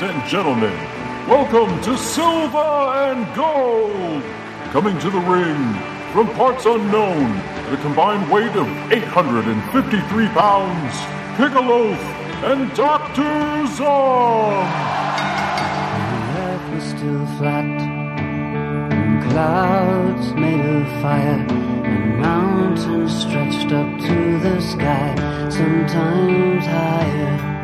Ladies and gentlemen, welcome to Silver and Gold! Coming to the ring from parts unknown at a combined weight of 853 pounds, Piccoloth and Dr. Zom! The earth was still flat, and clouds made of fire, and mountains stretched up to the sky, sometimes higher.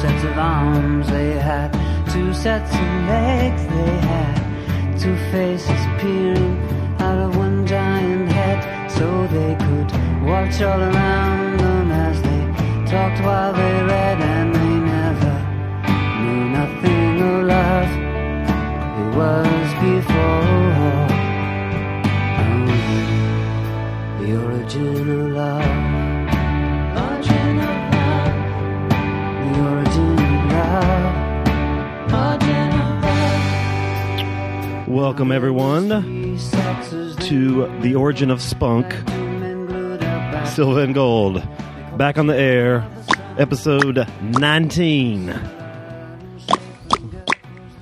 Sets of arms, they had two sets of legs, they had two faces peering out of one giant head, so they could watch all around them as they talked while they read, and they never knew nothing of love. It was before. The origin of love. Welcome, everyone, to The Origin of Spunk, men glued up back Silver and Gold. Back on the air, episode 19.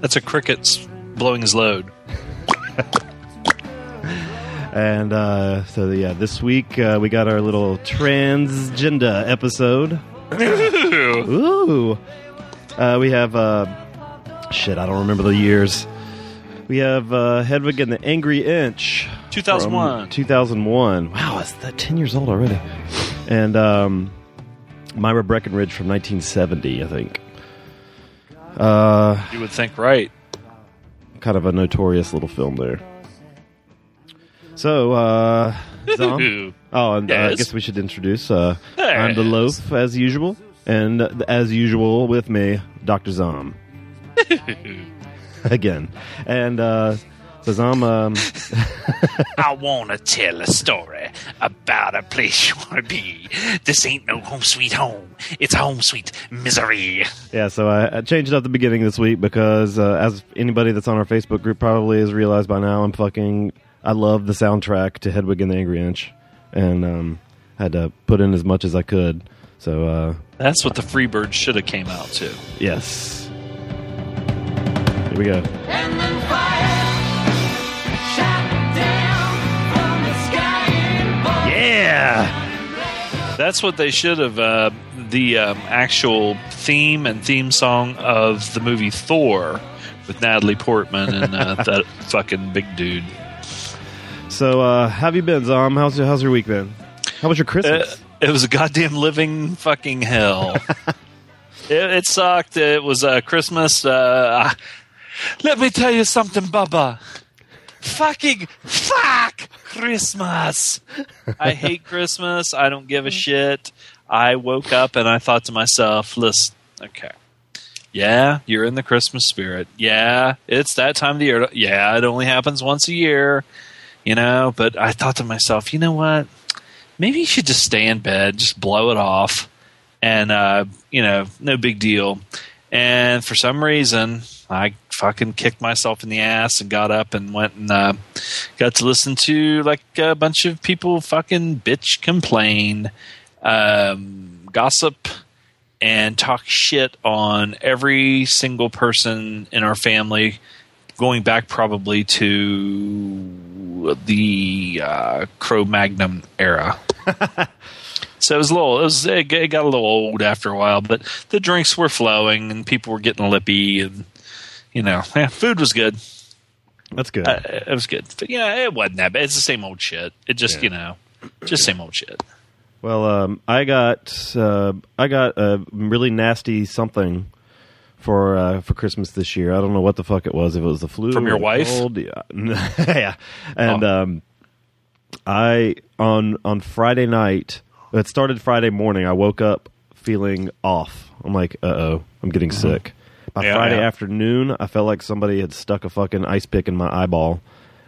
That's a cricket s- blowing his load. And uh, so, yeah, this week uh, we got our little transgender episode. Ooh. Uh, we have, uh, shit, I don't remember the years. We have uh, Hedwig and the Angry Inch. 2001. 2001. Wow, it's that 10 years old already. And um, Myra Breckinridge from 1970, I think. Uh, You would think right. kind of a notorious little film there. So, uh, Zom? oh, and uh, I guess we should introduce. Uh, I'm the loaf as usual, and uh, as usual with me, Doctor Zom. Again, and uh, says, I'm. um, I want to tell a story about a place you want to be. This ain't no home sweet home. It's home sweet misery. Yeah, so I, I changed it up the beginning this week because, uh, as anybody that's on our Facebook group probably has realized by now, I'm fucking. I love the soundtrack to Hedwig and the Angry Inch, and um, had to put in as much as I could. So, uh, That's what the Freebird should have came out to. yes. And ball. Yeah! That's what they should have. Uh, the um, actual theme and theme song of the movie Thor with Natalie Portman and uh, that fucking big dude. So, uh, how have you been, Zom? How's, your, how's your week been? How was your Uh, Christmas? it was a goddamn living fucking hell. it, it sucked. It was uh, Christmas. Uh, let me tell you something, Bubba. Fucking fuck Christmas. I hate Christmas. I don't give a shit. I woke up and I thought to myself, listen, okay. Yeah, you're in the Christmas spirit. Yeah, it's that time of the year. Yeah, it only happens once a year, you know. But I thought to myself, you know what? maybe you should just stay in bed, just blow it off, and uh, you know, no big deal. And for some reason, I fucking kicked myself in the ass and got up and went and uh, got to listen to like a bunch of people fucking bitch complain, um, gossip, and talk shit on every single person in our family, going back probably to the uh, Cro Magnon era. so it was a little, it, was, it got a little old after a while, but the drinks were flowing and people were getting lippy, and you know, yeah, food was good. That's good. Uh, it was good, but yeah, it wasn't that bad. It's the same old shit. It just, Yeah. you know, just same old shit. Well, um, I got uh, I got a really nasty something for uh, for Christmas this year. I don't know what the fuck it was. If it was the flu From your wife? cold. yeah, yeah. And Oh. um, I on on Friday night. It started Friday morning. I woke up feeling off. I'm like, uh oh, I'm getting sick. By Yeah, Friday yeah. afternoon, I felt like somebody had stuck a fucking ice pick in my eyeball,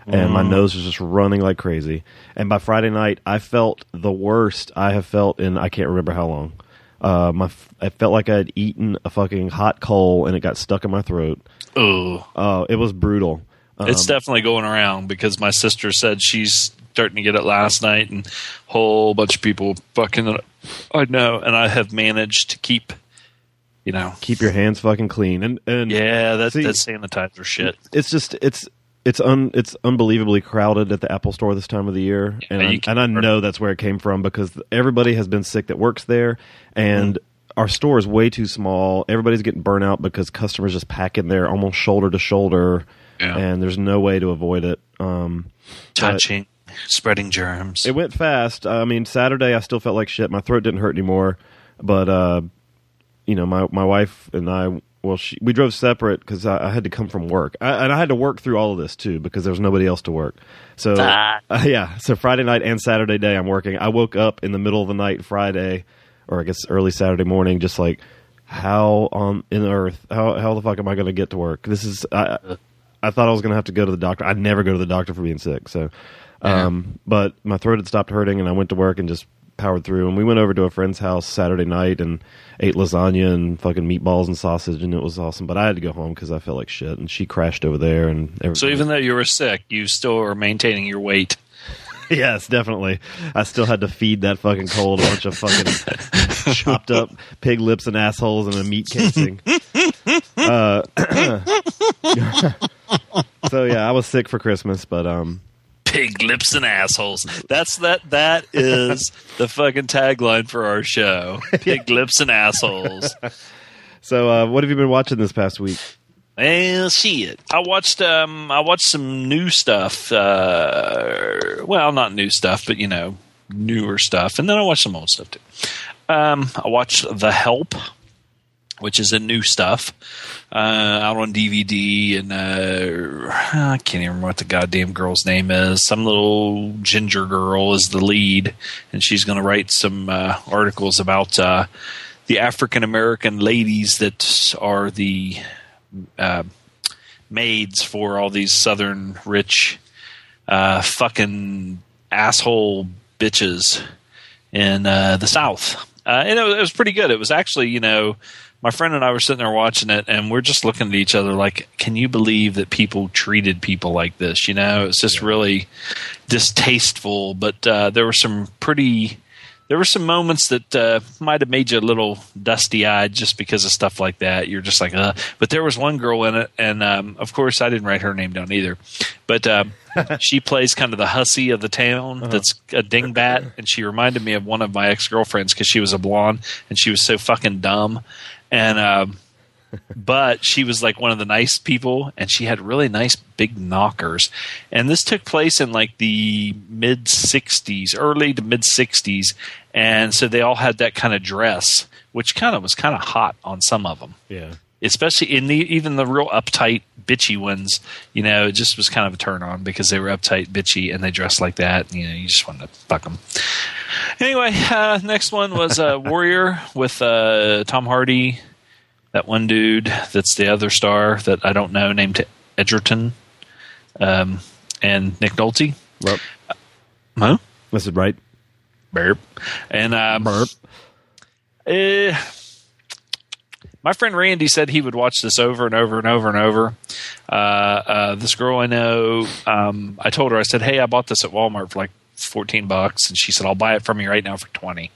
and my nose was just running like crazy. And by Friday night, I felt the worst I have felt in I can't remember how long. Uh, my I felt like I had eaten a fucking hot coal and it got stuck in my throat. Oh, Oh, it was brutal. Um, it's definitely going around because my sister said she's starting to get it last night, and a whole bunch of people fucking. I know, and I have managed to keep, you know, Keep your hands fucking clean. And and yeah, that See- that sanitizer shit. it's just it's it's un it's unbelievably crowded at the Apple Store this time of the year, and you I, and I know that's where it came from because everybody has been sick that works there, and Mm-hmm. our store is way too small. Everybody's getting burnt out because customers just pack in there almost shoulder to shoulder, Yeah. and there's no way to avoid it. Um, Touching, spreading germs. it went fast. I mean, Saturday I still felt like shit. My throat didn't hurt anymore, but uh, you know, my my wife and I, well, she, we drove separate because I, I had to come from work, I, and I had to work through all of this too because there was nobody else to work. So Ah. uh, yeah, so Friday night and Saturday day I'm working. I woke up in the middle of the night Friday, or I guess early Saturday morning, just like how on in earth how how the fuck am I going to get to work? This is I I thought I was going to have to go to the doctor. I'd never go to the doctor for being sick. So, um, but my throat had stopped hurting, and I went to work and just powered through. And we went over to a friend's house Saturday night and ate lasagna and fucking meatballs and sausage, and it was awesome. But I had to go home because I felt like shit, and she crashed over there. And everything. so even though you were sick, you still are maintaining your weight. yes, definitely, I still had to feed that fucking cold a bunch of fucking chopped up pig lips and assholes and a meat casing. uh, so yeah, I was sick for Christmas, but um. Pig lips and assholes. That's that. That is the fucking tagline for our show. Pig lips and assholes. So, uh, what have you been watching this past week? Well, shit. I watched um I watched some new stuff. Uh, well, not new stuff, but you know, newer stuff, and then I watched some old stuff too. Um, I watched The Help, which is a new stuff uh, out on DVD, and uh, I can't even remember what the goddamn girl's name is. Some little ginger girl is the lead, and she's going to write some uh, articles about uh, the African American ladies that are the uh, maids for all these southern rich uh, fucking asshole bitches in the South. And it was pretty good. It was actually, you know, my friend and I were sitting there watching it, and we're just looking at each other like, can you believe that people treated people like this? You know, it's just really distasteful. But uh, there were some pretty. There were some moments that uh, might have made you a little dusty eyed just because of stuff like that. You're just like, uh. But there was one girl in it, and um, of course, I didn't write her name down either. But um, she plays kind of the hussy of the town that's a dingbat, and she reminded me of one of my ex girlfriends because she was a blonde and she was so fucking dumb. And um, but she was like one of the nice people and she had really nice big knockers. And this took place in like the mid 60s early to mid 60s and so they all had that kind of dress which kind of was kind of hot on some of them Yeah. Especially in the even the real uptight bitchy ones you know it just was kind of a turn on because they were uptight bitchy and they dressed like that you know you just wanted to fuck them anyway uh, next one was uh, warrior with uh, tom hardy that one dude that's the other star that i don't know named edgerton um, and nick nolte Burp. huh Was it right? burp and um, Burp. Eh, my friend Randy said he would watch this over and over and over and over. Uh, uh, this girl I know, um, I told her, I said, "Hey, I bought this at Walmart for like fourteen bucks," and she said, "I'll buy it from you right now for 20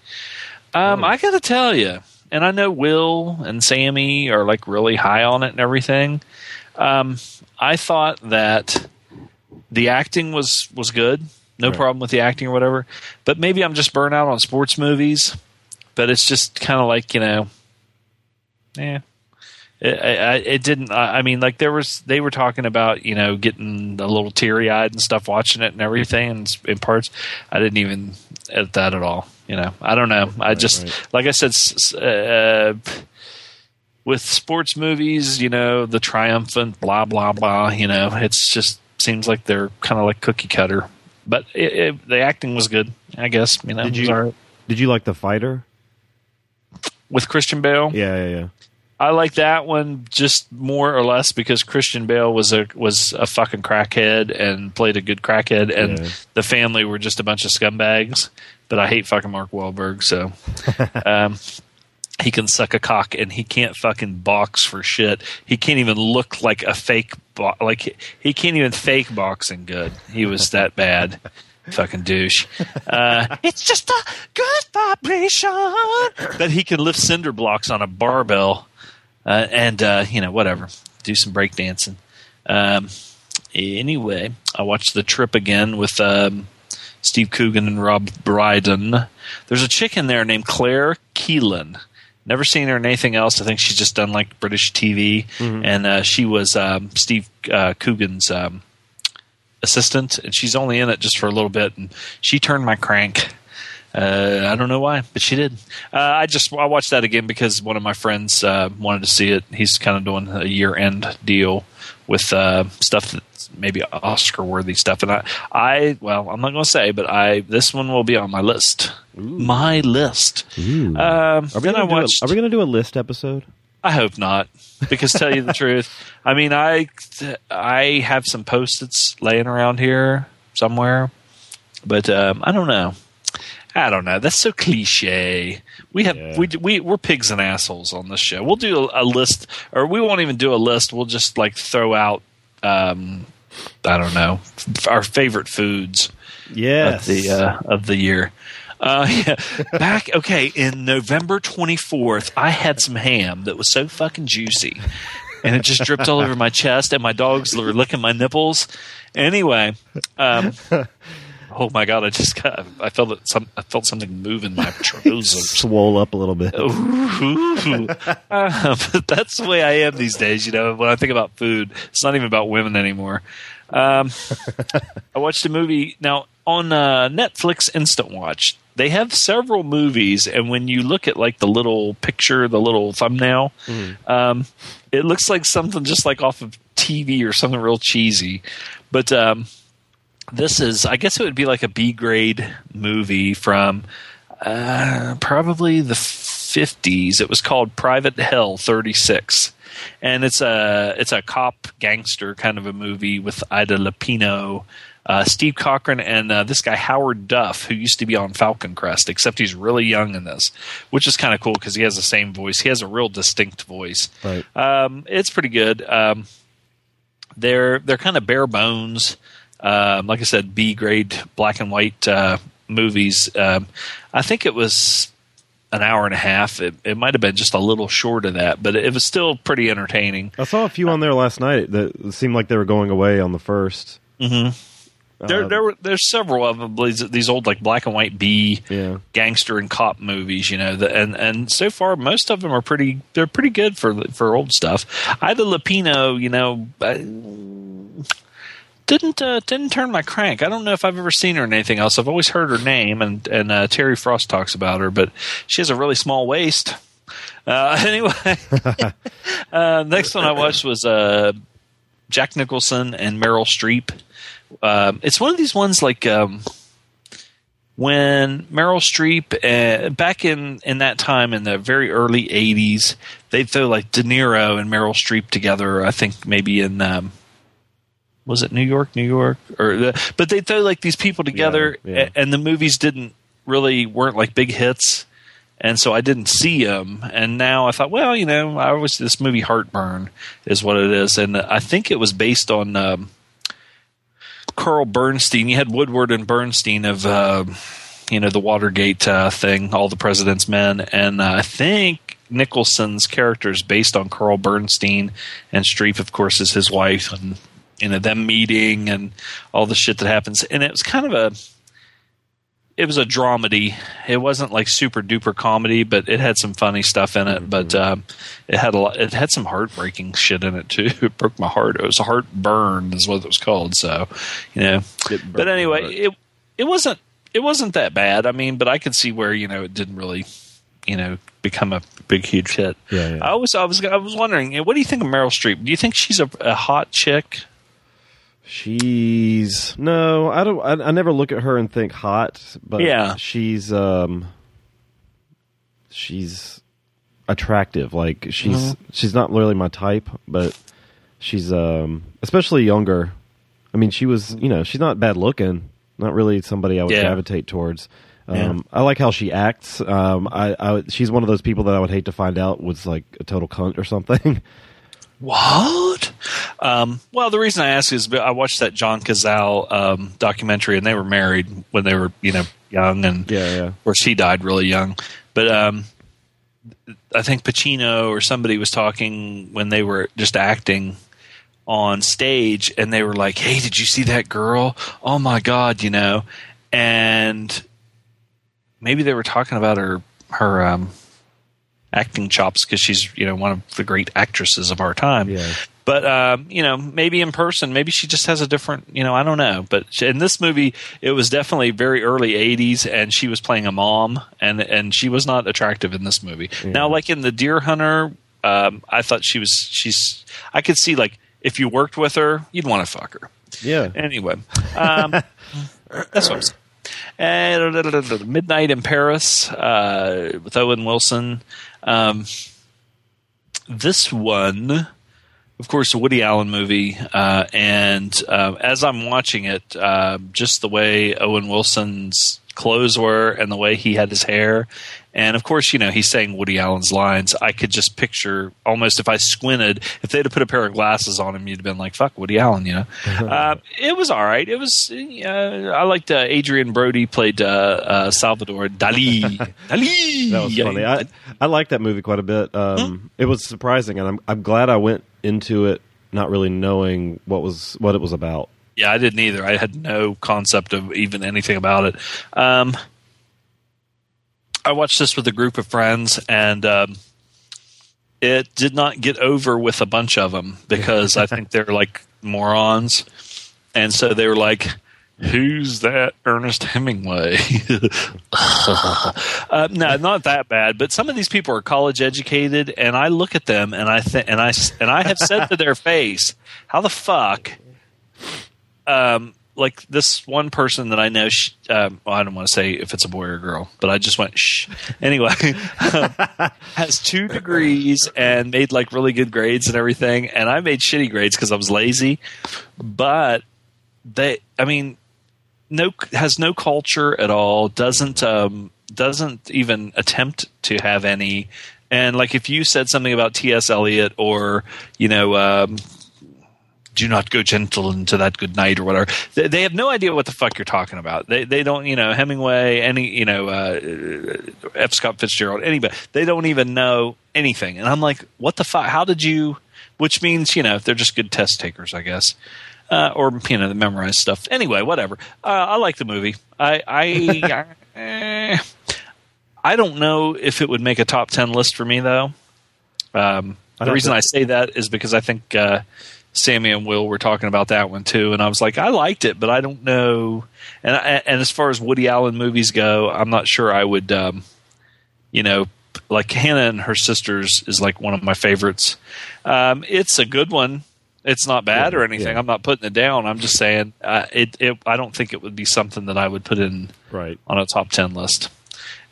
Um, I got to tell you, and I know Will and Sammy are like really high on it and everything. Um, I thought that the acting was was good, no Right. problem with the acting or whatever. But maybe I'm just burnt out on sports movies. But it's just kind of like you know, yeah. It, I, it didn't. I mean, like there was, they were talking about you know getting a little teary eyed and stuff watching it and everything and in parts. I didn't even at that at all. You know, I don't know. I just right. like I said, uh, with sports movies, you know, the triumphant blah blah blah. You know, it's just seems like they're kind of like cookie cutter. But it, it, the acting was good, I guess. You know, Did you- right. Did you like the fighter? with Christian Bale. Yeah, yeah, yeah. I like that one just more or less because Christian Bale was a was a fucking crackhead and played a good crackhead, and Yeah. the family were just a bunch of scumbags. But I hate fucking Mark Wahlberg, so um, he can suck a cock and he can't fucking box for shit. He can't even look like a fake bo- like he can't even fake boxing good. He was that bad. fucking douche. Uh, it's just a good vibration that he can lift cinder blocks on a barbell uh, and uh, you know whatever, do some breakdancing. Um, anyway, I watched the trip again with um, Steve Coogan and Rob Brydon. There's a chick in there named Claire Keelan. Never seen her in anything else. I think she's just done like British TV, and uh, she was um, Steve uh, Coogan's um, assistant, and she's only in it just for a little bit, and she turned my crank. Uh, I don't know why, but she did. Uh, I just I watched that again because one of my friends uh, wanted to see it. He's kind of doing a year end deal with uh, stuff that's maybe Oscar worthy stuff, and I, I well, I'm not going to say, but I this one will be on my list. My list. Um, Are we gonna do are we going to do a list episode? I hope not, because tell you the truth, I mean, I I have some post-its laying around here somewhere, but um, I don't know. I don't know. That's so cliche. We have Yeah. we we we're pigs and assholes on this show. We'll do a, a list, or we won't even do a list. We'll just like throw out. Um, I don't know f- our favorite foods Yes. of the uh, of the year. Uh, yeah. Back okay in November twenty fourth, I had some ham that was so fucking juicy, and it just dripped all over my chest, and my dogs were licking my nipples. Anyway, um, oh my god, I just got I felt it, some I felt something move in my trousers. Swole up a little bit. Ooh. Uh, but that's the way I am these days. You know, when I think about food, it's not even about women anymore. Um, I watched a movie now on uh, Netflix Instant Watch. They have several movies, and when you look at like the little picture, the little thumbnail, um, it looks like something just like off of TV or something real cheesy. But um, this is, I guess, it would be like a B grade movie from uh, probably the 50s. It was called Private Hell 36. And it's a it's a cop gangster kind of a movie with Ida Lupino, uh, Steve Cochran, and uh, this guy Howard Duff, who used to be on Falcon Crest, except he's really young in this, which is kind of cool because he has the same voice. He has a real distinct voice. Right. Um, it's pretty good. Um, they're they're kind of bare bones. Um, like I said, B grade black and white uh, movies. Um, I think it was an hour and a half. It, it might have been just a little short of that, but it was still pretty entertaining. I saw a few on there last night that seemed like they were going away on the first. Mm-hmm. There, Uh, there were there's several of them. These, these old like black and white B Yeah. gangster and cop movies, you know. The, and and so far, most of them are pretty. They're pretty good for for old stuff. Ida Lupino, you know, I, didn't uh, didn't turn my crank. I don't know if I've ever seen her in anything else. I've always heard her name, and and uh, Terry Frost talks about her, but she has a really small waist. Uh, anyway, uh, next one I watched was uh, Jack Nicholson and Meryl Streep. Um, it's one of these ones like um, when Meryl Streep, uh, back in, in that time in the very early 80s, they'd throw like De Niro and Meryl Streep together, I think maybe in, um, was it New York, New York? or the, But they'd throw like these people together, Yeah, yeah. and the movies didn't really, weren't like big hits. And so I didn't see them. And now I thought, well, you know, I was this movie Heartburn is what it is. And I think it was based on um, Carl Bernstein. You had Woodward and Bernstein of, uh, you know, the Watergate uh, thing, All the President's Men. And uh, I think Nicholson's character is based on Carl Bernstein. And Streep, of course, is his wife. And, you know, them meeting and all the shit that happens. And it was kind of a it was a dramedy. It wasn't like super duper comedy, but it had some funny stuff in it. But um, it had a lot. It had some heartbreaking shit in it too. It broke my heart. It was a heartburn, is what it was called. So, you know. But anyway, it it wasn't it wasn't that bad. I mean, but I could see where you know it didn't really, you know, become a big huge hit. Yeah, yeah. I was I was I was wondering, what do you think of Meryl Streep? Do you think she's a, a hot chick? She's no, I don't. I, I never look at her and think hot, but Yeah. she's um, she's attractive. Like she's Mm-hmm. she's not really my type, but she's um, especially younger. I mean, she was you know she's not bad looking. Not really somebody I would Yeah. gravitate towards. Um, Yeah. I like how she acts. Um, I, I would- she's one of those people that I would hate to find out was like a total cunt or something. What? Um, well, the reason I ask is I watched that John Cazale um, documentary, and they were married when they were, you know, young, and Yeah, yeah. of course he died really young. But um, I think Pacino or somebody was talking when they were just acting on stage, and they were like, "Hey, did you see that girl? Oh my god!" You know, and maybe they were talking about her her um, acting chops because she's you know one of the great actresses of our time. Yeah. But um, you know, maybe in person, maybe she just has a different. You know, I don't know. But in this movie, it was definitely very early '80s, and she was playing a mom, and and she was not attractive in this movie. Now, like in the Deer Hunter, um, I thought she was. She's. I could see like if you worked with her, you'd want to fuck her. Yeah. Anyway, um, that's what I'm saying. And Midnight in Paris uh, with Owen Wilson. Um, this one, of course, a Woody Allen movie, uh, and uh, as I'm watching it, uh, just the way Owen Wilson's clothes were and the way he had his hair, and of course, you know, he's saying Woody Allen's lines. I could just picture almost if I squinted, if they'd have put a pair of glasses on him, you'd have been like, "Fuck Woody Allen," you know. uh, it was all right. It was. Uh, I liked uh, Adrien Brody played uh, uh, Salvador Dali. Dali. That was funny. I, I like that movie quite a bit. Um, It was surprising, and I'm I'm glad I went into it not really knowing what was what it was about. Yeah, I didn't either. I had no concept of even anything about it. Um, I watched this with a group of friends, and um, it did not get over with a bunch of them because I think they're like morons, and so they were like. Who's that Ernest Hemingway? uh, no, not that bad. But some of these people are college educated, and I look at them and I think, and I and I have said to their face, "How the fuck um, like this one person that I know, sh um, well, I don't want to say if it's a boy or girl, but I just went shh. Anyway, um, has two degrees and made like really good grades and everything, and I made shitty grades because I was lazy. But they, I mean, no has no culture at all. Doesn't um, doesn't even attempt to have any. And like if you said something about T.S. Eliot or you know. Um, do not go gentle into that good night or whatever. They, they have no idea what the fuck you're talking about. They they don't you know Hemingway any you know uh, F Scott Fitzgerald anybody. They don't even know anything. And I'm like, what the fuck? How did you? Which means you know they're just good test takers, I guess. Uh, or you know, they memorize stuff. Anyway, whatever. Uh, I like the movie. I I eh, I don't know if it would make a top ten list for me though. Um, the reason think- I say that is because I think uh, Sammy and Will were talking about that one too, and I was like, I liked it, but I don't know. And I, and as far as Woody Allen movies go, I'm not sure I would, um, you know, like Hannah and her sisters is like one of my favorites. Um, it's a good one. It's not bad or anything. yeah. I'm not putting it down. I'm just saying uh, it, it. I don't think it would be something that I would put in Right. on a top 10 list.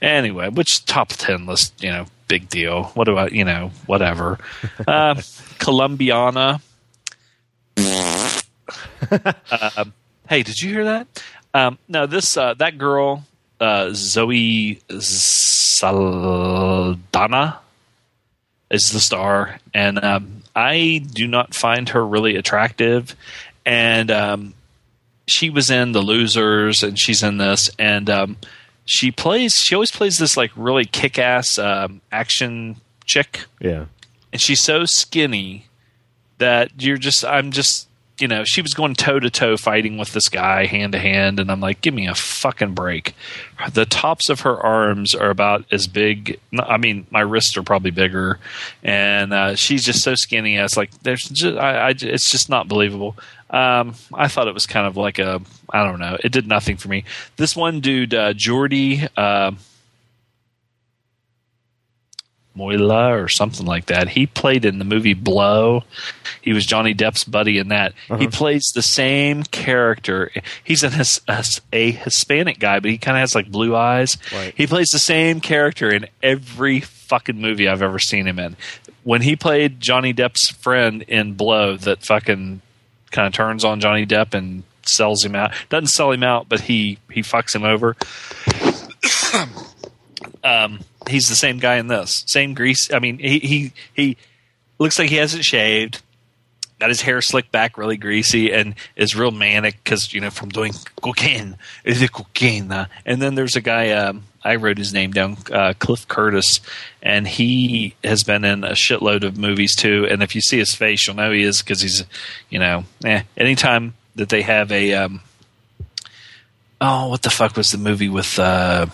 Anyway, which top 10 list, you know, big deal. What do I, you know, whatever. Uh, Colombiana. Um, hey, did you hear that? Um, no, this, uh, that girl, uh, Zoe Saldana is the star. And, um, I do not find her really attractive. And, um, she was in The Losers, and she's in this, and um, she plays. She always plays this like really kick-ass um, action chick, Yeah. and she's so skinny that you're just. I'm just. You know, she was going toe to toe fighting with this guy hand to hand, and I'm like, give me a fucking break. The tops of her arms are about as big. I mean, my wrists are probably bigger, and uh, she's just so skinny. It's like there's just, I, I, it's just not believable. Um, I thought it was kind of like a, I don't know. It did nothing for me. This one dude, uh, Jordi uh, Moila or something like that. He played in the movie Blow. He was Johnny Depp's buddy in that. He plays the same character. He's an, a, a Hispanic guy, but he kind of has like blue eyes. Right. He plays the same character in every fucking movie I've ever seen him in. When he played Johnny Depp's friend in Blow, that fucking kind of turns on Johnny Depp and sells him out. Doesn't sell him out, but he he fucks him over. um, he's the same guy in this. Same grease. I mean, he he he looks like he hasn't shaved. Got his hair slicked back, really greasy, and is real manic because you know from doing cocaine. Is it cocaine? And then there's a guy. Um, I wrote his name down, uh, Cliff Curtis, and he has been in a shitload of movies too. And if you see his face, you'll know he is because he's, you know, eh. Anytime that they have a, um, oh, what the fuck was the movie with? Uh,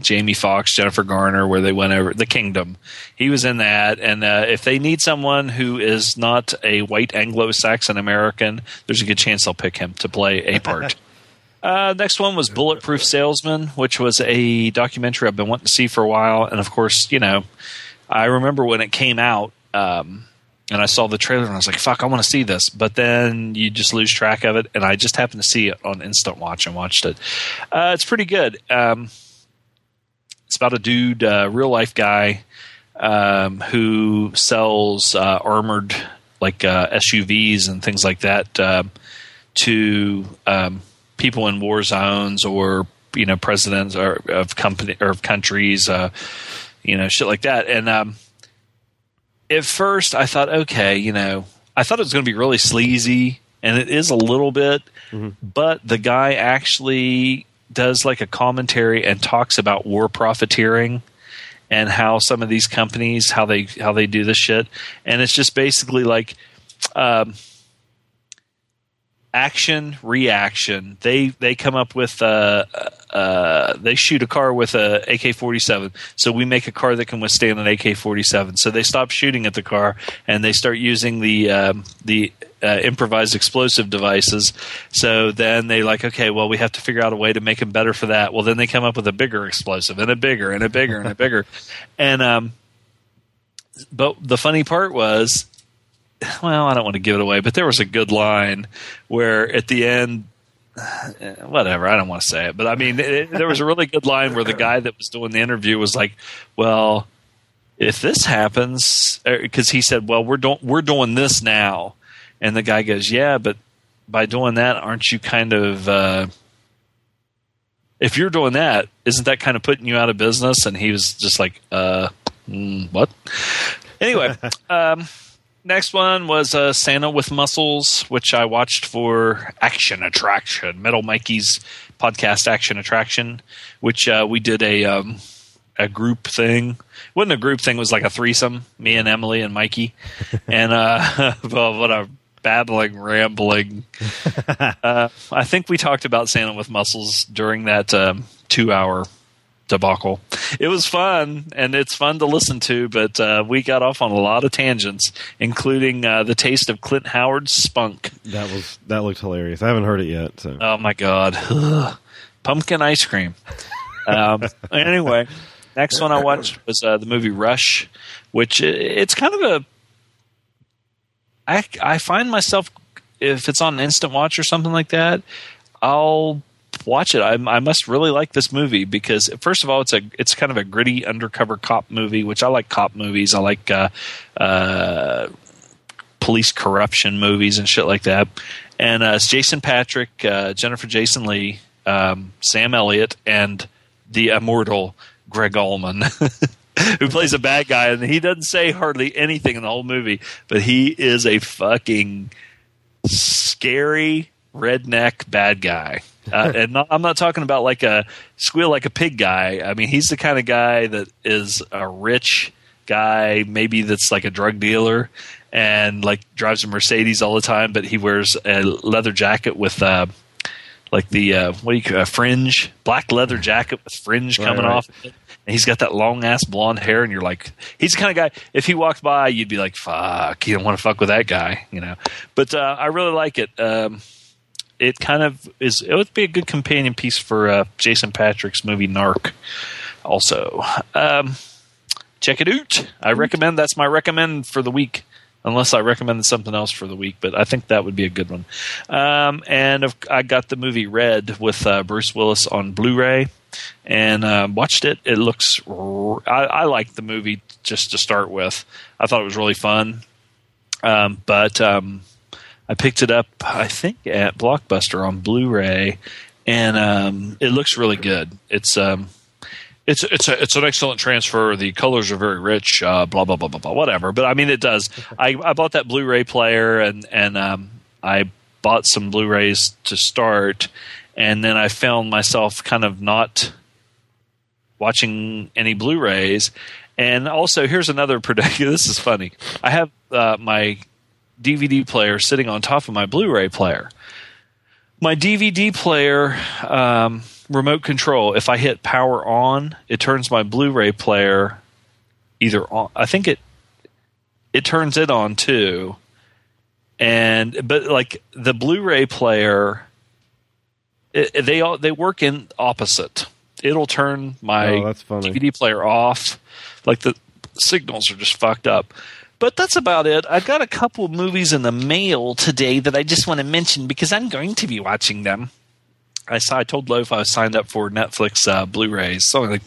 Jamie Foxx, Jennifer Garner, where they went over the Kingdom. He was in that, and uh, if they need someone who is not a white Anglo-Saxon American, there's a good chance they'll pick him to play a part. uh, next one was Bulletproof Salesman, which was a documentary I've been wanting to see for a while, and of course, you know, I remember when it came out. Um, and I saw the trailer and I was like, "Fuck, I want to see this." But then you just lose track of it, and I just happened to see it on Instant Watch and watched it. Uh, it's pretty good. Um, it's about a dude, uh, real life guy, um, who sells uh, armored like uh, SUVs and things like that um, to um, people in war zones or you know presidents or of company or of countries, uh, you know, shit like that, and um, at first I thought, okay, you know, I thought it was going to be really sleazy, and it is a little bit, but the guy actually does like a commentary and talks about war profiteering and how some of these companies how they how they do this shit, and it's just basically like. Um, action reaction. They they come up with uh, uh, they shoot a car with a AK-47 so we make a car that can withstand an AK-47 so they stop shooting at the car and they start using the um, the uh, improvised explosive devices. So then they like okay well we have to figure out a way to make them better for that. Well then they come up with a bigger explosive and a bigger and a bigger and a bigger. And um but the funny part was well, I don't want to give it away, but there was a good line where at the end, whatever, I don't want to say it, but I mean, it, there was a really good line where the guy that was doing the interview was like, well, if this happens, because he said, well, we're doing we're doing this now, and the guy goes, yeah, but by doing that, aren't you kind of uh, if you're doing that, isn't that kind of putting you out of business? And he was just like, uh, mm, what? Anyway, um, next one was uh, Santa with Muscles, which I watched for Action Attraction, Metal Mikey's podcast Action Attraction, which uh, we did a um, a group thing. It wasn't a group thing; it was like a threesome. Me and Emily and Mikey, and uh, well, what a babbling, rambling. uh, I think we talked about Santa with Muscles during that um, two hour debacle. It was fun, and it's fun to listen to, but uh, we got off on a lot of tangents, including uh, the taste of Clint Howard's spunk. That was that looked hilarious. I haven't heard it yet. So. Oh my god, pumpkin ice cream. Um, anyway, next one I watched was uh, the movie Rush, which it's kind of a. I I find myself if it's on instant watch or something like that, I'll watch it. I, I must really like this movie because first of all, it's a it's kind of a gritty undercover cop movie, which I like cop movies. I like uh, uh, police corruption movies and shit like that. And uh, it's Jason Patric, uh, Jennifer Jason Lee, um, Sam Elliott, and the immortal Gregg Allman. Who plays a bad guy, and he doesn't say hardly anything in the whole movie, but he is a fucking scary redneck bad guy. Uh, and not, I'm not talking about like a squeal like a pig guy. I mean, he's the kind of guy that is a rich guy, maybe that's like a drug dealer and like drives a Mercedes all the time, but he wears a leather jacket with uh, like the uh, what do you call a fringe, black leather jacket with fringe Right, coming right. off. it. And he's got that long ass blonde hair, and you're like, he's the kind of guy. If he walked by, you'd be like, "Fuck, you don't want to fuck with that guy," you know. But uh, I really like it. Um, it kind of is. It would be a good companion piece for uh, Jason Patric's movie Narc. Also, um, check it out. I recommend. That's my recommend for the week. Unless I recommended something else for the week, but I think that would be a good one. Um, and of- I got the movie Red with uh, Bruce Willis on Blu-ray, and uh, watched it. It looks. R- I, I liked the movie just to start with. I thought it was really fun. Um, but um, I picked it up, I think, at Blockbuster on Blu-ray, and um, it looks really good. It's um, it's it's a, it's an excellent transfer. The colors are very rich. Uh, blah blah blah blah blah. Whatever. But I mean, it does. I, I bought that Blu-ray player and and um, I bought some Blu-rays to start, and then I found myself kind of not watching any Blu-rays. And also, here's another prediction. This is funny. I have uh, my DVD player sitting on top of my Blu-ray player. My DVD player um, remote control. If I hit power on, it turns my Blu-ray player either on. I think it it turns it on too. And but like the Blu-ray player, it, they all they work in opposite. It'll turn my Oh. DVD player off. Like the signals are just fucked up. But that's about it. I've got a couple movies in the mail today that I just want to mention because I'm going to be watching them. I saw I told Loaf I was signed up for Netflix uh, Blu-rays. It's only like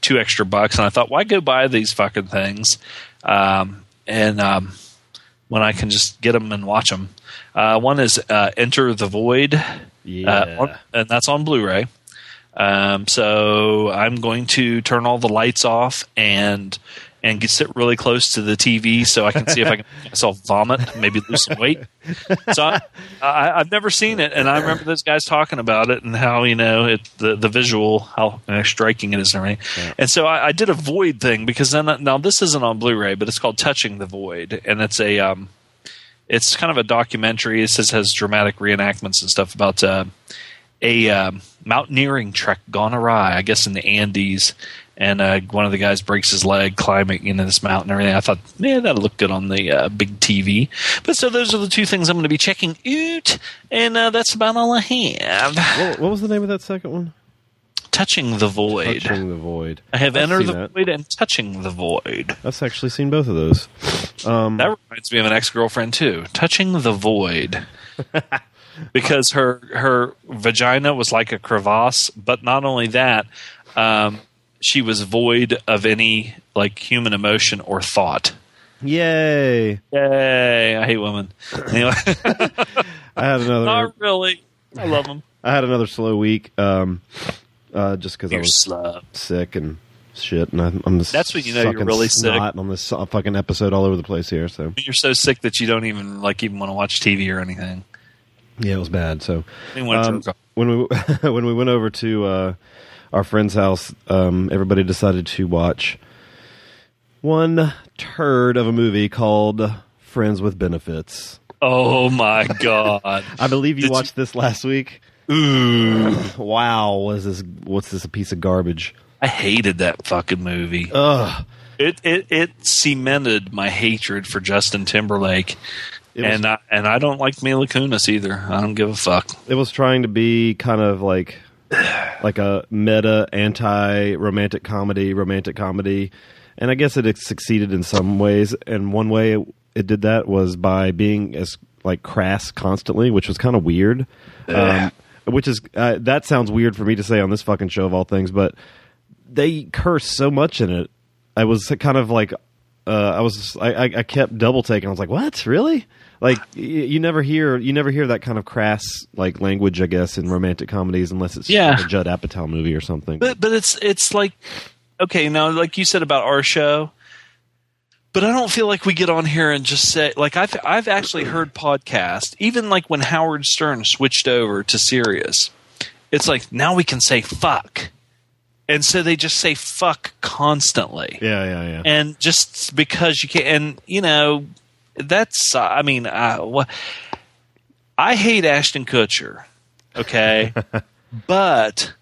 two extra bucks, and I thought, why go buy these fucking things? Um, and um, when I can just get them and watch them. Uh, one is uh, Enter the Void, Yeah. uh, on- and that's on Blu-ray. Um, so I'm going to turn all the lights off and and get, sit really close to the TV so I can see if I can make myself vomit, maybe lose some weight. So I, I've never seen it, and I remember those guys talking about it and how you know it, the the visual, how striking it is, and everything. And so I, I did a Void thing because then now this isn't on Blu-ray, but it's called Touching the Void, and it's a um, it's kind of a documentary. It says has dramatic reenactments and stuff about uh, a um, mountaineering trek gone awry, I guess in the Andes, and uh, one of the guys breaks his leg climbing into this mountain and everything. I thought, yeah, that'll look good on the uh, big TV. But so those are the two things I'm going to be checking out, and uh, that's about all I have. What, what was the name of that second one? Touching the void. Touching the Void. I have I've entered the that. void and touching the void. I've actually seen both of those. Um, That reminds me of an ex girlfriend too. Touching the void. because her her vagina was like a crevasse, but not only that, um, she was void of any like human emotion or thought. yay! Yay! I hate women. Anyway, I had another. not really. I love them. I had another slow week. Um, uh, just because I was slub. sick and shit, and I'm, I'm just That's when you know you're really sick. on this uh, fucking episode all over the place here. So You're so sick that you don't even like even want to watch TV or anything. yeah, it was bad. So You want to um, when we when we went over to uh, our friend's house, um, everybody decided to watch one turd of a movie called Friends with Benefits. Oh my god! I believe you Did you- watched this last week. Ooh, Wow, was this? What's this? A piece of garbage? I hated that fucking movie. Ugh. It it it cemented my hatred for Justin Timberlake, was- and I, and I don't like Mila Kunis either. I don't give a fuck. it was trying to be kind of like like a meta anti romantic comedy romantic comedy and i guess it succeeded in some ways and one way it, it did that was by being as like crass constantly which was kind of weird um, which is uh, that sounds weird for me to say on this fucking show of all things but they curse so much in it i was kind of like uh, I was I, I, I kept double taking. I was like, "What? Really?" Like y- you never hear you never hear that kind of crass like language, I guess, in romantic comedies, unless it's Yeah. like a Judd Apatow movie or something. But but it's it's like okay now like you said about our show, but I don't feel like we get on here and just say like I've I've actually heard podcasts even like when Howard Stern switched over to Sirius, it's like now we can say fuck, and so they just say fuck constantly. yeah, yeah, yeah. and just because you can't, and you know that's uh, i mean uh, wha- i hate ashton kutcher okay? But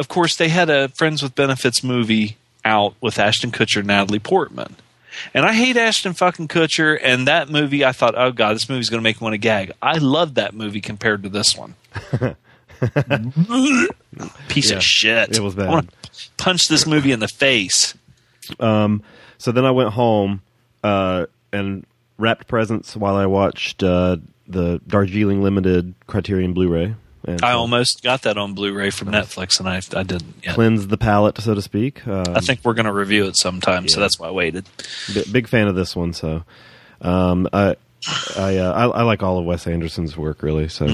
of course they had a friends with benefits movie out with ashton kutcher and natalie portman. And i hate ashton fucking kutcher and that movie i thought oh god this movie's going to make me want to gag. I love that movie compared to this one. Piece Yeah, of shit. it was bad. I punch this movie in the face. So then I went home uh, and wrapped presents while I watched uh, the Darjeeling Limited Criterion Blu-ray. And I almost got that on Blu-ray from Netflix, and I I didn't yet. cleansed the palate, so to speak. Um, I think we're going to review it sometime, so that's why I waited. bi- big fan of this one. So um, I I, uh, I I like all of Wes Anderson's work really. So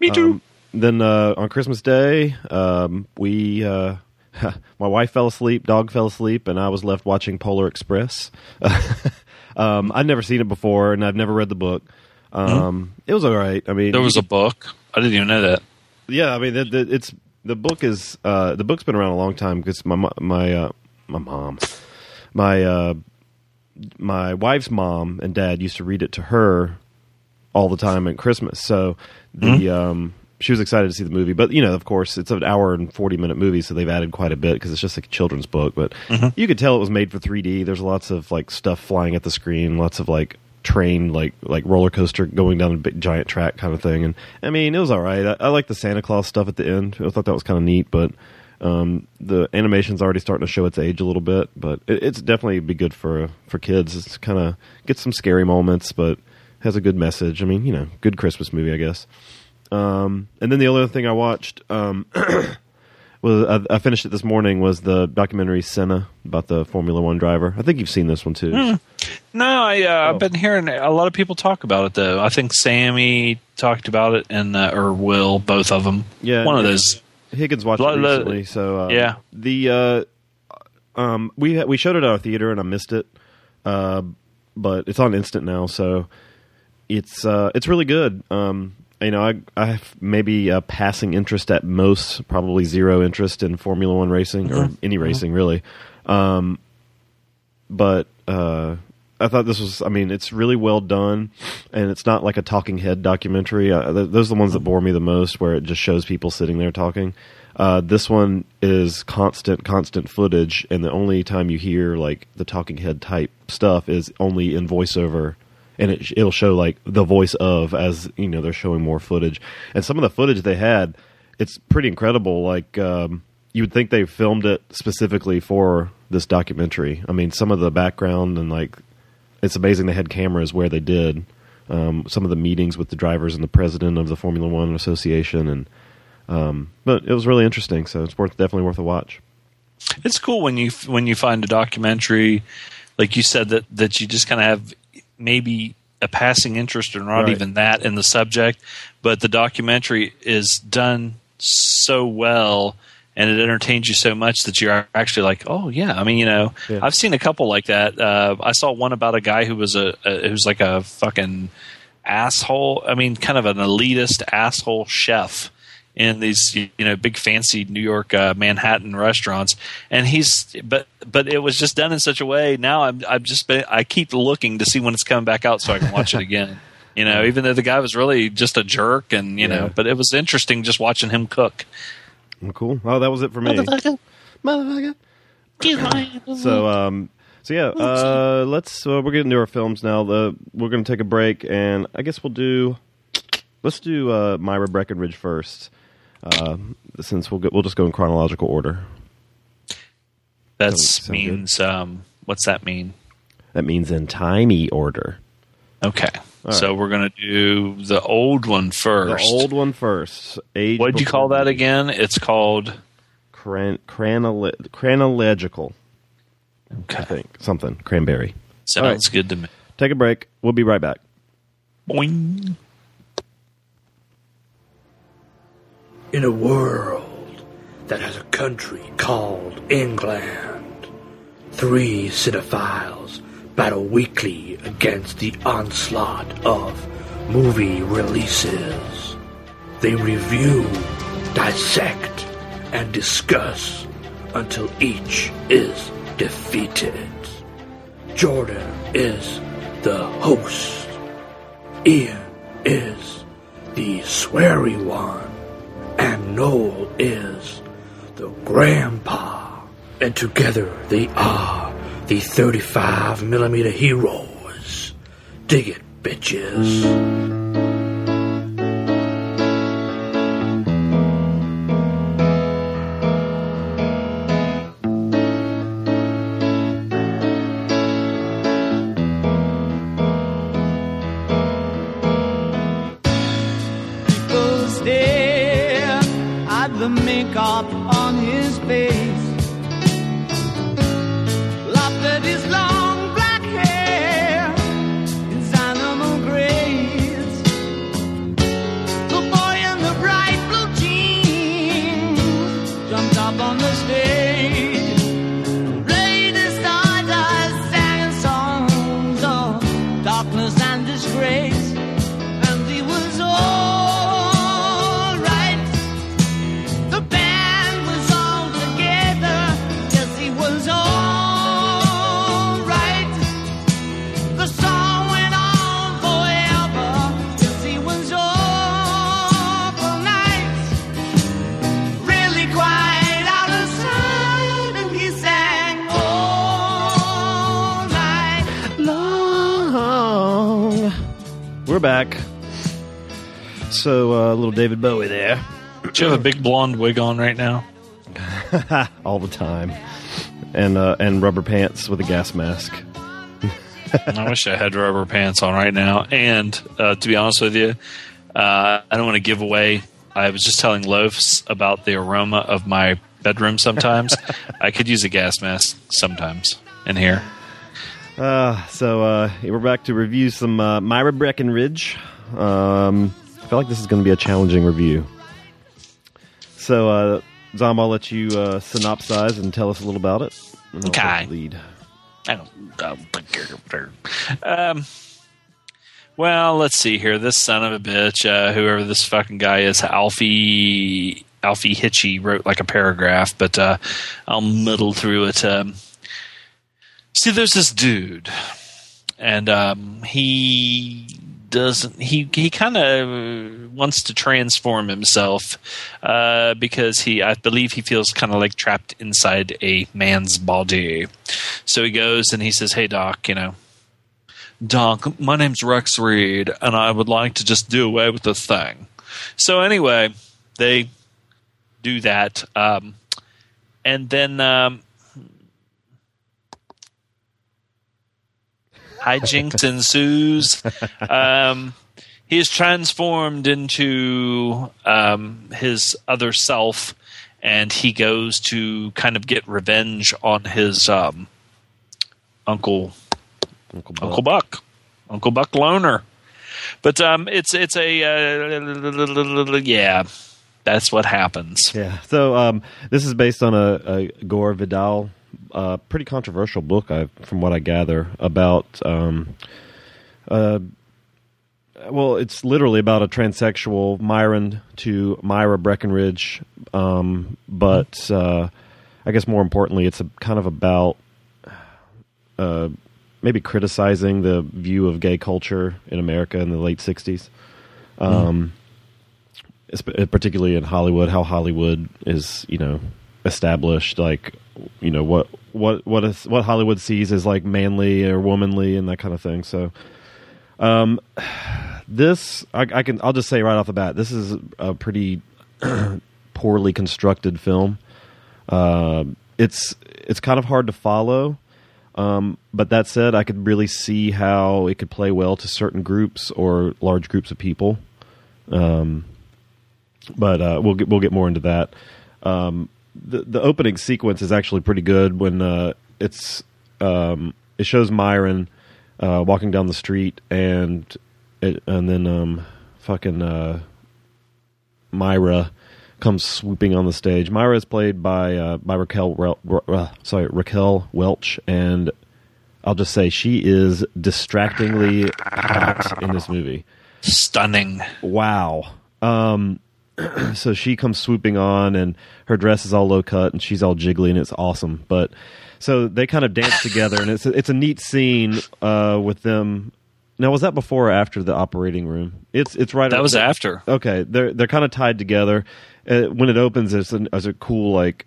Me too. Um, then uh, on Christmas Day, um, we uh, my wife fell asleep, dog fell asleep, and I was left watching Polar Express. um, I'd never seen it before, and I've never read the book. Um, It was all right. I mean, There was a book. I didn't even know that. yeah. I mean, the, the, it's the book is uh, the book's been around a long time because my mo- my uh, my mom, my uh, my wife's mom and dad used to read it to her all the time at Christmas. So the um, she was excited to see the movie, but you know, of course, it's an hour and forty minute movie, so they've added quite a bit because it's just like a children's book. But you could tell it was made for 3D. There's lots of like stuff flying at the screen, lots of like train like like roller coaster going down a big giant track kind of thing. And I mean, it was all right. I, I like the Santa Claus stuff at the end. I thought that was kind of neat, but. Um, the animation's already starting to show its age a little bit, but it, it's definitely be good for for kids. It's kind of gets some scary moments, but has a good message. I mean, you know, good Christmas movie, I guess. Um, and then the other thing I watched um, was I, I finished it this morning was the documentary Senna about the Formula One driver. I think you've seen this one too. No, I, uh, Oh. I've been hearing a lot of people talk about it though. I think Sammy talked about it, and uh, or Will, both of them. Yeah, one of those. Higgins watched it recently, so uh, Yeah. The uh, um, we we showed it at our theater and I missed it, uh, but it's on instant now, so it's uh, it's really good. Um, you know, I I have maybe a passing interest at most, probably zero interest in Formula One racing or any racing really. Um, but uh, I thought this was. I mean, it's really well done, and it's not like a talking head documentary. Uh, th- those are the ones that bore me the most, where it just shows people sitting there talking. Uh, this one is constant, constant footage, and the only time you hear like the talking head type stuff is only in voiceover, and it, it'll show like the voice of as you know they're showing more footage, and some of the footage they had, it's pretty incredible. Like um, you would think they filmed it specifically for this documentary. I mean, some of the background and like it's amazing they had cameras where they did um, some of the meetings with the drivers and the president of the Formula One Association, and um, but it was really interesting. So it's worth definitely worth a watch. It's cool when you when you find a documentary, like you said that that you just kind of have maybe a passing interest or not Right. even that in the subject, but the documentary is done so well and it entertains you so much that you're actually like, oh yeah. I mean, you know, Yeah. I've seen a couple like that. Uh, I saw one about a guy who was a, a who's like a fucking asshole. I mean, kind of an elitist asshole chef in these you know big fancy New York uh, Manhattan restaurants, and he's but but it was just done in such a way. Now I'm I'm just been, I keep looking to see when it's coming back out so I can watch it again. You know, even though the guy was really just a jerk, and you Yeah. know, but it was interesting just watching him cook. Cool. Well, that was it for me. Motherfucker. So, um, so yeah, uh, let's. Uh, we're getting to our films now. The we're going to take a break, and I guess we'll do. Let's do uh, Myra Breckinridge first, uh, since we'll go, we'll just go in chronological order. That means um, what's that mean? That means in timey order. Okay, so we're gonna do the old one first. The old one first. Age What'd you call that again? It's called. Cran- chronolo- chronological, I think something cranberry. sounds right. good to me. Take a break. We'll be right back. Boing. In a world that has a country called England. Three cinephiles battle weekly against the onslaught of movie releases. They review, dissect, and discuss until each is defeated. Jordan is the host. Ian is the sweary one Noel is the grandpa. And together they are the 35 millimeter heroes. Dig it, bitches. Do you have a big blonde wig on right now? all the time, and uh, and rubber pants with a gas mask. I wish I had rubber pants on right now. And uh, to be honest with you, uh, I don't want to give away. I was just telling Loafs about the aroma of my bedroom sometimes. I could use a gas mask sometimes in here. Uh, so uh, we're back to review some uh, Myra Breckinridge. Um, I feel like this is going to be a challenging review. So, uh, Zom, I'll let you uh, synopsize and tell us a little about it. Okay. Lead. I don't, I don't think you're- Um, well, let's see here. This son of a bitch, uh, whoever this fucking guy is, Alfie Alfie Hitchy wrote like a paragraph, but uh, I'll muddle through it. Um, see, there's this dude, and um, he doesn't. He he kind of wants to transform himself uh, because he, I believe, he feels kind of like trapped inside a man's body. So he goes and he says, "Hey, doc, you know." Doc, my name's Rex Reed, and I would like to just do away with this thing. So anyway, they do that, um, and then um, hijinks ensues. Um, he is transformed into um, his other self, and he goes to kind of get revenge on his um, uncle Uncle Buck. Uncle Buck, Uncle Buck Loner. But um, it's it's a uh, yeah, that's what happens. Yeah. So um, this is based on a, a Gore Vidal, uh, pretty controversial book, I, from what I gather, about. Um, uh, well, it's literally about a transsexual Myron to Myra Breckinridge, um, but uh, I guess more importantly, it's a, kind of about uh, maybe criticizing the view of gay culture in America in the late '60s. Um, esp- particularly in Hollywood, how Hollywood is, you know, established, like, you know, what what what is what Hollywood sees as like manly or womanly and that kind of thing. So, um, this I, I can I'll just say right off the bat, this is a pretty poorly constructed film. Uh, it's it's kind of hard to follow. Um, but that said, I could really see how it could play well to certain groups or large groups of people. Um, but uh, we'll get we'll get more into that. Um, the the opening sequence is actually pretty good when uh, it's um, it shows Myron uh, walking down the street and it, and then um, fucking uh, Myra comes swooping on the stage. Myra is played by uh, by Raquel uh, sorry Raquel Welch and I'll just say she is distractingly hot in this movie Stunning. wow. Um, so she comes swooping on, and her dress is all low cut, and she's all jiggly, and it's awesome. But so they kind of dance together, and it's a, it's a neat scene uh, with them. Now, was that before or after the operating room? It's it's right. After that was after. Okay, they're they're kind of tied together. Uh, when it opens, it's an, it's a cool like.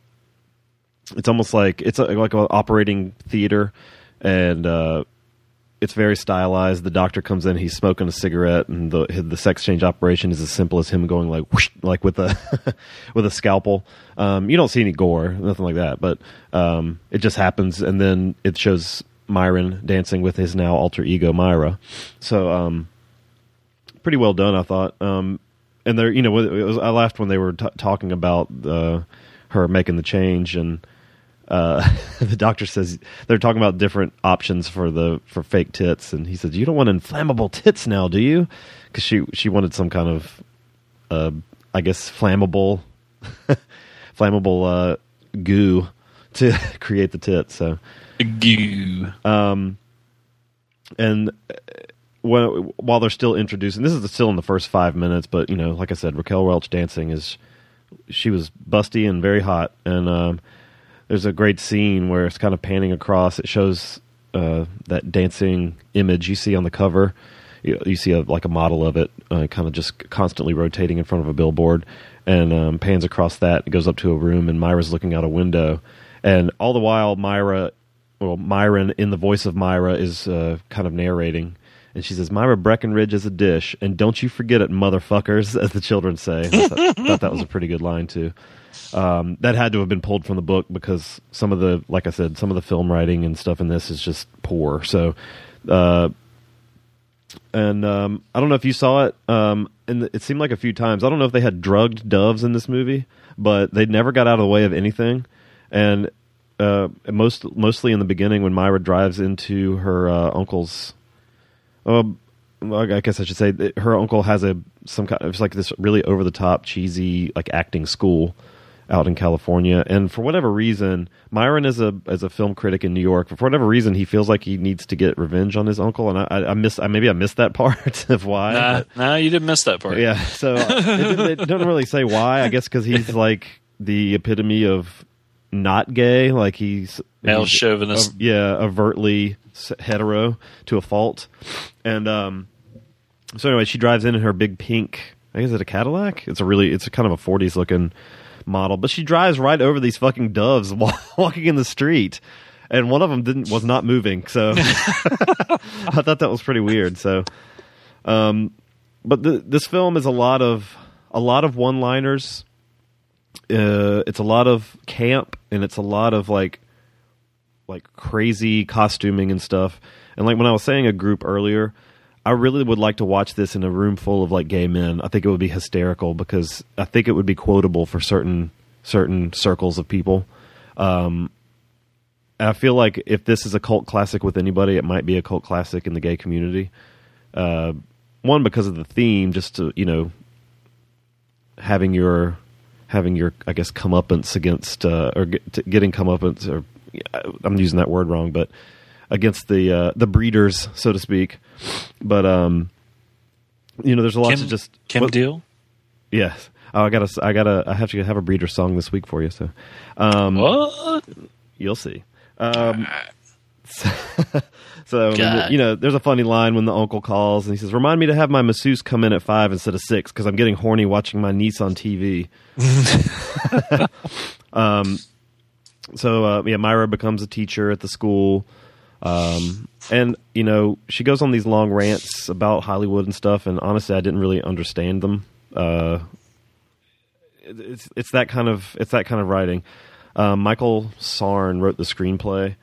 It's almost like it's a, like an operating theater, and uh, it's very stylized. The doctor comes in, he's smoking a cigarette, and the the sex change operation is as simple as him going like whoosh, like with a with a scalpel. Um, you don't see any gore, nothing like that, but um, it just happens, and then it shows Myron dancing with his now alter ego Myra. So um, pretty well done, I thought. Um, and there, you know, was, I laughed when they were t- talking about uh, her making the change, and uh, the doctor says they're talking about different options for the for fake tits, and he says, "You don't want inflammable tits now, do you?" Because she she wanted some kind of, uh, I guess, flammable, flammable uh, goo to create the tits. So Goo. Um, and uh, when, while they're still introducing, this is still in the first five minutes, but you know, like I said, Raquel Welch dancing is she was busty and very hot, and um, there's a great scene where it's kind of panning across. It shows uh, that dancing image you see on the cover. You, you see a, like a model of it, uh, kind of just constantly rotating in front of a billboard, and um, pans across that. It goes up to a room, and Myra's looking out a window, and all the while Myra, well, Myron in the voice of Myra is uh, kind of narrating And she says, Myra Breckinridge is a dish, and don't you forget it, motherfuckers, as the children say. I thought, thought that was a pretty good line, too. Um, that had to have been pulled from the book because some of the, like I said, some of the film writing and stuff in this is just poor. So, uh, and um, I don't know if you saw it, um, and it seemed like a few times. I don't know if they had drugged doves in this movie, but they never got out of the way of anything. And uh, most mostly in the beginning when Myra drives into her uh, uncle's. Uh, I guess I should say her uncle has a some kind. Of it's like this really over the top cheesy like acting school out in California, and for whatever reason, Myron is a as a film critic in New York. For whatever reason, he feels like he needs to get revenge on his uncle, and I, I, I miss I, maybe I missed that part of why. Nah, but- nah, you didn't miss that part. yeah, so uh, it, it doesn't really say why. I guess because he's like the epitome of not gay. Like he's Male he's- chauvinist. uh, yeah, overtly hetero to a fault. And um, so anyway, she drives in in her big pink. I guess it's a Cadillac. It's a really, it's a kind of a '40s looking model, but she drives right over these fucking doves walking in the street. And one of them didn't was not moving, so I thought that was pretty weird. So, um, but the, this film is a lot of a lot of one liners. Uh, it's a lot of camp, and it's a lot of like like crazy costuming and stuff. And like when I was saying a group earlier, I really would like to watch this in a room full of like gay men. I think it would be hysterical because I think it would be quotable for certain certain circles of people. Um, I feel like if this is a cult classic with anybody, it might be a cult classic in the gay community. Uh, one because of the theme, just to you know, having your having your I guess comeuppance against uh, or get, getting comeuppance or I'm using that word wrong, but against the uh, the breeders, so to speak. But um, you know, there's a lot Kim, to just Kim what- Deal. Yes. Oh, I gotta, I gotta, I have to have a breeder song this week for you. So, um, What? you'll see. Um, so, God. you know, there's a funny line when the uncle calls and he says, "Remind me to have my masseuse come in at five instead of six because I'm getting horny watching my niece on TV." um, so uh, yeah, Myra becomes a teacher at the school, um, and you know she goes on these long rants about Hollywood and stuff. And honestly, I didn't really understand them. Uh, it's it's that kind of it's that kind of writing. Um, Michael Sarne wrote the screenplay,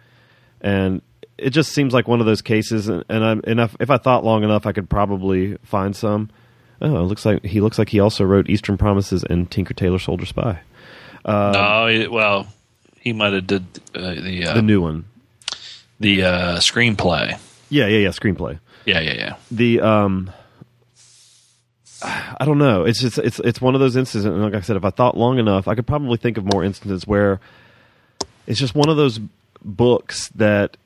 and it just seems like one of those cases. And, and, I, and if, if I thought long enough, I could probably find some. Oh, it looks like he looks like he also wrote Eastern Promises and Tinker Tailor Soldier Spy, no, well, he might have did uh, the uh, the new one. The uh, screenplay. Yeah, yeah, yeah. Screenplay. Yeah, yeah, yeah. the um I don't know. It's just it's it's one of those instances. And like I said, if I thought long enough, I could probably think of more instances where it's just one of those books that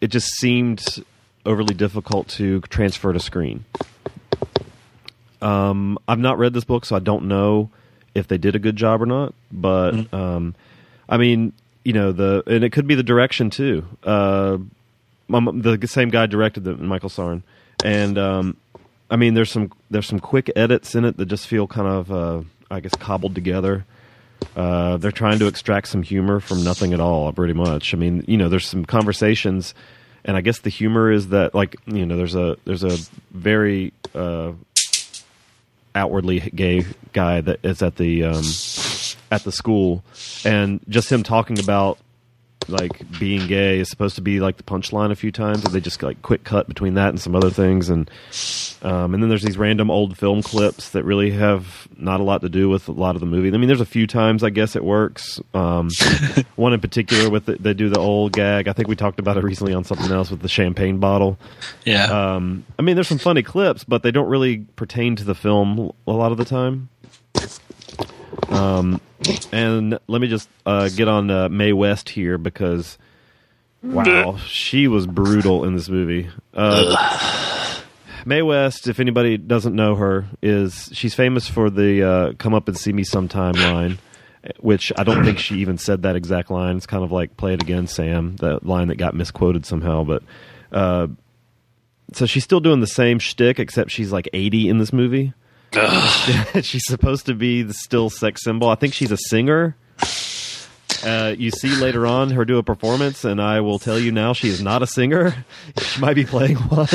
it just seemed overly difficult to transfer to screen. Um, I've not read this book, so I don't know if they did a good job or not. But um, I mean, you know, the and it could be the direction too. Uh, the same guy directed the Michael Sarne, and um, I mean, there's some there's some quick edits in it that just feel kind of uh, I guess cobbled together. Uh, they're trying to extract some humor from nothing at all, pretty much. I mean, you know, there's some conversations, and I guess the humor is that like you know, there's a there's a very uh, outwardly gay guy that is at the um, at the school, and just him talking about like being gay is supposed to be like the punchline a few times, and they just like quick cut between that and some other things, and um, and then there's these random old film clips that really have not a lot to do with a lot of the movie. I mean, there's a few times I guess it works. Um, one in particular with the, they do the old gag. I think we talked about it recently on something else with the champagne bottle. Yeah. Um, I mean, there's some funny clips, but they don't really pertain to the film a lot of the time. Um, and let me just uh, get on uh, Mae West here because, wow, she was brutal in this movie. Uh, Mae West, if anybody doesn't know her, is she's famous for the uh, "Come up and see me sometime" line, which I don't think she even said that exact line. It's kind of like "Play it again, Sam," that line that got misquoted somehow, but. Uh, so she's still doing the same shtick, except she's like 80 in this movie. she's supposed to be the still sex symbol. I think she's a singer. Uh, you see later on her do a performance, and I will tell you now, she is not a singer. She might be playing one,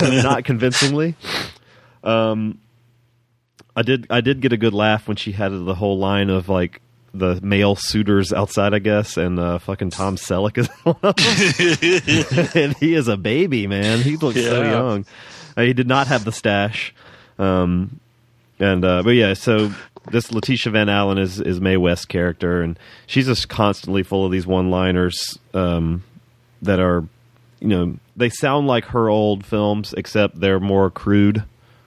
not convincingly. Um, I did I did get a good laugh when she had the whole line of like the male suitors outside, I guess, and uh, fucking Tom Selleck is one of them. and he is a baby, man. He looks so young. Uh, he did not have the stash. Um, and uh, but yeah, so this Letitia Van Allen is is Mae West's character, and she's just constantly full of these one liners um, that are, you know, they sound like her old films, except they're more crude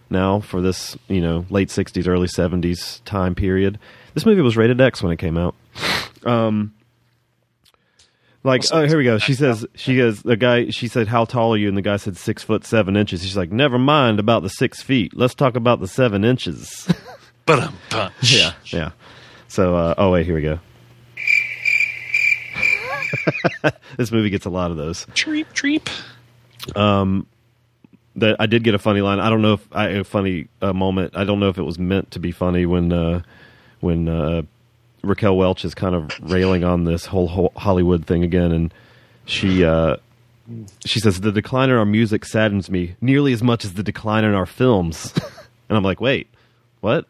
now for this, you know, late '60s, early '70s time period. This movie was rated X when it came out. Um, like, oh, here we go. She says, she goes, the guy, she said, how tall are you? And the guy said, six foot seven inches. She's like, never mind about the six feet. Let's talk about the seven inches. But punch. yeah, yeah. So, uh, oh, wait, here we go. this movie gets a lot of those. Treep, treep. Um, that I did get a funny line. I don't know if I, a funny uh, moment. I don't know if it was meant to be funny when uh, when uh, Raquel Welch is kind of railing on this whole ho- Hollywood thing again, and she uh, she says the decline in our music saddens me nearly as much as the decline in our films. and I'm like, wait, what?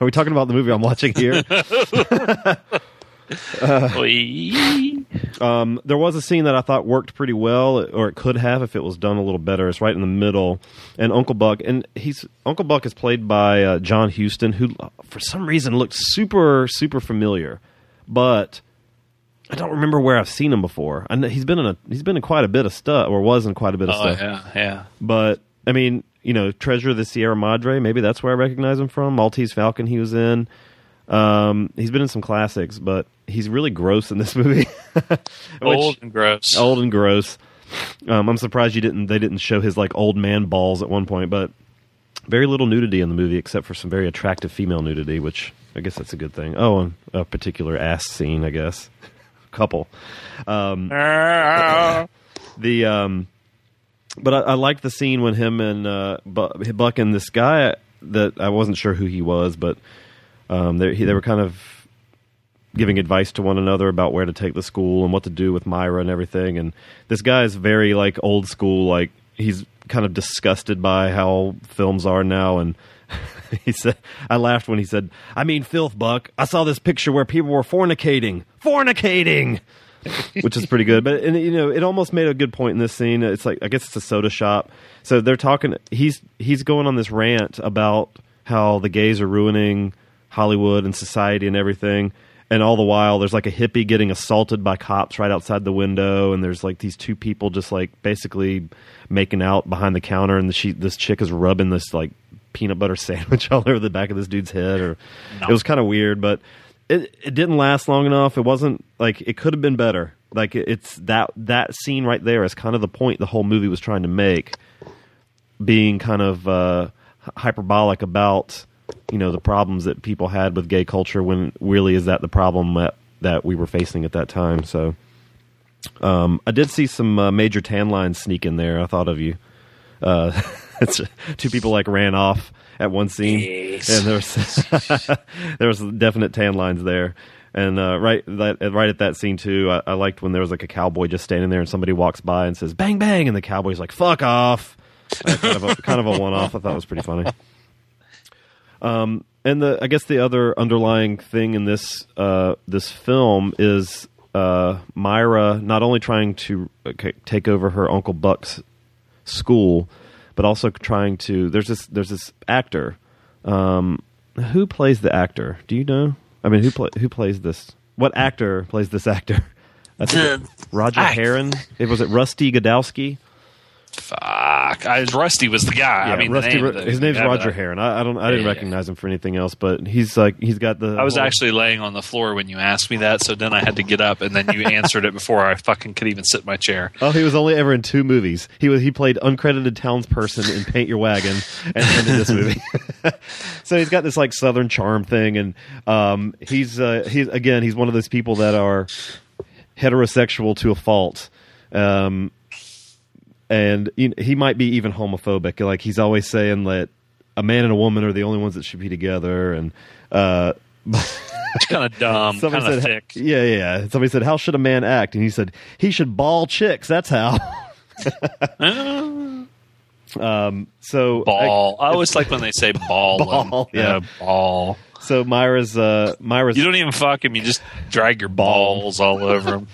Are we talking about the movie I'm watching here? Oi. Um, there was a scene that I thought worked pretty well, or it could have if it was done a little better. It's right in the middle, and Uncle Buck, and he's Uncle Buck is played by uh, John Huston, who uh, for some reason looked super super familiar, but I don't remember where I've seen him before. I know he's been in a he's been in quite a bit of stuff, or was in quite a bit of Oh stuff. yeah, yeah. But I mean, you know, Treasure of the Sierra Madre, maybe that's where I recognize him from. Maltese Falcon, he was in. Um, he's been in some classics, but he's really gross in this movie. Which- Old and gross. old and gross. Um, I'm surprised you didn't. They didn't show his like old man balls at one point, but very little nudity in the movie except for some very attractive female nudity, which I guess that's a good thing. Oh, and a particular ass scene, I guess. Couple. The um, but I, I liked the scene when him and uh, Bu- Buck and this guy that I wasn't sure who he was, but um, they he, they were kind of giving advice to one another about where to take the school and what to do with Myra and everything. And this guy is very like old school, like he's kind of disgusted by how films are now. And he said, I laughed when he said, "I mean, filth, Buck. I saw this picture where people were fornicating, fornicating." which is pretty good. But and you know, it almost made a good point in this scene. It's like I guess it's a soda shop. So they're talking. He's he's going on this rant about how the gays are ruining Hollywood and society and everything. And all the while, there's like a hippie getting assaulted by cops right outside the window, and there's like these two people just like basically making out behind the counter, and the she, this chick is rubbing this like peanut butter sandwich all over the back of this dude's head. Or it was kind of weird, but it it didn't last long enough. It wasn't like it could have been better. Like it's that that scene right there is kind of the point the whole movie was trying to make, being kind of uh, hyperbolic about you know the problems that people had with gay culture when really is that the problem that that we were facing at that time. So. Um, I did see some uh, major tan lines sneak in there. I thought of you. Uh, two people like ran off at one scene, Yes. and there was there was definite tan lines there. And uh, right that, right at that scene too, I, I liked when there was like a cowboy just standing there, and somebody walks by and says "bang bang," and the cowboy's like "fuck off." Uh, kind of a, kind of a one off. I thought it was pretty funny. Um, and the I guess the other underlying thing in this uh, this film is uh, Myra not only trying to uh, take over her uncle Buck's school, but also trying to. There's this there's this actor. Um, who plays the actor? Do you know? I mean, who play, who plays this? What actor plays this actor? I think The- Roger I- Herren. It was it Rusty Godowski. Fuck. I, Rusty was the guy. I mean, the Rusty, name the- his name's Roger I- Herren. I, I don't. I didn't Yeah, yeah, recognize him for anything else, but he's like he's got the. I was whole- actually laying on the floor when you asked me that, so then I had to get up, and then you answered it before I fucking could even sit in my chair. Oh, he was only ever in two movies. He was he played uncredited townsperson in Paint Your Wagon, and, and in this movie. so he's got this like Southern charm thing, and um, he's uh, he's again he's one of those people that are heterosexual to a fault. Um, and you know, he might be even homophobic. Like he's always saying that a man and a woman are the only ones that should be together, and uh, It's kind of dumb, kind of thick. yeah, yeah. Somebody said, "How should a man act?" And he said, "He should ball chicks. That's how." um. So Ball. I, always like when they say ball. Ball, and, yeah. uh, ball. so Myra's uh Myra's You don't even fuck him. You just drag your balls all over him.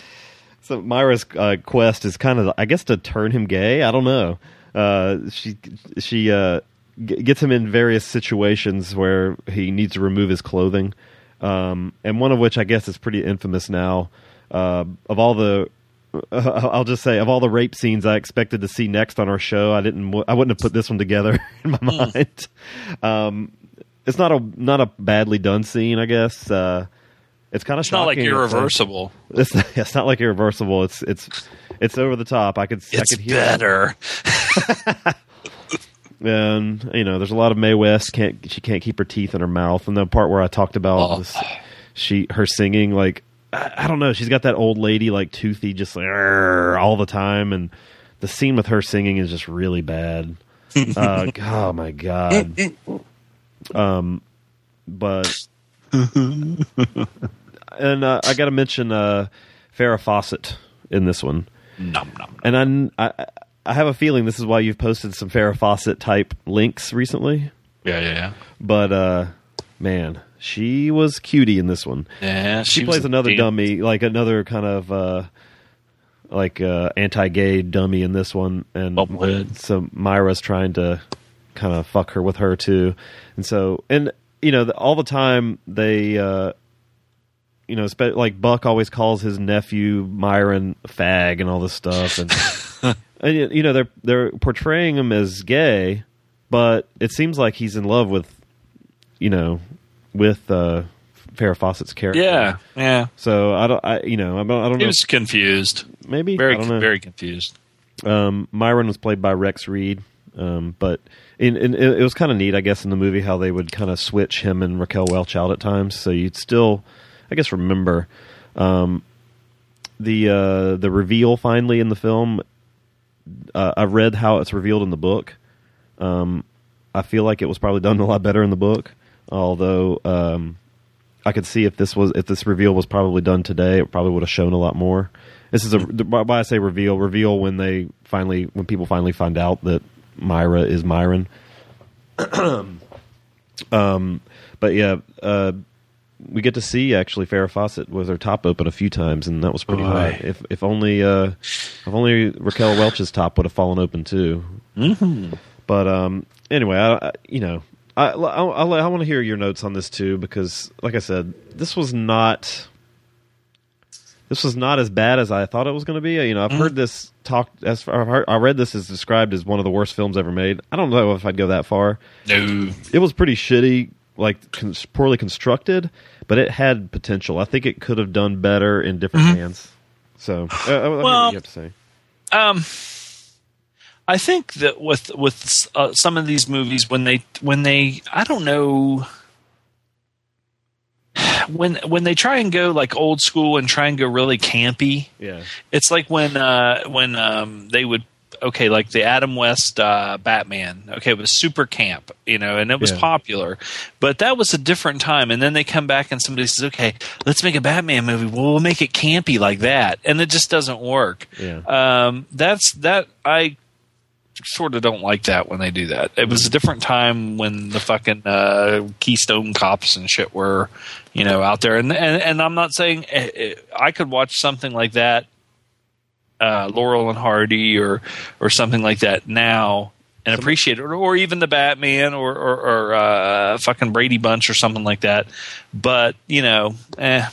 So Myra's uh, quest is kind of, I guess, to turn him gay. I don't know. Uh, she she uh, g- gets him in various situations where he needs to remove his clothing, um, and one of which I guess is pretty infamous now. Uh, of all the, I'll just say, of all the rape scenes I expected to see next on our show, I didn't. w- I wouldn't have put this one together in my mind. Um, it's not a not a badly done scene, I guess. Uh, it's kind of It's not like irreversible. it's it's not like irreversible. It's it's it's over the top. I could I It's could hear better. and you know there's a lot of Mae West can't she can't keep her teeth in her mouth and the part where I talked about Oh. this, she her singing like I, I don't know she's got that old lady like toothy just like all the time and the scene with her singing is just really bad. uh, oh my god. Um, but and uh, I got to mention uh, Farrah Fawcett in this one. Nom, nom. And I, I, I have a feeling this is why you've posted some Farrah Fawcett type links recently. Yeah, yeah, yeah. But uh, man, she was cutie in this one. Yeah, She, was plays another dummy, like another kind of uh, like uh, anti-gay dummy in this one, and Bubblehead. so Myra's trying to kind of fuck her with her too, and so and you know the, all the time they. Uh, you know, spe- like Buck always calls his nephew Myron fag and all this stuff, and and you- you know they're they're portraying him as gay, but it seems like he's in love with, you know, with uh, Farrah Fawcett's character. Yeah, yeah. So I don't, I you know, I don't, I don't He know. was confused. maybe Very, I don't know. very confused. Um, Myron was played by Rex Reed, um, but in, in, it was kind of neat, I guess, in the movie how they would kind of switch him and Raquel Welch out at times, so you'd still, I guess, remember um, the uh, the reveal finally in the film. Uh, I read how it's revealed in the book. Um, I feel like it was probably done a lot better in the book, although um, I could see if this was if this reveal was probably done today, it probably would have shown a lot more. This is a why I say reveal reveal when they finally when people finally find out that Myra is Myron. um, but yeah, uh, we get to see actually Farrah Fawcett with her top open a few times, and that was pretty hot. If if only uh, if only Raquel Welch's top would have fallen open too. Mm-hmm. But um, anyway, I, I you know I I, I, I want to hear your notes on this too because, like I said, this was not this was not as bad as I thought it was going to be. You know, I've heard this talked as far, I've heard, I read this as described as one of the worst films ever made. I don't know if I'd go that far. No, It was pretty shitty, like con- poorly constructed, but it had potential. I think it could have done better in different hands. So, uh, Well- you have to say. um, I think that with with uh, some of these movies, when they when they, I don't know. When when they try and go like old school and try and go really campy, Yeah, It's like when uh, when um, they would okay, like the Adam West uh, Batman. Okay, it was super camp, you know, and it was Yeah. popular, but that was a different time. And then they come back and somebody says, "Okay, let's make a Batman movie. Well, we'll make it campy like that," and it just doesn't work. Yeah. Um, that's that I sort of don't like that when they do that. It was a different time when the fucking uh, Keystone cops and shit were, you know, out there. And and, and I'm not saying eh, eh, I could watch something like that, uh, Laurel and Hardy or or something like that now. And appreciate it, or, or even the Batman, or or, or uh, fucking Brady Bunch, or something like that. But you know, eh,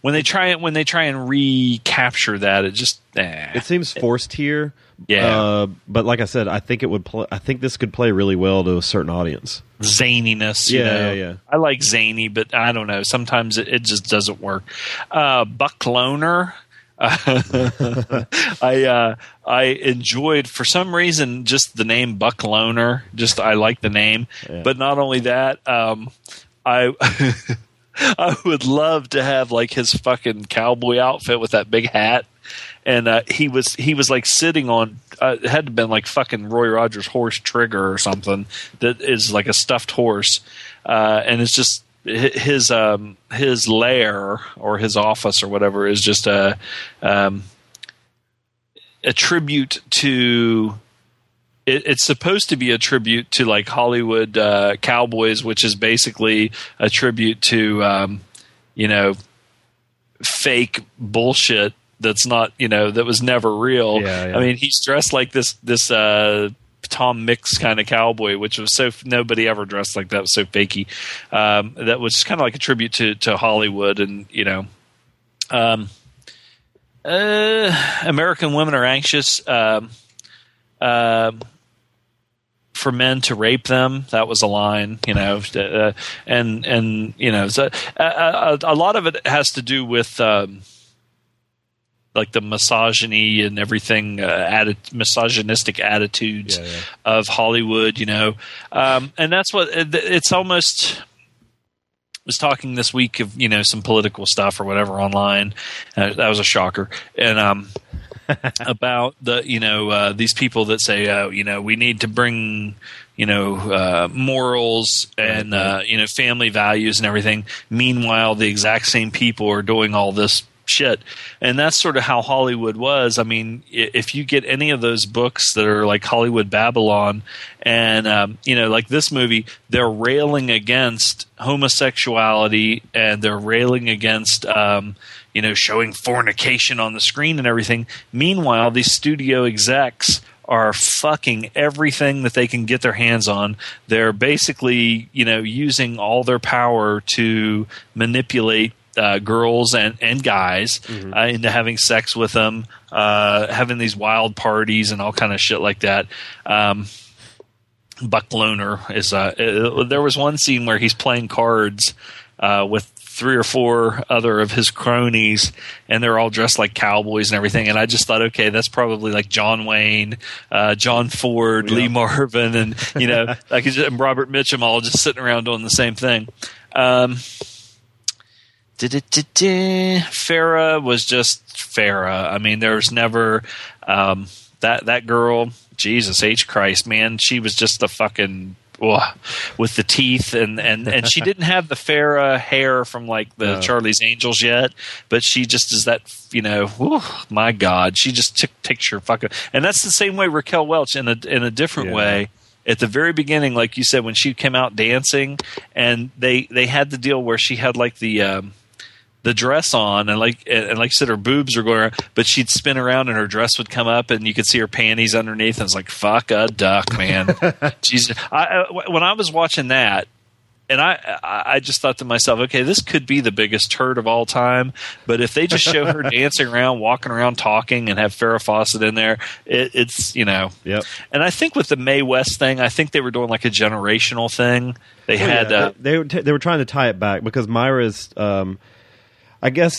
when they try it, when they try and recapture that, it just eh. it seems forced here. Yeah. uh, but like I said, I think it would. Play, I think this could play really well to a certain audience. zaniness. You Yeah, know? yeah, yeah. I like zany, but I don't know. Sometimes it, it just doesn't work. Uh, Buck Loner. I uh, I enjoyed for some reason just the name Buck Loner. Just I like the name, Yeah. but not only that, um, I I would love to have like his fucking cowboy outfit with that big hat. And uh, he was he was like sitting on uh, it had to have been like fucking Roy Rogers horse trigger or something that is like a stuffed horse, uh, and it's just his um, his lair or his office or whatever is just a um, a tribute to. It, it's supposed to be a tribute to like Hollywood uh, cowboys, which is basically a tribute to um, you know fake bullshit that's not you know that was never real. Yeah, yeah. I mean, he's dressed like this this uh, Tom Mix kind of cowboy, which was so nobody ever dressed like that. Was so fakey. Um, that was kind of like a tribute to to Hollywood, and you know, um, uh, American women are anxious. Um, um for men to rape them. That was a line, you know, uh, and and you know, so, uh, a, a lot of it has to do with um, like the misogyny and everything, uh, atti- misogynistic attitudes Yeah, yeah. of Hollywood, you know, um, and that's what it's almost. Was talking this week of you know some political stuff or whatever online. Uh, that was a shocker, and um, about the you know uh, these people that say uh, you know we need to bring you know uh, morals and uh, you know family values and everything. Meanwhile, the exact same people are doing all this shit, and that's sort of how Hollywood was. I mean, if you get any of those books that are like Hollywood Babylon, and um, you know like this movie, they're railing against homosexuality and they're railing against. Um, you know, showing fornication on the screen and everything. Meanwhile, these studio execs are fucking everything that they can get their hands on. They're basically, you know, using all their power to manipulate uh, girls and, and guys uh, into having sex with them, uh, having these wild parties and all kind of shit like that. Um, Buck Loner is. Uh, uh, there was one scene where he's playing cards uh, with three or four other of his cronies, and they're all dressed like cowboys and everything. And I just thought, okay, that's probably like John Wayne, uh, John Ford, Lee Marvin, and you know, like and Robert Mitchum, all just sitting around doing the same thing. Um. Farrah was just Farrah. I mean, there was never um, that that girl. Jesus H Christ, man, she was just the fucking ugh, with the teeth and and and she didn't have the Farrah hair from like the No. Charlie's Angels yet, but she just is that you know, whew, my God, she just took picture fucking, and that's the same way Raquel Welch in a in a different Yeah. way at the very beginning, like you said, when she came out dancing, and they they had the deal where she had like the um, the dress on, and like and, like you said, her boobs were going, around, but she'd spin around and her dress would come up, and you could see her panties underneath. And it's like fuck a duck, man. Jesus, I, I, when I was watching that. And I, I I just thought to myself, okay, this could be the biggest turd of all time. But if they just show her dancing around, walking around, talking, and have Farrah Fawcett in there, it, it's you know, Yep. and I think with the Mae West thing, I think they were doing like a generational thing. They had Yeah, uh, they, they were t- they were trying to tie it back because Myra's. Um, I guess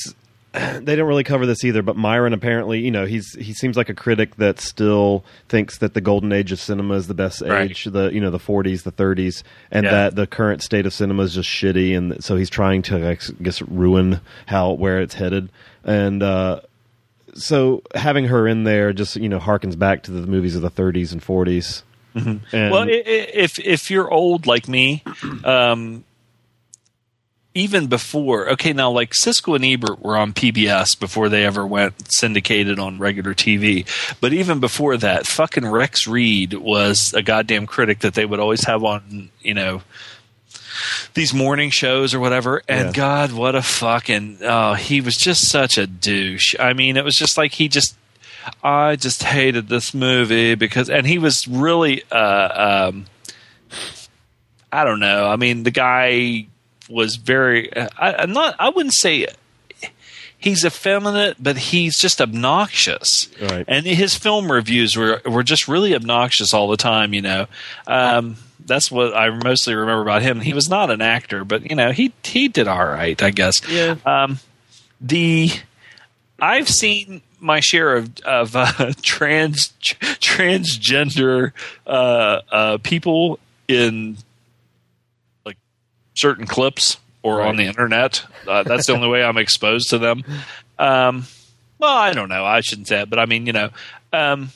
they didn't really cover this either, but Myron apparently, you know, he's he seems like a critic that still thinks that the golden age of cinema is the best Right. age, the you know the 40s, the 30s, and Yeah. that the current state of cinema is just shitty, and so he's trying to I guess ruin how where it's headed, and. uh so having her in there just you know harkens back to the movies of the 30s and 40s. And well, if if you're old like me, um, even before okay, now like Siskel and Ebert were on PBS before they ever went syndicated on regular TV. But even before that, fucking Rex Reed was a goddamn critic that they would always have on, you know. These morning shows or whatever, and Yeah. God, what a fucking oh, he was just such a douche. I mean, it was just like he just I just hated this movie because, and he was really, uh, um, I don't know. I mean, the guy was very, I, I'm not, I wouldn't say he's effeminate, but he's just obnoxious. Right. And his film reviews were, were just really obnoxious all the time, you know. Um, that's what I mostly remember about him. He was not an actor, but you know, he, he did all right, I guess. Yeah. Um, the, I've seen my share of of uh, trans transgender uh, uh, people in certain clips or on the internet. Uh, that's the only way I'm exposed to them. Um, well, I don't know. I shouldn't say it, but I mean, you know, um,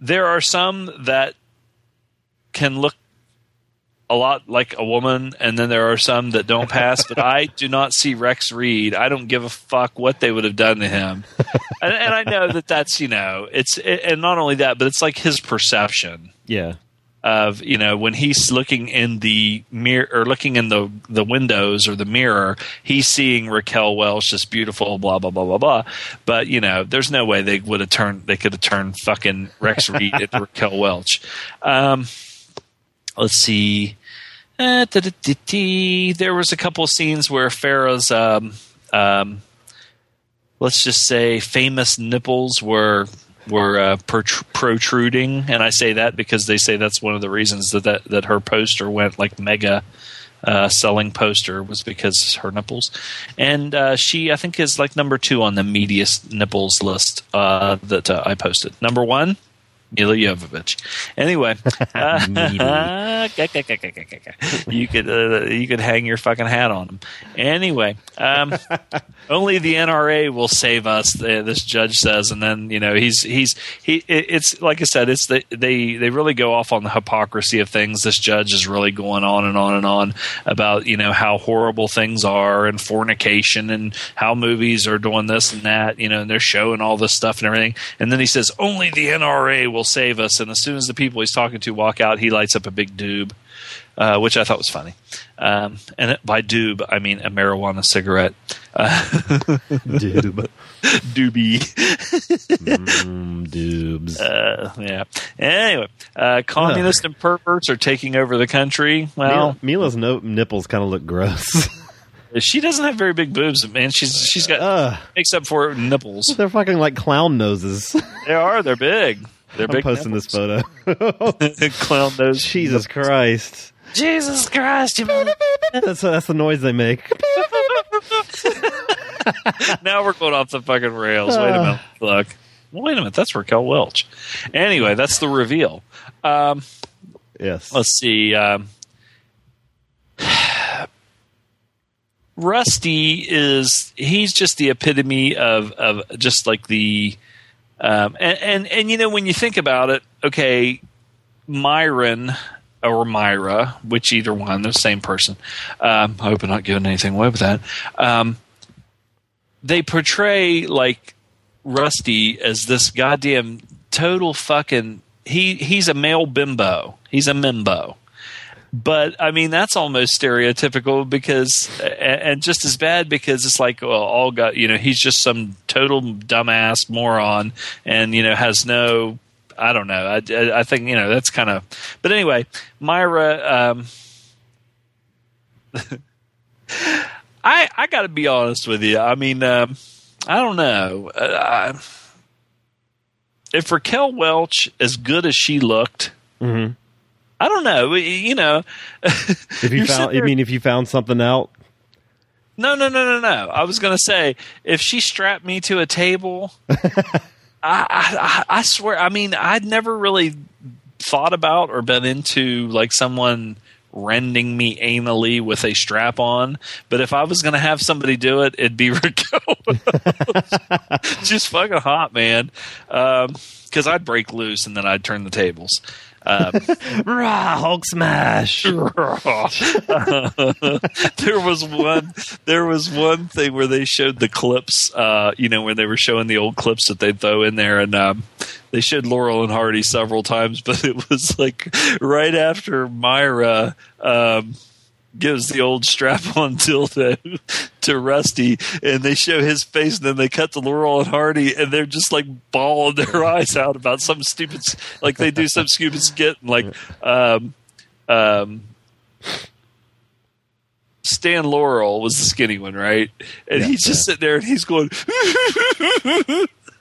there are some that can look a lot like a woman, and then there are some that don't pass. but I do not see Rex Reed. I don't give a fuck what they would have done to him. and, and I know that that's you know it's and not only that, but it's like his perception Yeah. Of you know when he's looking in the mirror or looking in the the windows or the mirror he's seeing Raquel Welch just beautiful blah blah blah blah blah. But you know there's no way they would have turned they could have turned fucking Rex Reed into Raquel Welch um let's see. Uh, there was a couple of scenes where Farrah's um um let's just say famous nipples were were uh, protr- protruding, and I say that because they say that's one of the reasons that that, that her poster went like mega uh, selling poster was because her nipples, and uh, she I think is like number two on the meatiest nipples list uh, that uh, I posted. Number one. Milla Jovovich. Anyway, uh, you could uh, you could hang your fucking hat on them. Anyway, um, only the NRA will save us. uh, This judge says, and then you know he's he's he. It's like I said, it's the, they they really go off on the hypocrisy of things. This judge is really going on and on and on about you know how horrible things are and fornication and how movies are doing this and that. You know, and they're showing all this stuff and everything. And then he says, only the NRA will save us. And as soon as the people he's talking to walk out, he lights up a big doob. Uh, which I thought was funny. Um, and by doob, I mean a marijuana cigarette. Uh, Doob. doobie. mm, doobs. Uh, yeah. Anyway, uh, communists and perverts are taking over the country. Well, Milla, Milla's no, nipples kind of look gross. she doesn't have very big boobs, man. She's she's got Ugh. makes up for nipples. They're fucking like clown noses. They are. They're big. They're I'm big. posting this nipples. photo. Clown nose. Jesus Christ. Jesus Christ! You That's that's the noise they make. now we're going off the fucking rails. Wait a minute. Look. Wait a minute. That's Raquel Welch. Anyway, that's the reveal. Um, Yes. let's see. Um, Rusty is he's just the epitome of of just like the um, and, and and you know when you think about it, okay, Myron or Myra, which either one, the same person. Um, I hope I'm not giving anything away with that. Um, they portray like Rusty as this goddamn total fucking he he's a male bimbo. He's a mimbo. But I mean that's almost stereotypical because and, just as bad because it's like well all got you know he's just some total dumbass moron and you know has no I don't know I, I, think you know that's kind of but anyway Myra um, I I got to be honest with you. I mean, um, I don't know. Uh, I- if Raquel Welch, as good as she looked, Mhm. I don't know. You know, If you found, sitting you mean if you found something out? no, no, no, no, no. I was going to say if she strapped me to a table, I, I, I swear. I mean, I'd never really thought about or been into like someone rending me anally with a strap on. But if I was going to have somebody do it, it'd be Raquel. Just fucking hot, man. Um, because I'd break loose and then I'd turn the tables. Um, Rah, Hulk smash. there was one there was one thing where they showed the clips uh you know where they were showing the old clips that they throw in there and um they showed Laurel and Hardy several times but it was like right after Myra um gives the old strap on dildo to Rusty and they show his face and then they cut to Laurel and Hardy and they're just like bawling their eyes out about some stupid like they do some stupid skit and like um um Stan Laurel was the skinny one, right? And he's just sitting there and he's going.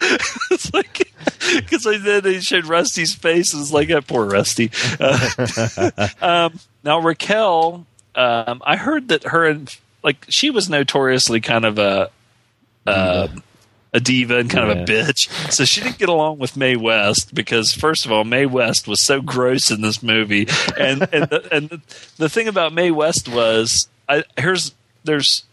it's like because then they showed Rusty's face. and It's like that poor Rusty. Uh, um, now Raquel, um, I heard that her and like she was notoriously kind of a. Uh, a diva and kind of a bitch. So she didn't get along with Mae West because, first of all, Mae West was so gross in this movie, and and the, and the, the thing about Mae West was, I, here's there's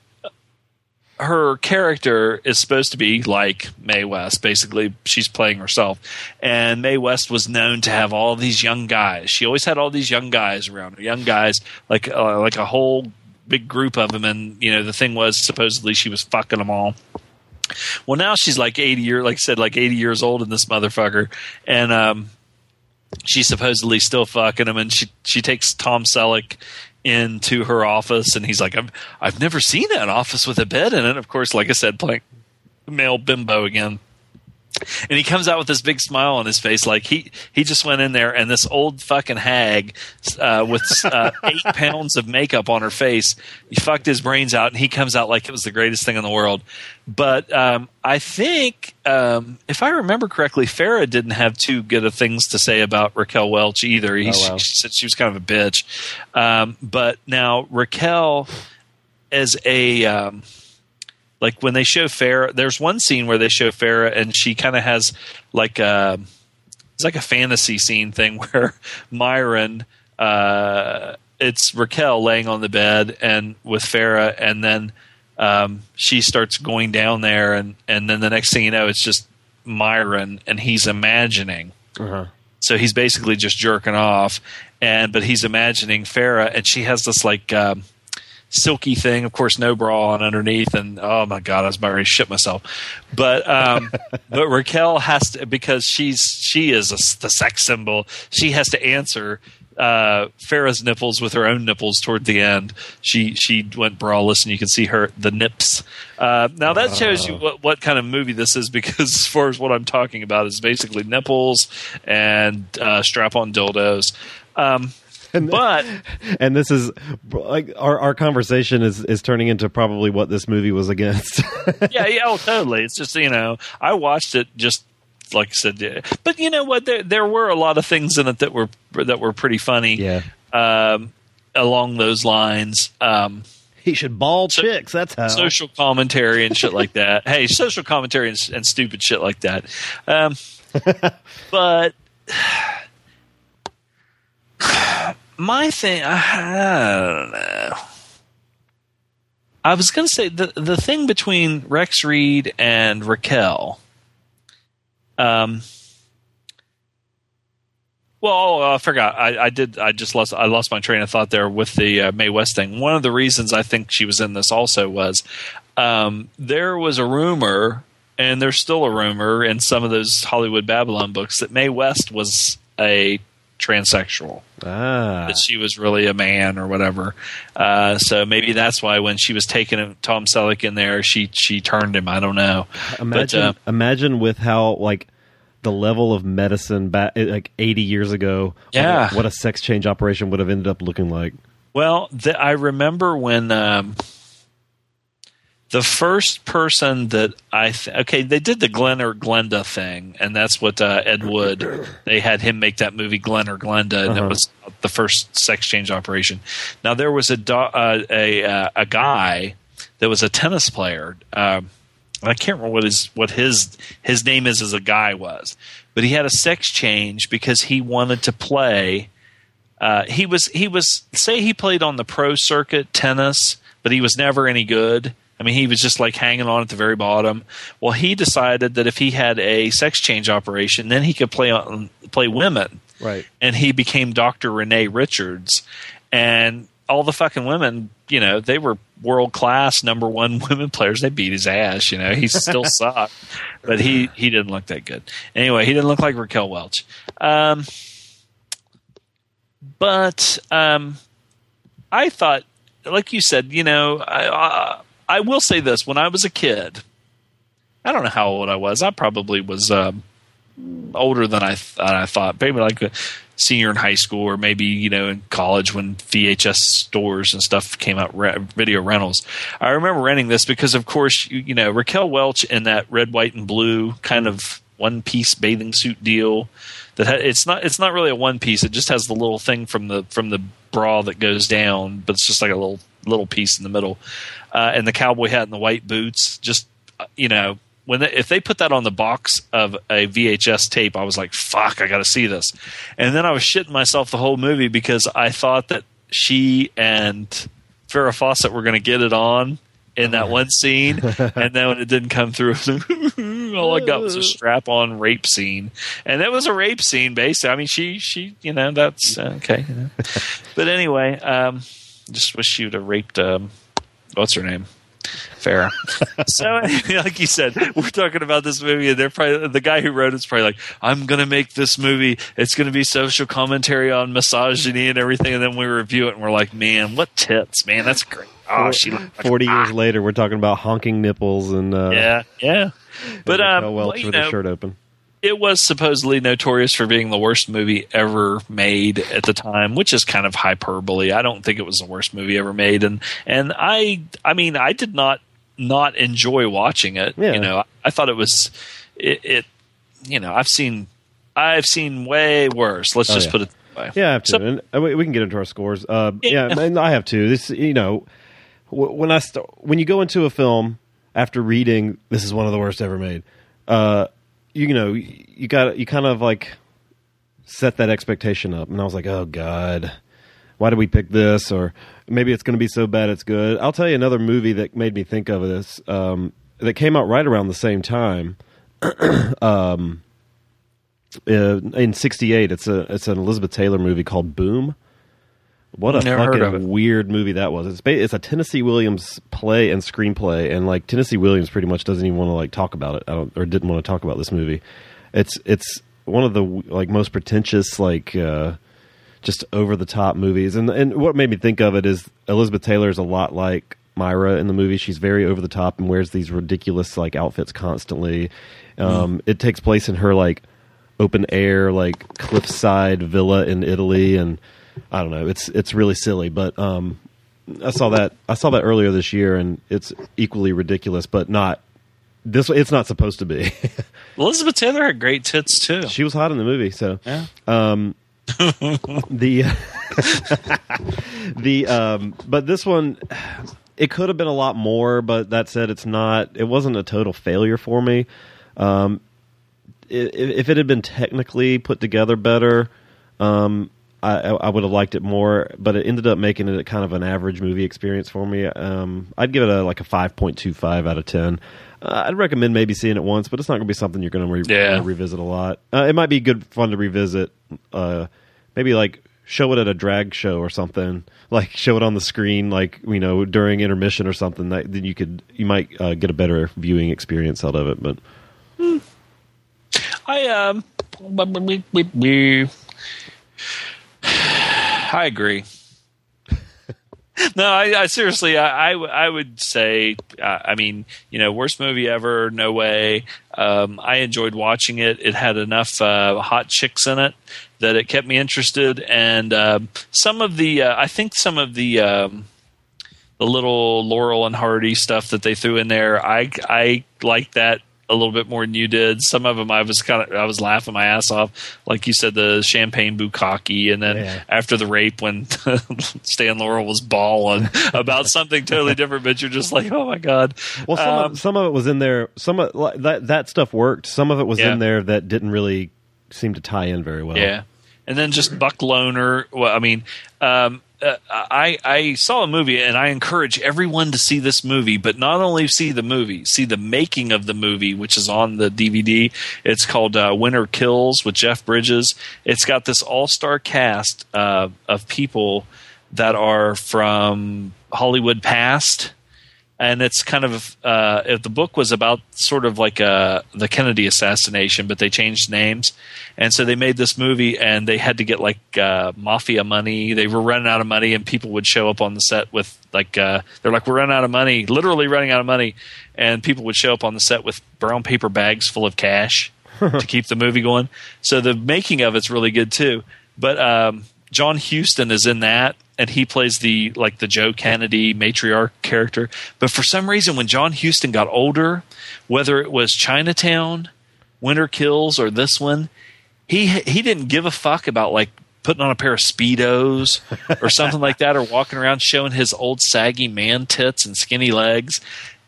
her character is supposed to be like Mae West. Basically, she's playing herself. And Mae West was known to have all these young guys. She always had all these young guys around her. Young guys, like uh, like a whole big group of them. And you know, the thing was supposedly she was fucking them all. Well, now she's like eighty year, like I said, like eighty years old in this motherfucker, and um, she's supposedly still fucking him. And she she takes Tom Selleck into her office, and he's like, "I've I've never seen that office with a bed in it." Of course, like I said, playing male bimbo again. And he comes out with this big smile on his face, like he he just went in there, and this old fucking hag uh, with uh, eight pounds of makeup on her face, he fucked his brains out, and he comes out like it was the greatest thing in the world. But um, I think, um, if I remember correctly, Farrah didn't have too good of things to say about Raquel Welch either. He, Oh, wow. She said she was kind of a bitch. Um, but now Raquel, as a um, like when they show Farrah, there's one scene where they show Farrah and she kind of has like a it's like a fantasy scene thing where Myron uh, it's Raquel laying on the bed and with Farrah and then um, she starts going down there and and then the next thing you know it's just Myron and he's imagining Uh-huh. so he's basically just jerking off, and but he's imagining Farrah, and she has this like um, silky thing, of course, no bra on underneath, and oh my god, I was about to shit myself. But um, but Raquel has to because she's she is a, the sex symbol. She has to answer. Uh, Farrah's nipples with her own nipples toward the end. She she went braless, and you can see her the nips. Uh, now that shows you what, what kind of movie this is, because as far as what I'm talking about is basically nipples and uh, strap-on dildos. Um, but And this is like our our conversation is is turning into probably what this movie was against. yeah, yeah, oh, totally. It's just you know, I watched it just like I said, but you know what? There there were a lot of things in it that were that were pretty funny. yeah. Um, along those lines, um, He should ball chicks. That's how. social commentary and shit like that. Hey, social commentary and, and stupid shit like that. Um, but my thing, I, don't know. I was going to say the the thing between Rex Reed and Raquel. Um. Well, oh, I forgot. I, I did. I just lost. I lost my train of thought there with the uh, Mae West thing. One of the reasons I think she was in this also was um, there was a rumor, and there's still a rumor in some of those Hollywood Babylon books that Mae West was a transsexual ah. that she was really a man or whatever. Uh, so maybe that's why when she was taking Tom Selleck in there, she she turned him. I don't know. Imagine, uh, imagine with how like the level of medicine back like 80 years ago. Yeah. what a, what a sex change operation would have ended up looking like. Well, I remember when um, the first person that I th- okay they did the Glen or Glenda thing, and that's what uh, Ed Wood they had him make that movie Glen or Glenda, and it Uh-huh. was the first sex change operation. Now there was a do- uh, a uh, a guy that was a tennis player. Um, I can't remember what his what his his name is as a guy was, but he had a sex change because he wanted to play. Uh, he was he was say he played on the pro circuit tennis, but he was never any good. I mean, he was just like hanging on at the very bottom. Well, he decided that if he had a sex change operation, then he could play on play women, Right. and he became Doctor Renee Richards, and all the fucking women, you know, they were world class number one women players. They beat his ass. You know, he still sucked, but he he didn't look that good. Anyway, he didn't look like Raquel Welch. Um, but um, I thought, like you said, you know, I, I I will say this: when I was a kid, I don't know how old I was. I probably was um, older than I th- than I thought. Maybe like a senior in high school, or maybe you know in college when VHS stores and stuff came out, re- video rentals. I remember renting this because, of course, you, you know Raquel Welch in that red, white, and blue kind of one piece bathing suit deal. That ha- it's not it's not really a one piece. It just has the little thing from the from the bra that goes down, but it's just like a little little piece in the middle, uh, and the cowboy hat and the white boots. Just uh, you know, when they, if they put that on the box of a VHS tape, I was like, "Fuck, I got to see this." And then I was shitting myself the whole movie because I thought that she and Farrah Fawcett were going to get it on, in that one scene, and then when it didn't come through, all I got was a strap-on rape scene, and it was a rape scene. Basically, I mean, she she you know that's uh, okay. You know. but anyway, um, just wish she would have raped. Um, what's her name? Farrah. so, like you said, we're talking about this movie, and they're probably the guy who wrote it's probably like, "I'm going to make this movie. It's going to be social commentary on misogyny and everything." And then we review it, and we're like, "Man, what tits, man? That's great." Oh, she looked like Forty a- years later, we're talking about honking nipples and uh, Yeah, yeah. But um, Welch well, you with know, her shirt open. It was supposedly notorious for being the worst movie ever made at the time, which is kind of hyperbole. I don't think it was the worst movie ever made, and and I I mean I did not not enjoy watching it. Yeah. You know, I thought it was it, it. You know, I've seen I've seen way worse. Let's Oh, just yeah. put it that way. Yeah, I have to, So- and uh, we we can get into our scores. Uh, yeah, Yeah. and I have to. This, you know, when I st- when you go into a film after reading this is one of the worst ever made, uh, you know, you got you kind of like set that expectation up, and I was like, oh god, why did we pick this? Or maybe it's going to be so bad it's good. I'll tell you another movie that made me think of this um, that came out right around the same time. uh, in '68. It's a it's an Elizabeth Taylor movie called Boom. What a Never heard of it. fucking weird movie that was. It's ba- it's a Tennessee Williams play and screenplay, and like Tennessee Williams pretty much doesn't even want to like talk about it. I don't, or didn't want to talk about this movie. It's it's one of the like most pretentious like. uh just over the top movies. And and what made me think of it is Elizabeth Taylor is a lot like Myra in the movie. She's very over the top and wears these ridiculous like outfits constantly. Um, It takes place in her like open air like cliffside villa in Italy, and I don't know. It's it's really silly, but um, I saw that I saw that earlier this year, and it's equally ridiculous, but not. This it's not supposed to be. Elizabeth Taylor had great tits too. she was hot in the movie, so Yeah. the the um but this one it could have been a lot more but that said it's not it wasn't a total failure for me um i- i- if it had been technically put together better um I, I would have liked it more, but it ended up making it kind of an average movie experience for me. Um, I'd give it a like a five point two five out of ten. Uh, I'd recommend maybe seeing it once, but it's not going to be something you're going to re- Yeah. revisit a lot. Uh, it might be good fun to revisit. Uh, maybe like show it at a drag show or something. Like show it on the screen, like you know during intermission or something. That then you could you might uh, get a better viewing experience out of it. But I um, I agree. no, I, I seriously, I, I, I would say, uh, I mean, you know, worst movie ever, no way. Um, I enjoyed watching it. It had enough uh, hot chicks in it that it kept me interested, and um, some of the, uh, I think some of the. Um, the little Laurel and Hardy stuff that they threw in there. I I like that a little bit more than you did. Some of them I was kind of I was laughing my ass off, like you said, the champagne bukkake, and then Yeah. after the rape when Stan Laurel was bawling about something totally different, but you're just like, oh my god. well, some Um, of, some of it was in there. Some of that that stuff worked. Some of it was Yeah. in there that didn't really seem to tie in very well. Yeah, and then just Buck Loner. Well, I mean, um, uh, I I saw a movie, and I encourage everyone to see this movie. But not only see the movie, see the making of the movie, which is on the DVD. It's called uh, Winter Kills with Jeff Bridges. It's got this all star cast uh, of people that are from Hollywood past and it's kind of uh, if the book was about sort of like uh, the Kennedy assassination, but they changed names, and so they made this movie, and they had to get like uh, mafia money. They were running out of money, and people would show up on the set with like uh, they're like we're running out of money, literally running out of money, and people would show up on the set with brown paper bags full of cash to keep the movie going. So the making of it's really good too. But um, John Huston is in that, and he plays the like the Joe Kennedy matriarch character. But for some reason, when John Huston got older, whether it was Chinatown, Winter Kills, or this one, he he didn't give a fuck about like putting on a pair of speedos or something like that, or walking around showing his old saggy man tits and skinny legs.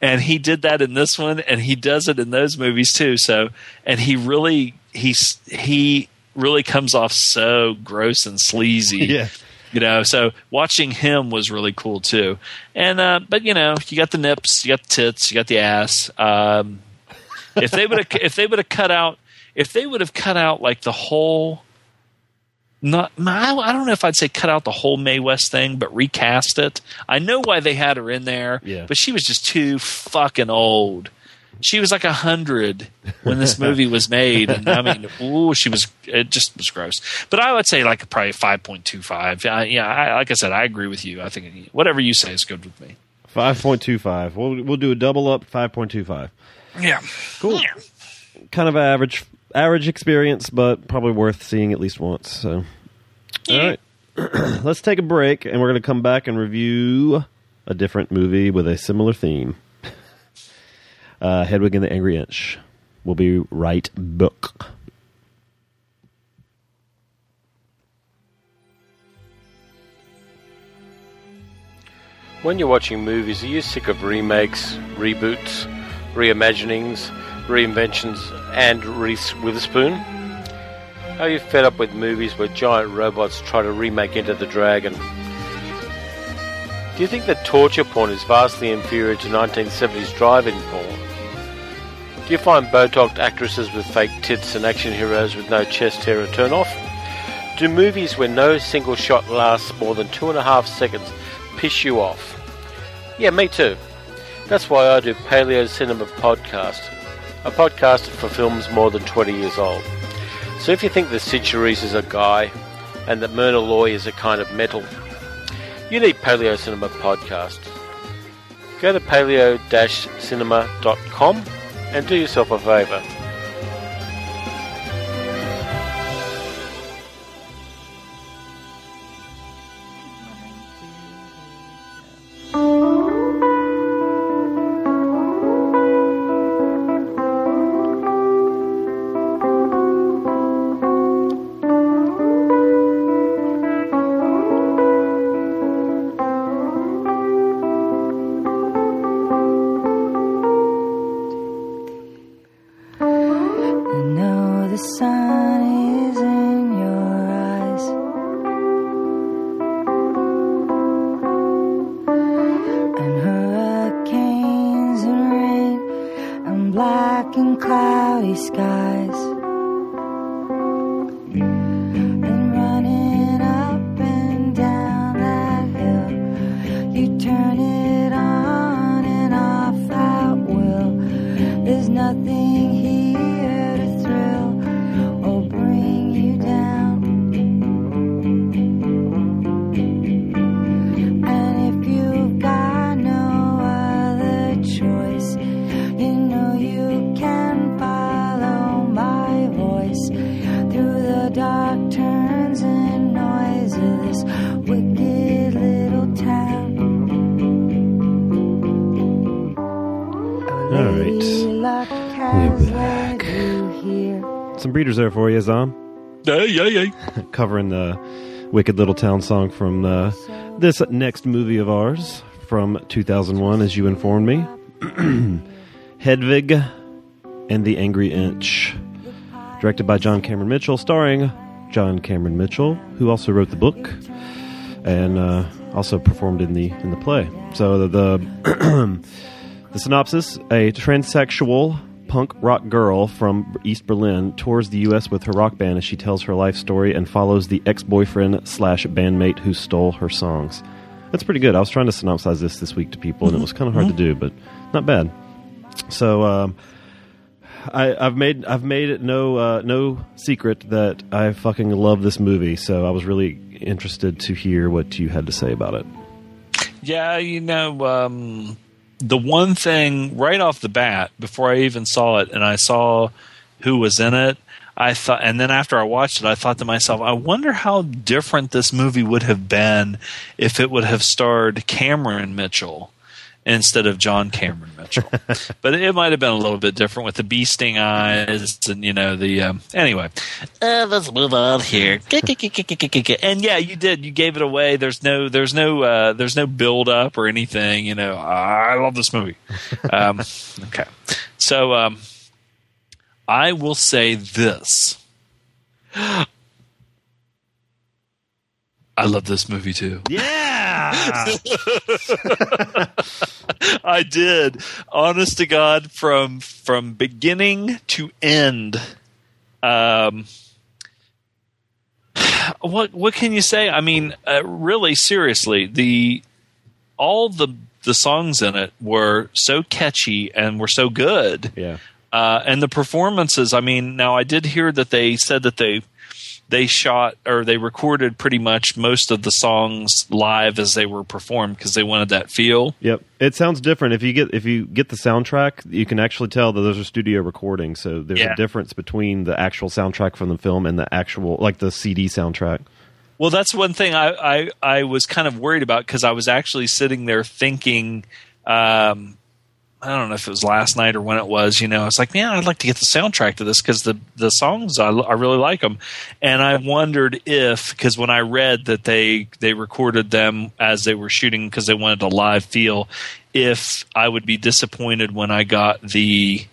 And he did that in this one, and he does it in those movies too. So, and he really he's he really comes off so gross and sleazy. Yeah. You know, so watching him was really cool too. And uh, but you know, you got the nips, you got the tits, you got the ass. Um, if they would have if they would have cut out if they would have cut out like the whole not I I don't know if I'd say cut out the whole Mae West thing, but recast it. I know why they had her in there, Yeah. but she was just too fucking old. She was like a hundred when this movie was made, and I mean, ooh, she was. It just was gross. But I would say like probably five point two five. Yeah, I, like I said, I agree with you. I think whatever you say is good with me. Five point two five. We'll we'll do a double up. Five point two five. Yeah, Cool. Kind of average average experience, but probably worth seeing at least once. So, all right, let's take a break, and we're going to come back and review a different movie with a similar theme. Uh, Hedwig and the Angry Inch. We'll be right back. When you're watching movies, are you sick of remakes, reboots, reimaginings, reinventions, and Reese Witherspoon? Are you fed up with movies where giant robots try to remake Enter the Dragon? Do you think that torture porn is vastly inferior to 1970s drive-in porn? Do you find Botox actresses with fake tits and action heroes with no chest hair a turn off? Do movies where no single shot lasts more than two and a half seconds piss you off? Yeah, me too. That's why I do Paleo Cinema Podcast, a podcast for films more than 20 years old. So if you think that Cyd Charisse is a guy and that Myrna Loy is a kind of metal, you need Paleo Cinema Podcast. Go to paleo-cinema.com and do yourself a favour. Covering the Wicked Little Town song from uh, this next movie of ours from 2001, as you informed me. Hedwig and the Angry Inch. Directed by John Cameron Mitchell, starring John Cameron Mitchell, who also wrote the book and uh, also performed in the in the play. So the the, the synopsis: A transsexual punk rock girl from East Berlin tours the U.S. with her rock band as she tells her life story and follows the ex-boyfriend slash bandmate who stole her songs. That's pretty good. I was trying to synopsize this this week to people, and it was kind of hard to do, but not bad. So um, I, I've made I've made it no uh, no secret that I fucking love this movie. So I was really interested to hear what you had to say about it. Yeah, you know, um, the one thing right off the bat before I even saw it, and I saw who was in it, I thought, and then after I watched it, I thought to myself, I wonder how different this movie would have been if it would have starred Cameron Mitchell instead of John Cameron Mitchell. but it might have been a little bit different with the bee sting eyes and you know the um, anyway. Uh, let's move on here. and yeah, you did. You gave it away. There's no there's no uh, there's no build up or anything. You know, I love this movie. Um, okay, so um, I will say this. I love this movie too. Yeah. I did. Honest to God, from from beginning to end. Um, what what can you say? I mean, uh, really, seriously, the all the the songs in it were so catchy and were so good. yeah. Uh, and the performances, I mean, now I did hear that they said that they they shot or they recorded pretty much most of the songs live as they were performed because they wanted that feel. Yep. It sounds different if you get if you get the soundtrack, you can actually tell that those are studio recordings. So there's Yeah. a difference between the actual soundtrack from the film and the actual like the CD soundtrack. Well, that's one thing I I, I was kind of worried about because I was actually sitting there thinking. Um, I don't know if it was last night or when it was. You know, I was like, man, I'd like to get the soundtrack to this because the the songs I, I really like them, and I wondered if because when I read that they they recorded them as they were shooting because they wanted a live feel, if I would be disappointed when I got the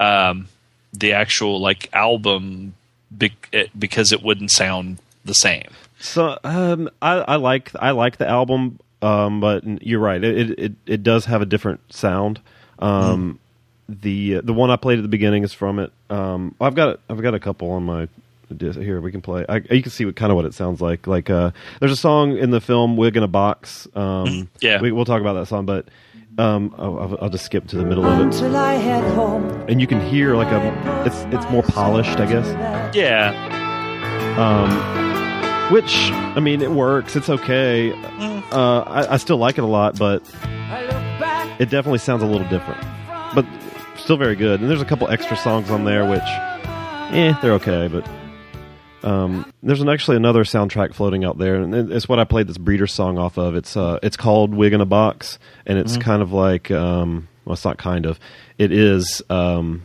um, the actual like album because it wouldn't sound the same. So um, I, I like I like the album, um, but you're right. It, it it does have a different sound. Um, The the one I played at the beginning is from it. Um, I've got I've got a couple on my disc here. We can play. I, you can see what kind of what it sounds like. Like uh, there's a song in the film "Wig in a Box." Um, Yeah. we, we'll talk about that song, but um, I'll, I'll- I'll just skip to the middle of it, Until I head home. and you can hear like a it's it's more polished, I guess. Yeah, Um, which I mean, it works. It's okay. Uh, I, I still like it a lot, but I look back it definitely sounds a little different. But still very good. And there's a couple extra songs on there, which, eh, they're okay. But um, there's an, actually another soundtrack floating out there, and it's what I played this Breeder song off of. It's uh, it's called "Wig in a Box," and it's kind of like, um, well, it's not kind of, it is, um,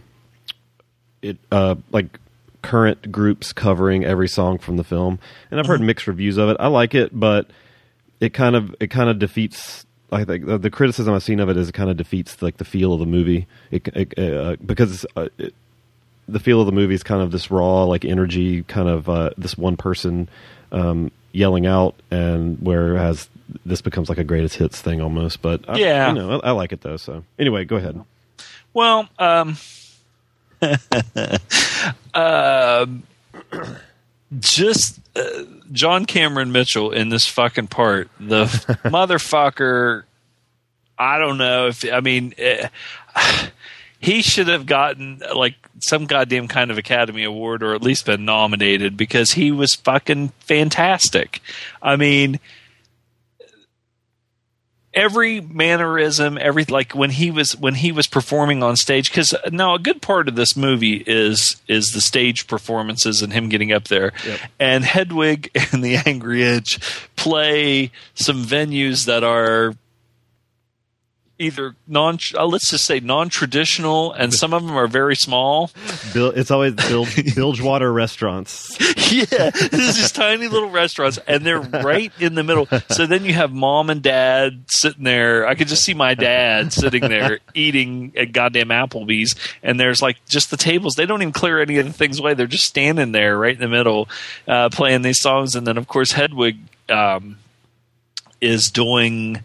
it uh, like current groups covering every song from the film, and I've heard mixed reviews of it. I like it, but it kind of it kind of defeats. I think the, the criticism I've seen of it is it kind of defeats like the feel of the movie. It, it, uh, because uh, it, the feel of the movie is kind of this raw like energy, kind of uh, this one person um, yelling out, and whereas this becomes like a greatest hits thing almost. But I, Yeah. you know, I, I like it though. So anyway, go ahead. Well, um, um, just uh, John Cameron Mitchell in this fucking part, the motherfucker. I don't know if I mean eh, he should have gotten like some goddamn kind of Academy Award or at least been nominated because he was fucking fantastic. I mean, every mannerism, every like when he was when he was performing on stage. Because uh, now a good part of this movie is is the stage performances and him getting up there. And Hedwig and the Angry Inch play some venues that are either non uh, let's just say non-traditional and some of them are very small Bill, it's always Bilge, Bilgewater restaurants. yeah, this is tiny little restaurants, and they're right in the middle. So then you have mom and dad sitting there. I could just see my dad sitting there eating at goddamn Applebee's, and there's like just the tables. They don't even clear any of the things away. They're just standing there right in the middle, uh, playing these songs. And then of course Hedwig um, is doing.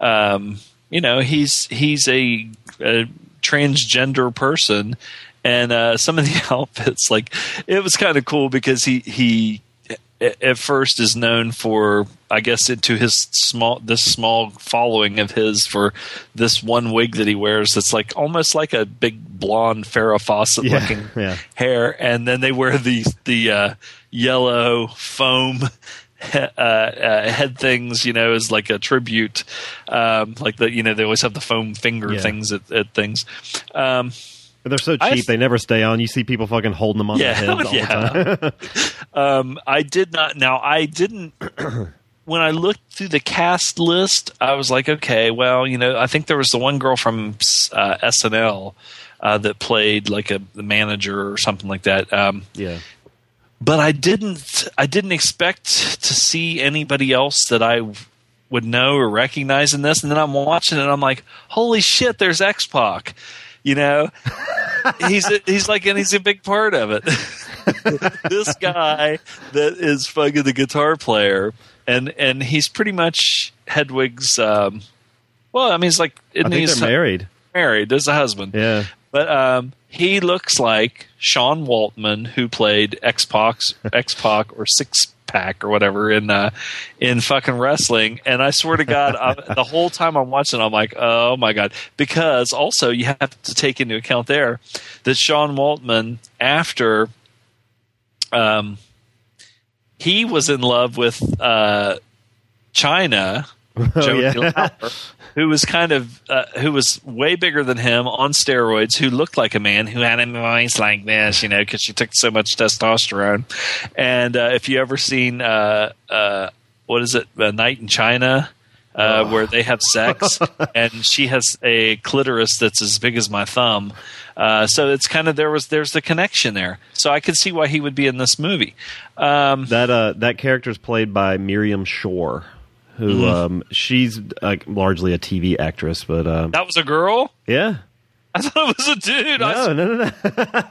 Um, you know, he's he's a, a transgender person, and uh, some of the outfits, like it was kind of cool because he he at first is known for I guess into his small this small following of his for this one wig that he wears that's like almost like a big blonde Farrah Fawcett Yeah, looking yeah. hair, and then they wear the the uh, yellow foam. Uh, uh, head things, you know, as like a tribute, um, like the you know they always have the foam finger Yeah. things at, at things. Um, they're so cheap; I- they never stay on. You see people fucking holding them on Yeah, their heads all yeah. the time. Um, I did not. Now, I didn't. when I looked through the cast list, I was like, okay, well, you know, I think there was the one girl from uh, SNL uh, that played like a the manager or something like that. Um, yeah, but I didn't. I didn't expect to see anybody else that I would know or recognize in this. And then I'm watching it, and I'm like, holy shit, there's X Pac. You know, he's a, he's like, and he's a big part of it. this guy that is fucking the guitar player, and and he's pretty much Hedwig's. Um, well, I mean, he's like I think they're married. married. There's a husband. Yeah. But um, he looks like Sean Waltman, who played X Pac, X Pac, or Six Pack, or whatever in uh, in fucking wrestling. And I swear to God, I, the whole time I'm watching, I'm like, oh my god! Because also you have to take into account there that Sean Waltman, after um, he was in love with uh, Chyna. Oh, yeah. Laurer, who was kind of uh, who was way bigger than him on steroids, who looked like a man, who had a voice like this, you know, because she took so much testosterone. And uh, if you ever seen uh, uh, what is it, a Night in China, uh, where they have sex, and she has a clitoris that's as big as my thumb. Uh, so it's kind of there was there's the connection there. So I could see why he would be in this movie. Um, That uh, that character is played by Miriam Shor, who Mm-hmm. um, she's like largely a TV actress, but um, that was a girl. yeah. I thought it was a dude. No, no, no, no.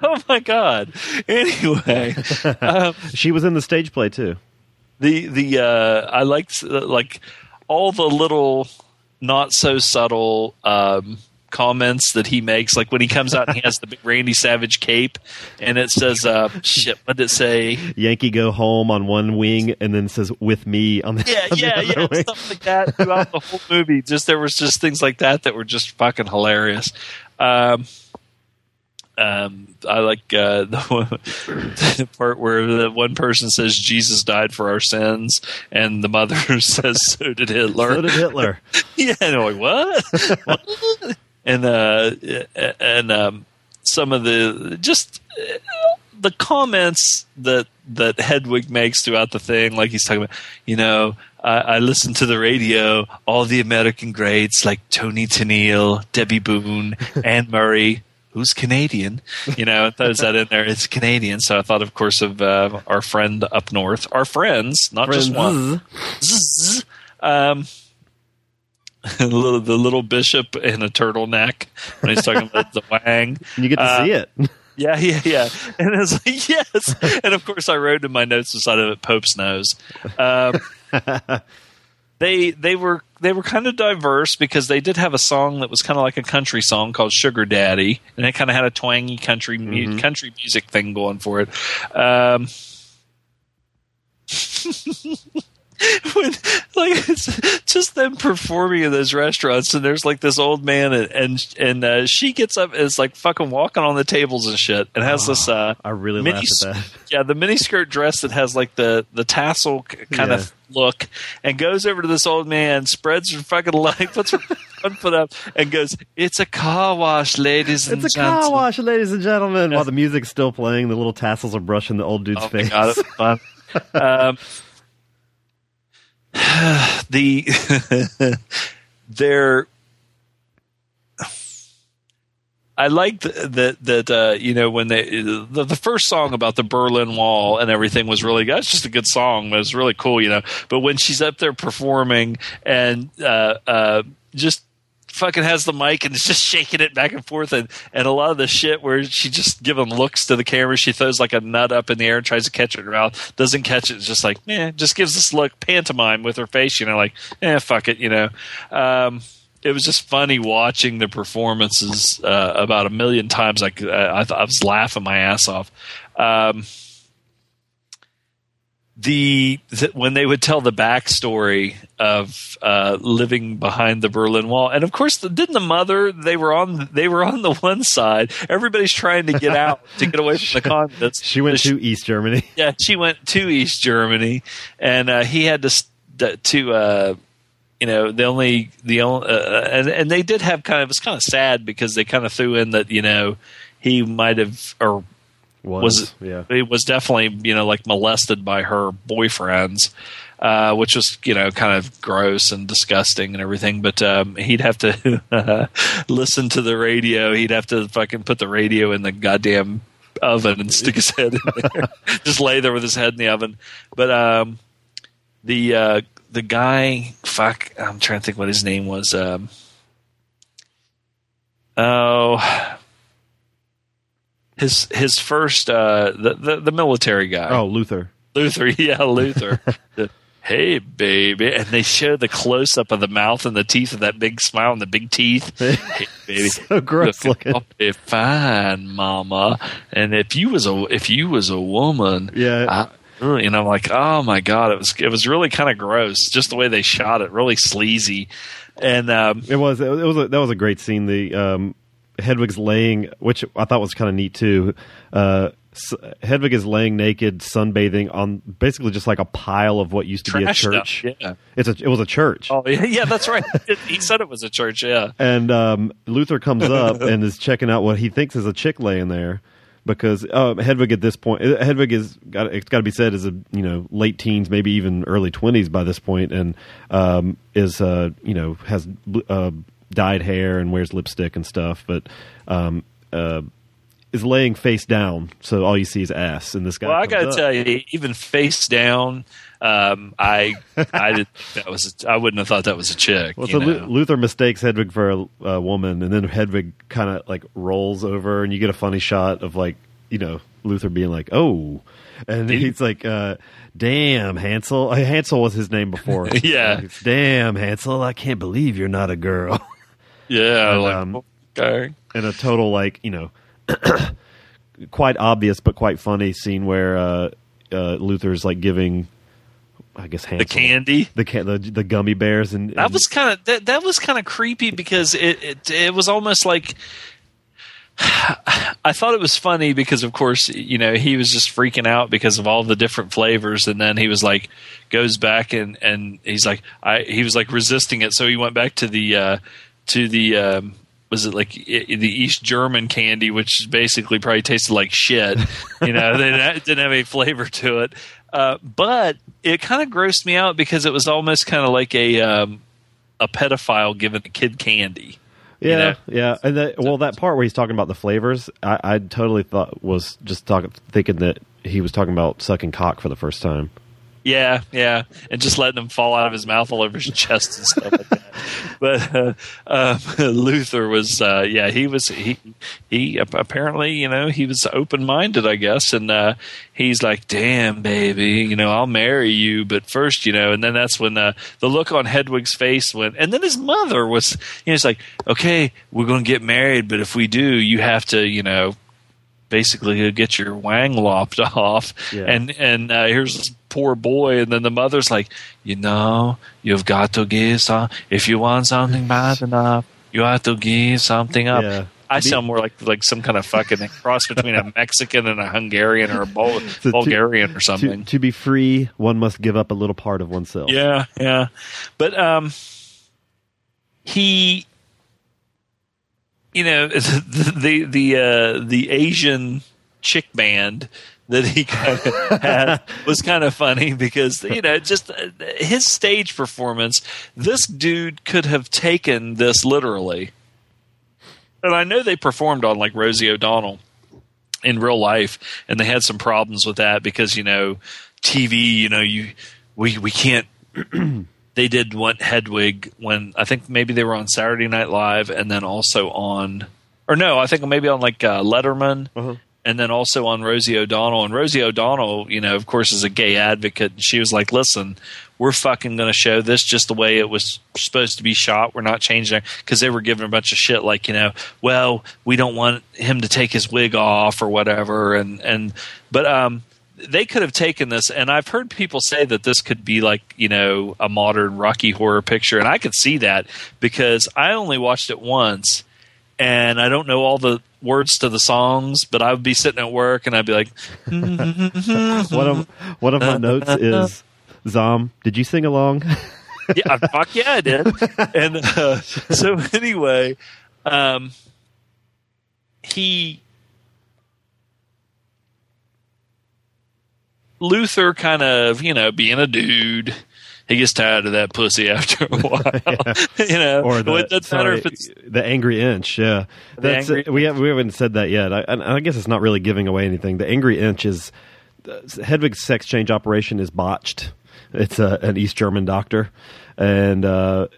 Oh my god. Anyway, um, She was in the stage play too. the the uh, I liked uh, like all the little not so subtle um, comments that he makes. Like when he comes out and he has the big Randy Savage cape, and it says, uh, "Shit, what did it say?" Yankee go home on one wing and then says with me on the, Yeah, on the yeah, other yeah, wing. stuff like that throughout the whole movie. Just there was just things like that that were just fucking hilarious. Um, um, I like uh, the, one, the part where the one person says Jesus died for our sins, and the mother says so did Hitler. So did Hitler. yeah, and I'm like what? What? And uh, and um, some of the just uh, the comments that that Hedwig makes throughout the thing, like he's talking about, you know. I, I listen to the radio, all the American greats like Toni Tennille, Debbie Boone, Anne Murray, who's Canadian. You know, it throws that in there. It's Canadian. So I thought, of course, of uh, our friend up north. Our friends, not just one. Zzz. Um, the little, the little bishop in a turtleneck when he's talking about the wang. You get to Uh, see it. Yeah, yeah, yeah. And it's like, yes. And of course, I wrote in my notes beside of it, Pope's nose. Um, they they were they were kind of diverse because they did have a song that was kind of like a country song called Sugar Daddy, and it kind of had a twangy country mu- country music thing going for it. Um, when like it's just them performing in those restaurants and there's like this old man and and, and uh, she gets up and is like fucking walking on the tables and shit and has this uh I really mini laughed at that. yeah the mini skirt dress that has like the the tassel kind Yeah. of look and goes over to this old man spreads her fucking leg puts her one foot up and goes it's a car wash ladies and It's a gentlemen car wash, ladies and gentlemen. While the music's still playing, the little tassels are brushing the old dude's Oh face. god, um, the they're I like th- that that uh, you know when they the, the first song about the Berlin Wall and everything was really. It's just a good song. It was really cool, you know. But when she's up there performing and uh, uh, just fucking has the mic and is just shaking it back and forth. And, and a lot of the shit where she just giving looks to the camera. She throws like a nut up in the air and tries to catch it mouth. Doesn't catch it. It's just like eh just gives this look pantomime with her face you know like eh fuck it you know. Um it was just funny watching the performances uh, about a million times. Like I, I was laughing my ass off. Um the, the when they would tell the backstory of uh, living behind the Berlin Wall, and of course, the, didn't the mother? They were on they were on the one side. Everybody's trying to get out to get away from the communists. She went The- to East Germany. yeah, she went to East Germany, and uh, he had to to uh, you know the only the only uh, and and they did have kind of it's kind of sad because they kind of threw in that you know he might have or Was, was yeah. it was definitely you know like molested by her boyfriends uh, which was you know kind of gross and disgusting and everything but um, he'd have to listen to the radio. He'd have to fucking put the radio in the goddamn oven and stick his head in there. Just lay there with his head in the oven. But um, the uh, the guy fuck i'm trying to think what his name was um, oh his his first uh, the, the the military guy. Oh, Luther. Luther, yeah, Luther. The, hey, baby, and they show the close up of the mouth and the teeth of that big smile and the big teeth. hey, baby, So gross looking. fine, mama. And if you was a if you was a woman, Yeah. I, you know, like oh my god, it was it was really kind of gross, just the way they shot it, really sleazy. And um, It was. It was. A, that was a great scene. The um, Hedwig's laying, which I thought was kind of neat too. Uh, Hedwig is laying naked, sunbathing on basically just like a pile of what used to be a trash stuff, church. yeah. It's a. It was a church. Oh yeah, yeah, that's right. It- he said it was a church. Yeah. And um, Luther comes up and is checking out what he thinks is a chick laying there, because uh, Hedwig at this point, uh, Hedwig is got it's got to be said is a you know late teens, maybe even early twenties by this point, and um, is uh, you know has uh, dyed hair and wears lipstick and stuff, but um, uh, is laying face down, so all you see is ass. And this guy, Well, I got to tell you, even face down, um, I I did that was a, I wouldn't have thought that was a chick. Well, so know? Luther mistakes Hedwig for a, a woman, and then Hedwig kind of like rolls over, and you get a funny shot of like you know Luther being like, "Oh," and he's like, uh, "Damn, Hansel." Uh, Hansel was his name before. Yeah. Like, Damn, Hansel! I can't believe you're not a girl. yeah, and, like, um, okay. and a total like you know, quite obvious but quite funny scene where uh, uh, Luther's like giving, I guess Hansel the candy. the ca- the, the gummy bears, and, That was kind of that, that was kind of creepy because it, it it was almost like I thought it was funny because of course you know he was just freaking out because of all the different flavors and then he was like goes back and and he's like I he was like resisting it so he went back to the uh to the um was it like the East German candy, which basically probably tasted like shit? You know, they didn't have any flavor to it. Uh, but it kind of grossed me out because it was almost kind of like a um, a pedophile giving a kid candy. Yeah, you know? yeah, and that, well, that part where he's talking about the flavors, I, I totally thought was just talking, thinking that he was talking about sucking cock for the first time. Yeah, yeah, and just letting them fall out of his mouth all over his chest and stuff like that. But uh, uh, Luther was, uh, yeah, he was he he apparently, you know, he was open minded, I guess, and uh, he's like, "Damn, baby, you know, I'll marry you, but first, you know." And then that's when uh, the look on Hedwig's face went, and then his mother was, you know, it's like, "Okay, we're going to get married, but if we do, you have to, you know." basically get your wang lopped off Yeah. and and uh, here's poor boy and then the mother's like you know you've got to give some if you want something bad enough you have to give something up Yeah. I sound more like like some kind of fucking cross between a Mexican and a Hungarian or a Bul- So to- Bulgarian or To, something. to be free, one must give up a little part of oneself. Yeah, yeah. But um he you know the the the, uh, the Asian chick band that he kind of had was kind of funny because you know just uh, his stage performance this dude could have taken this literally. And I know they performed on like Rosie O'Donnell in real life and they had some problems with that because you know TV you know you we we can't they did one Hedwig when I think maybe they were on Saturday Night Live and then also on or no I think maybe on like uh, Letterman and then also on Rosie O'Donnell. And Rosie O'Donnell you know of course is a gay advocate. And she was like listen we're fucking going to show this just the way it was supposed to be shot. We're not changing it. Because they were giving a bunch of shit like you know well we don't want him to take his wig off or whatever. And and but um they could have taken this. And i've heard people say that this could be like you know a modern rocky horror picture. And i could see that because i only watched it once. And i don't know all the words to the songs but i would be sitting at work and i'd be like One of one of my notes is Zom. Did you sing along? yeah, fuck yeah, I did. And uh, so anyway, um, he Luther kind of you know being a dude. He gets tired of that pussy after a while, you know. or the, sorry, the angry inch. Yeah, that's Angry we have, we haven't said that yet. I, and I guess it's not really giving away anything. The angry inch is uh, Hedwig's sex change operation is botched. It's a, an East German doctor, and uh,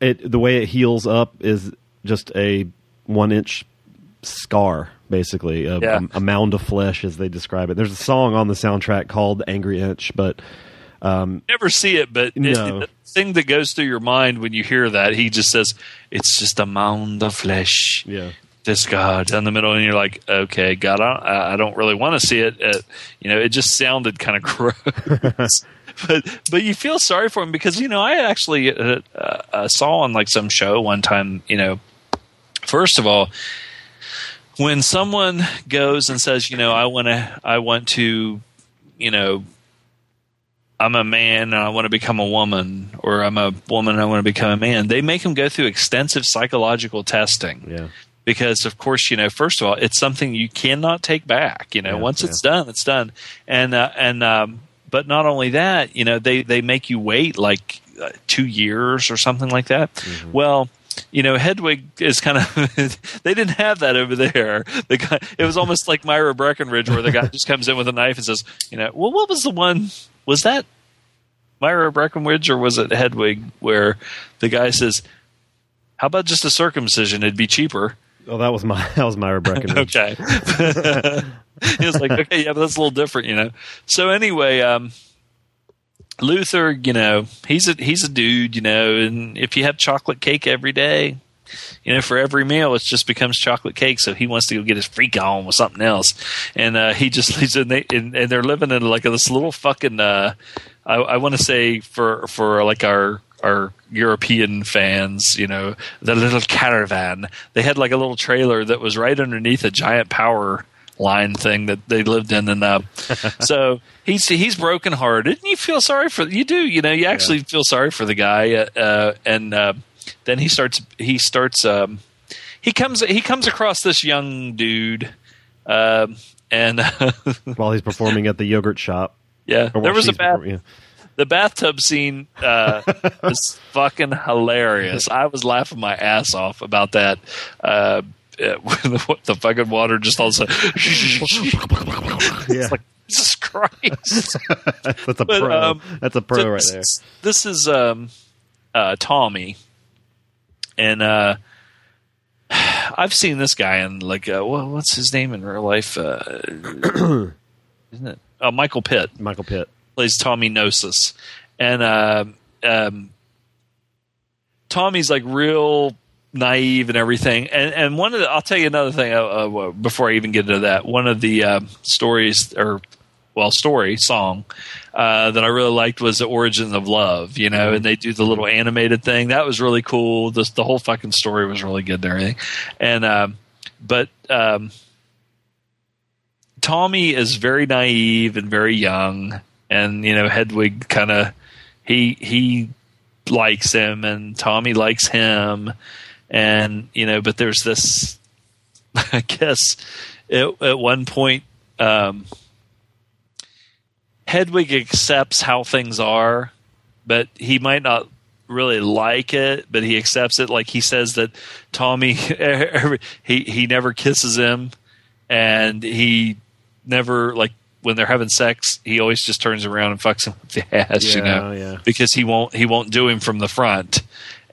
it the way it heals up is just a one inch scar basically a, Yeah. a, a mound of flesh, as they describe it. There's a song on the soundtrack called "Angry Inch," but never see it, but it- No. the thing that goes through your mind when you hear that, he just says, "It's just a mound of flesh." yeah, This God down the middle, and you're like, "Okay, God, I, I don't really want to see it." Uh, you know, it just sounded kind of gross. but but you feel sorry for him because you know I actually uh, uh, saw on like some show one time. You know, first of all, when someone goes and says, you know, I want to, I want to, you know, I'm a man and I want to become a woman, or I'm a woman and I want to become a man. They make them go through extensive psychological testing yeah, because, of course, you know, first of all, it's something you cannot take back. You know, Yeah, once it's done, it's done. And uh, and um, but not only that, you know, they they make you wait like uh, two years or something like that. Mm-hmm. Well. You know, Hedwig is kind of. they didn't have that over there. The guy, it was almost like Myra Breckinridge, where the guy just comes in with a knife and says, "You know, well, what was the one? Was that Myra Breckinridge or was it Hedwig where the guy says, "How about just a circumcision? It'd be cheaper." Oh, that was my that was Myra Breckinridge. Okay. he was like, okay, yeah, but that's a little different, you know. So anyway, um, Luther, you know, he's a he's a dude, you know, and if you have chocolate cake every day, you know, for every meal, it just becomes chocolate cake. So he wants to go get his freak on with something else, and uh, he just he's And they, and, and they're living in like this little fucking. Uh, I, I want to say for for like our our European fans, you know, the little caravan. They had like a little trailer that was right underneath a giant power line thing that they lived in, and uh, so he's he's broken hearted, and you feel sorry for you do, you know, you actually feel sorry for the guy, uh, uh, and uh, then he starts he starts um, he comes he comes across this young dude, um, and While he's performing at the yogurt shop, yeah, there was a bath performing- the bathtub scene uh, was fucking hilarious. I was laughing my ass off about that. Uh, the, the fucking water just all of a sudden. Yeah. It's like, Jesus Christ. That's a But, pro. um, That's a pro So right this there. Is, this is um, uh, Tommy. And uh, I've seen this guy in, like, uh, wha- what's his name in real life? Uh, isn't it? Uh, Michael Pitt Michael Pitt. plays Tommy Gnosis, and uh, um, Tommy's like real naive and everything. And and one of the, I'll tell you another thing uh, uh, before I even get into that. One of the uh, stories or well story song uh, that I really liked was the origin of love. You know, and they do the little animated thing that was really cool. The the whole fucking story was really good and. And um, but um, Tommy is very naive and very young, and you know Hedwig kind of he he likes him, and Tommy likes him, and you know, but there's this, I guess, at, at one point, um, Hedwig accepts how things are, but he might not really like it, but he accepts it. Like he says that Tommy, he he never kisses him, and he never like when they're having sex, he always just turns around and fucks him with the ass, you know, yeah. because he won't he won't do him from the front.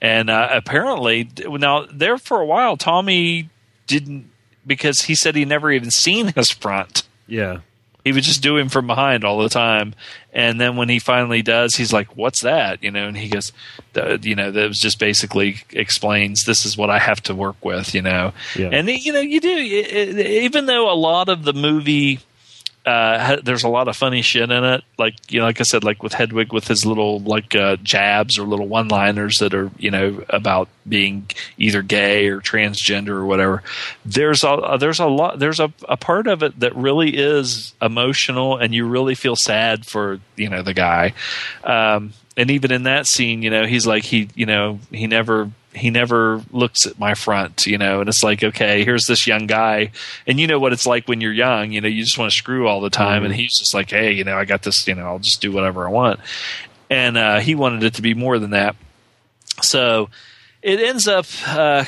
And uh, apparently, now there for a while, Tommy didn't because he said he never even seen his front Yeah. He would just do him from behind all the time. And then when he finally does he's like what's that? You know and he goes "Uh, you know that was just basically explains this is what i have to work with you know. Yeah. and you know you do it- it- even though a lot of the movie uh, there's a lot of funny shit in it. Like you know, like I said, like with Hedwig with his little like uh, jabs or little one-liners that are you know about being either gay or transgender or whatever. There's a there's a lot there's a, a part of it that really is emotional, and you really feel sad for you know the guy. Um, and even in that scene, you know, he's like he you know he never he never looks at my front, you know, and it's like, okay, here's this young guy, and you know what it's like when you're young, you know, you just want to screw all the time, and he's just like, hey, you know, I got this, you know, I'll just do whatever I want, and uh, he wanted it to be more than that, so it ends up. Uh,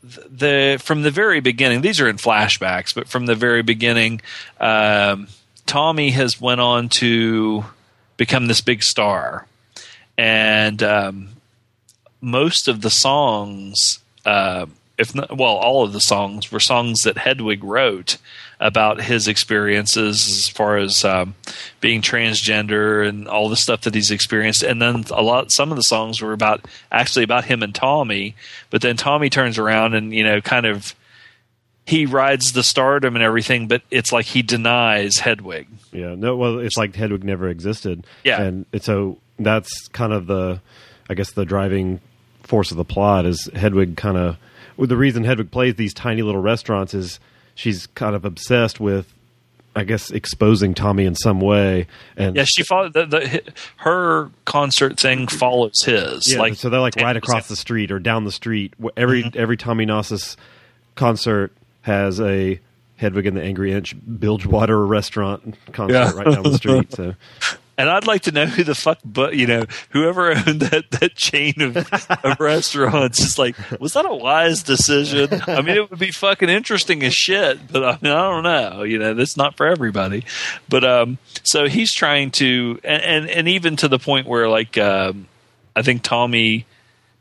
the from the very beginning these are in flashbacks but from the very beginning um, tommy has went on to become this big star. And um, most of the songs uh, if not, well, all of the songs were songs that Hedwig wrote about his experiences as far as um, being transgender and all the stuff that he's experienced. And then a lot, some of the songs were about actually about him and Tommy. But then Tommy turns around and you know, kind of he rides the stardom and everything, but it's like he denies Hedwig. Yeah, no. Well, it's like Hedwig never existed. Yeah. and so that's kind of the, I guess, the driving force of the plot is Hedwig kind of. Well, the reason Hedwig plays these tiny little restaurants is she's kind of obsessed with, I guess, exposing Tommy in some way. And Yeah, she followed the, the her concert thing follows his. Yeah, like so they're like right across the street or down the street. Wh- Every mm-hmm. every Tommy Gnosis concert has a Hedwig and the Angry Inch Bilgewater restaurant concert Yeah. right down the street. So And I'd like to know who the fuck, but you know, whoever owned that that chain of, of restaurants is like, was that a wise decision? I mean, it would be fucking interesting as shit, but I, mean, I don't know. You know, that's not for everybody. But um, so he's trying to, and and, and even to the point where like, um, I think Tommy,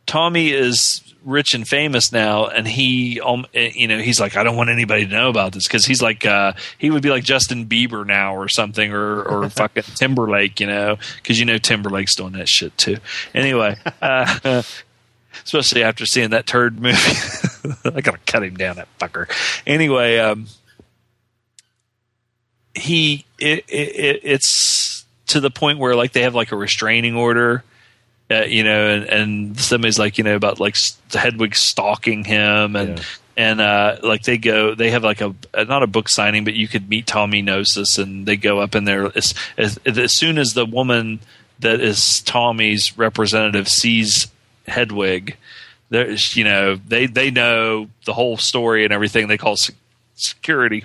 Tommy is rich and famous now, and he, um, eh, you know, he's like, I don't want anybody to know about this because he's like, uh, he would be like Justin Bieber now or something, or or fucking Timberlake, you know, because you know Timberlake's doing that shit too. Anyway, uh, especially after seeing that turd movie, I gotta cut him down, that fucker. Anyway, um, he, it, it, it, it's to the point where like they have like a restraining order uh, you know, and, and somebody's like, you know, about like Hedwig stalking him, and Yeah. and uh, like they go, they have like a not a book signing, but you could meet Tommy Gnosis, and they go up in there as, as as soon as the woman that is Tommy's representative sees Hedwig, there's you know they they know the whole story and everything. They call se- security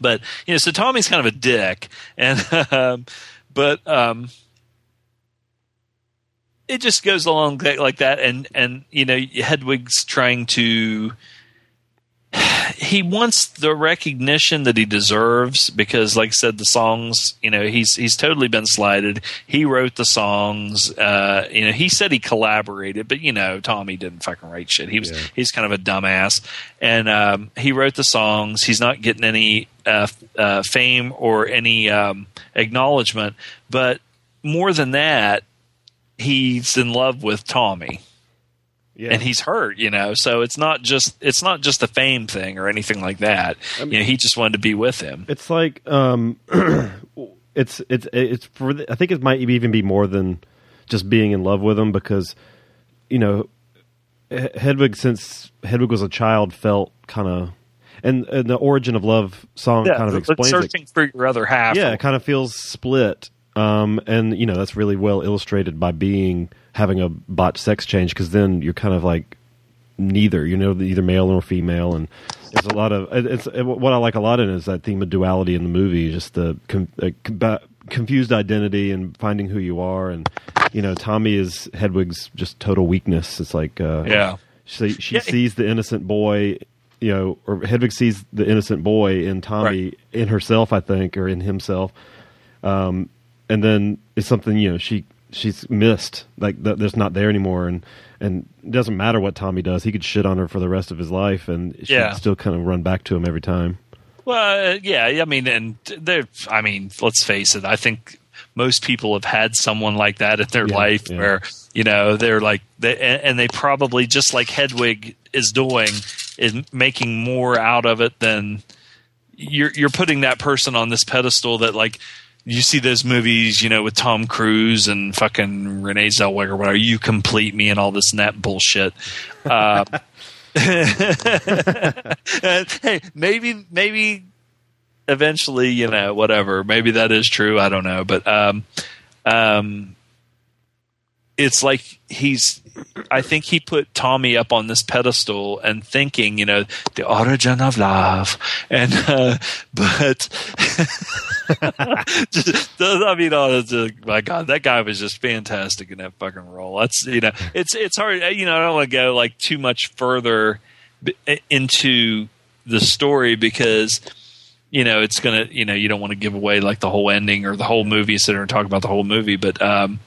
but you know, so Tommy's kind of a dick, and um, but um, it just goes along like that, and and you know, Hedwig's trying to. He wants the recognition that he deserves because, like I said, the songs. You know, he's he's totally been slighted. He wrote the songs. Uh, you know, he said he collaborated, but you know, Tommy didn't fucking write shit. He was Yeah. he's kind of a dumbass, and um, he wrote the songs. He's not getting any uh, uh, fame or any um, acknowledgement, but more than that, he's in love with Tommy yeah, and he's hurt, you know. So it's not just it's not just a fame thing or anything like that. you know, he just wanted to be with him. it's like um, it's it's it's for. The, I think it might even be more than just being in love with him because you know Hedwig since Hedwig was a child felt kind of. And, and the origin of love song kind of explains it. searching for your other half. yeah, it kind of feels split. Um, and you know that's really well illustrated by being having a bot sex change because then you're kind of like neither, you know, either male or female, and there's a lot of it's it, what I like a lot in it is that theme of duality in the movie, just the com, uh, comba- confused identity and finding who you are, and you know, Tommy is Hedwig's just total weakness. It's like uh, Yeah. she she Yeah. sees the innocent boy. You know, or Hedwig sees the innocent boy in Tommy Right. in herself, I think, or in himself, um, and then it's something you know she she's missed like th- there's not there anymore and and it doesn't matter what Tommy does he could shit on her for the rest of his life and she'd Yeah. still kind of run back to him every time Well, uh, yeah, I mean, and there. I mean, let's face it. I think most people have had someone like that in their Yeah, life yeah. where you know they're like, they, and and they probably just like Hedwig is doing is making more out of it than you're. You're putting that person on this pedestal that like. You see those movies, you know, with Tom Cruise and fucking Renee Zellweger, whatever. You complete me and all this and that bullshit. Uh, hey, maybe maybe eventually, you know, whatever. Maybe that is true. I don't know, but um, um, it's like he's. I think he put Tommy up on this pedestal and thinking, you know, the origin of love, and uh, but just, I mean, oh, just- my God, that guy was just fantastic in that fucking role. That's you know, it's it's hard. You know, I don't want to go like too much further into the story because you know it's gonna you know you don't want to give away like the whole ending or the whole movie sit there and talk about the whole movie but um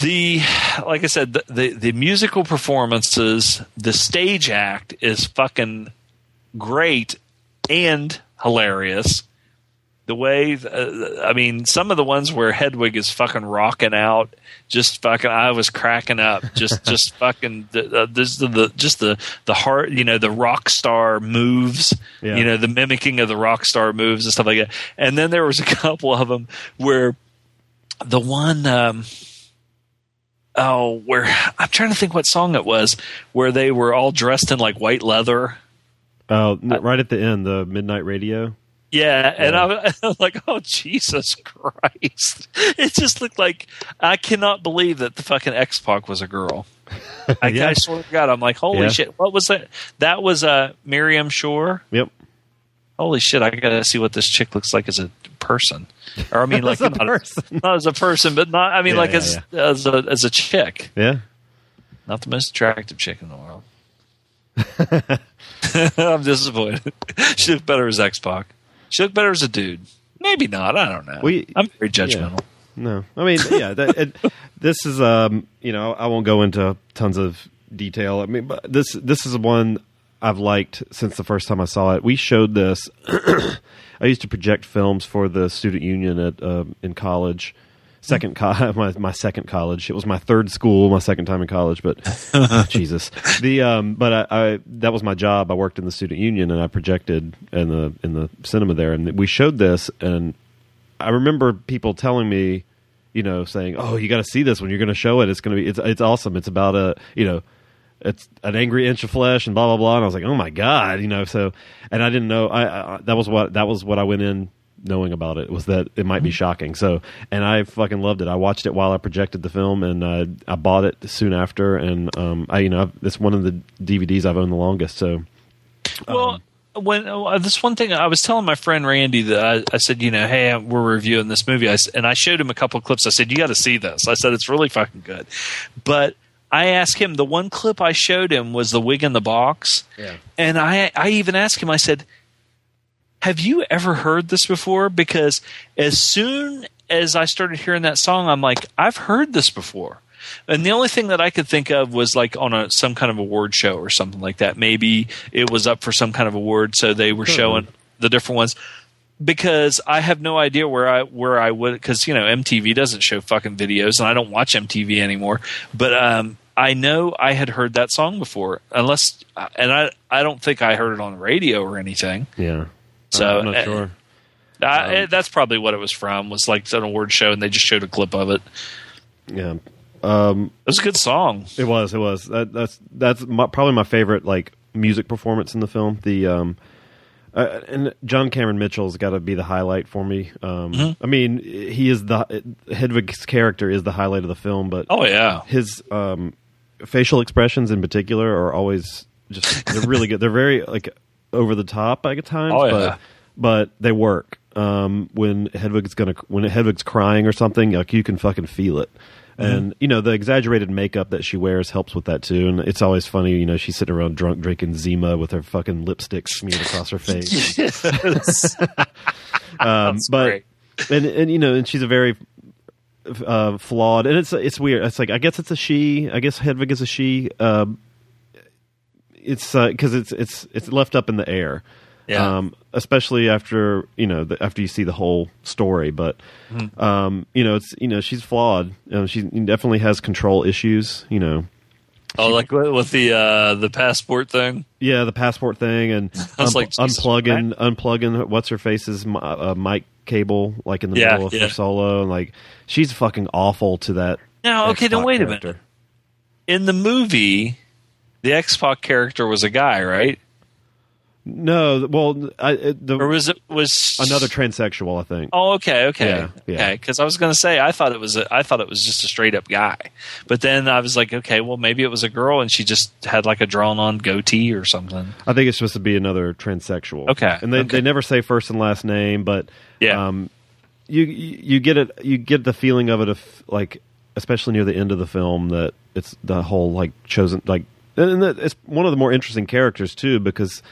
the like I said, the, the the musical performances, the stage act is fucking great and hilarious. The way, uh, I mean, some of the ones where Hedwig is fucking rocking out, just fucking, I was cracking up. Just, just fucking, uh, this the, the just the the heart, you know, the rock star moves, Yeah. you know, the mimicking of the rock star moves and stuff like that. And then there was a couple of them where the one, um, oh, where I'm trying to think what song it was, where they were all dressed in like white leather. Oh, n- right at the end, the midnight radio. Yeah, and I, was- I was like, "Oh Jesus Christ!" It just looked like I cannot believe that the fucking X Pac was a girl. I, Yeah. I swear to God, I'm like, "Holy Yeah. shit!" What was that? That was uh, Miriam Shor. Yep. Holy shit! I gotta see what this chick looks like as a person, or I mean, like As a not, person. not as a person, but not. I mean, Yeah, like yeah, as as a as a chick, Yeah. not the most attractive chick in the world. I'm disappointed. she looked better as X Pac. She looked better as a dude. Maybe not. I don't know. We- I'm very judgmental. No, I mean, yeah. That, it, this is, um, you know, I won't go into tons of detail. I mean, but this this is one I've liked since the first time I saw it. We showed this. I used to project films for the student union at uh, in college. Second, co- my my second college. It was my third school, my second time in college. But Jesus, the um, but I, I that was my job. I worked in the student union and I projected in the in the cinema there, and we showed this and I remember people telling me, you know, saying, "Oh, you got to see this when you're going to show it. It's going to be it's it's awesome. It's about a you know, it's an angry inch of flesh and blah blah blah." And I was like, "Oh my god," you know. So, and I didn't know. I, I that was what that was what I went in knowing about it was that it might be shocking. So, and I fucking loved it. I watched it while I projected the film, and uh, I bought it soon after. And um, I you know it's one of the DVDs I've owned the longest. So, Well, when uh, this one thing I was telling my friend Randy that I, I said, you know, hey, we're reviewing this movie, I and I showed him a couple of clips. I said, you got to see this. I said it's really fucking good, but. I asked him the one clip I showed him was the wig in the box, Yeah. and I I even asked him I said, "Have you ever heard this before?" Because as soon as I started hearing that song, I'm like, "I've heard this before." And the only thing that I could think of was like on a some kind of award show or something like that. Maybe it was up for some kind of award, so they were showing the different ones. Because I have no idea where I where I would because you know MTV doesn't show fucking videos and I don't watch MTV anymore. But um, I know I had heard that song before, unless and I I don't think I heard it on the radio or anything. yeah. So I'm not uh, sure. I, eh, that's probably what it was from. Was like an award show and they just showed a clip of it. Yeah. It was a good song. It was. It was. That, that's that's my, probably my favorite like music performance in the film. The um, uh, and John Cameron Mitchell's got to be the highlight for me. Um, Mm-hmm. I mean, he is the Hedwig's character is the highlight of the film, but Oh yeah, his um, facial expressions in particular are always just they're really good. They're very like over the top like, at times, Oh, yeah. but but they work. Um, when Hedwig's gonna when Hedwig's crying or something, like you can fucking feel it. Mm-hmm. And you know the exaggerated makeup that she wears helps with that too, and it's always funny. You know she's sitting around drunk drinking Zima with her fucking lipstick smeared across her face. um, but great. and and you know and she's a very uh, flawed and it's it's weird. It's like I guess it's a she. I guess Hedwig is a she. Um, it's because it's it's it's left up in the air. Yeah. Um, especially after you know the, after you see the whole story, but Mm-hmm. um, you know it's you know she's flawed. Um, she definitely has control issues. You know, oh like with the uh, the passport thing. yeah, the passport thing and un- like, unplugging unplugging what's her face's uh, mic cable like in the Yeah, middle of yeah. her solo and like she's fucking awful to that. Now, okay, then wait a minute. In the movie, the X Pac character was a guy, right? No, well, I, the, Or was it was another transsexual, I think. Oh, okay, okay, Yeah, yeah. okay. Because I was going to say I thought it was a, I thought it was just a straight up guy, but then I was like, okay, well maybe it was a girl and she just had like a drawn on goatee or something. I think it's supposed to be another transsexual. Okay, and they okay. they never say first and last name, but Yeah. um, you you get it you get the feeling of it of like especially near the end of the film that it's the whole like chosen like and it's one of the more interesting characters too because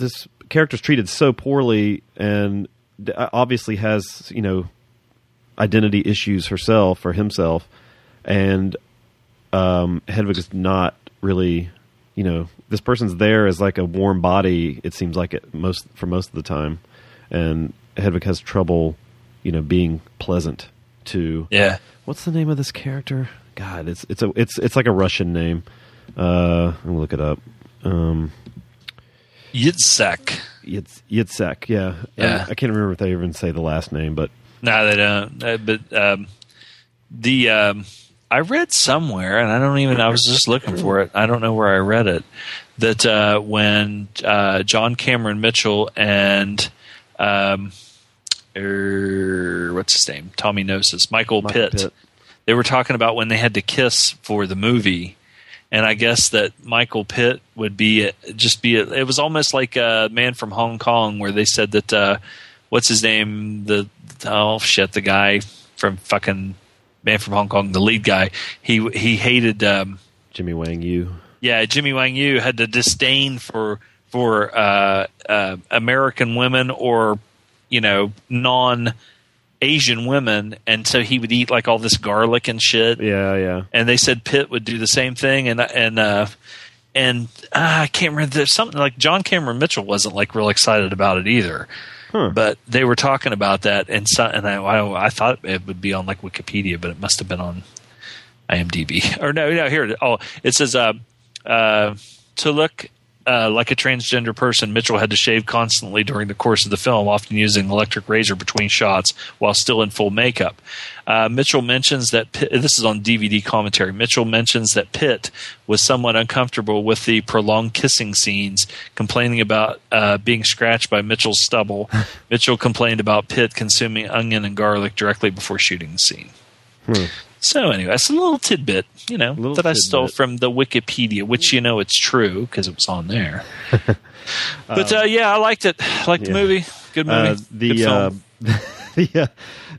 this character's treated so poorly and obviously has you know identity issues herself or himself, and um, Hedwig is not really, you know, this person's there as like a warm body. It seems like it most for most of the time, and Hedwig has trouble, you know, being pleasant to. Yeah. What's the name of this character? God, it's it's a it's it's like a Russian name. Uh, I'm gonna look it up. Um, Yitzhak. Yitz, Yitzhak, yeah. Yeah. I, I can't remember if they even say the last name, but No, they don't. Uh, but um, the um, I read somewhere, and I don't even. I was just looking for it. I don't know where I read it. That uh, when uh, John Cameron Mitchell and um, er, what's his name? Tommy Gnosis, Michael, Michael Pitt, Pitt. They were talking about when they had to kiss for the movie. And I guess that Michael Pitt would be just be. it was almost like a man from Hong Kong, where they said that uh, what's his name? The oh shit, the guy from fucking Man from Hong Kong, the lead guy. He he hated. Um, Jimmy Wang Yu. yeah, Jimmy Wang Yu had the disdain for for uh, uh, American women or you know non Asian women, and so he would eat like all this garlic and shit Yeah, yeah. and they said Pitt would do the same thing, and and uh, and uh, I can't remember. There's something like John Cameron Mitchell wasn't like real excited about it either, Huh. but they were talking about that, and so, and I, I I thought it would be on like Wikipedia, but it must have been on IMDb or no, no here. it- Oh, it says uh, uh, to look. Uh, like a transgender person, Mitchell had to shave constantly during the course of the film, often using an electric razor between shots while still in full makeup. Uh, Mitchell mentions that Pitt, this is on DVD commentary. Mitchell mentions that Pitt was somewhat uncomfortable with the prolonged kissing scenes, complaining about uh, being scratched by Mitchell's stubble. Mitchell complained about Pitt consuming onion and garlic directly before shooting the scene. So anyway, it's a little tidbit, you know, that I stole from the Wikipedia, which you know it's true because it was on there. but uh, yeah, I liked it. I liked the movie. Good movie. Uh, Good the film. uh, the uh,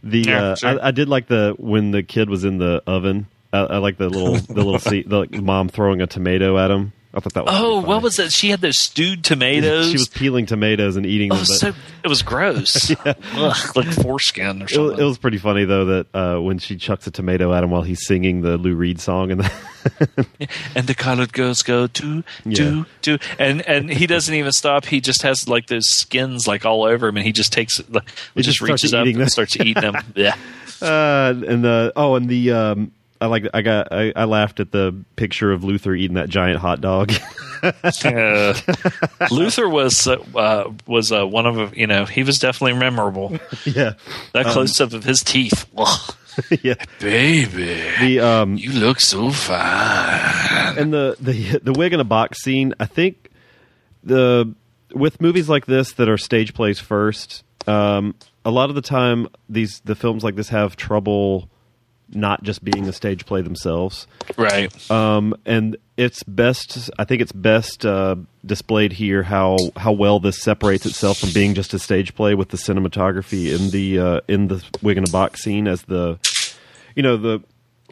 the Yeah, uh, sure. I, I did like the when the kid was in the oven. I, I like the little the little seat, the like, mom throwing a tomato at him. I thought that was oh, what was that? She had those stewed tomatoes. She was peeling tomatoes and eating Oh, them. but- so it was gross. Ugh, like foreskin or it, something. was- it was pretty funny though that uh, when she chucks a tomato at him while he's singing the Lou Reed song and the and the colored girls go do Yeah. do do, and and he doesn't even stop. He just has like those skins like all over him, and he just takes it. Like, he just just reaches up and starts eating them. Yeah. uh, and the oh and the um, I like I got I, I laughed at the picture of Luther eating that giant hot dog. Uh, Luther was uh, uh, was uh, one of you know he was definitely memorable. yeah, That close up of his teeth, yeah. baby, The um, you look so fine. and the the the wig in a box scene i think the with movies like this that are stage plays first um, a lot of the time these the films like this have trouble not just being a stage play themselves Right. um, and it's best i think it's best uh, displayed here how how well this separates itself from being just a stage play with the cinematography in the uh, in the wig in a box scene as the you know the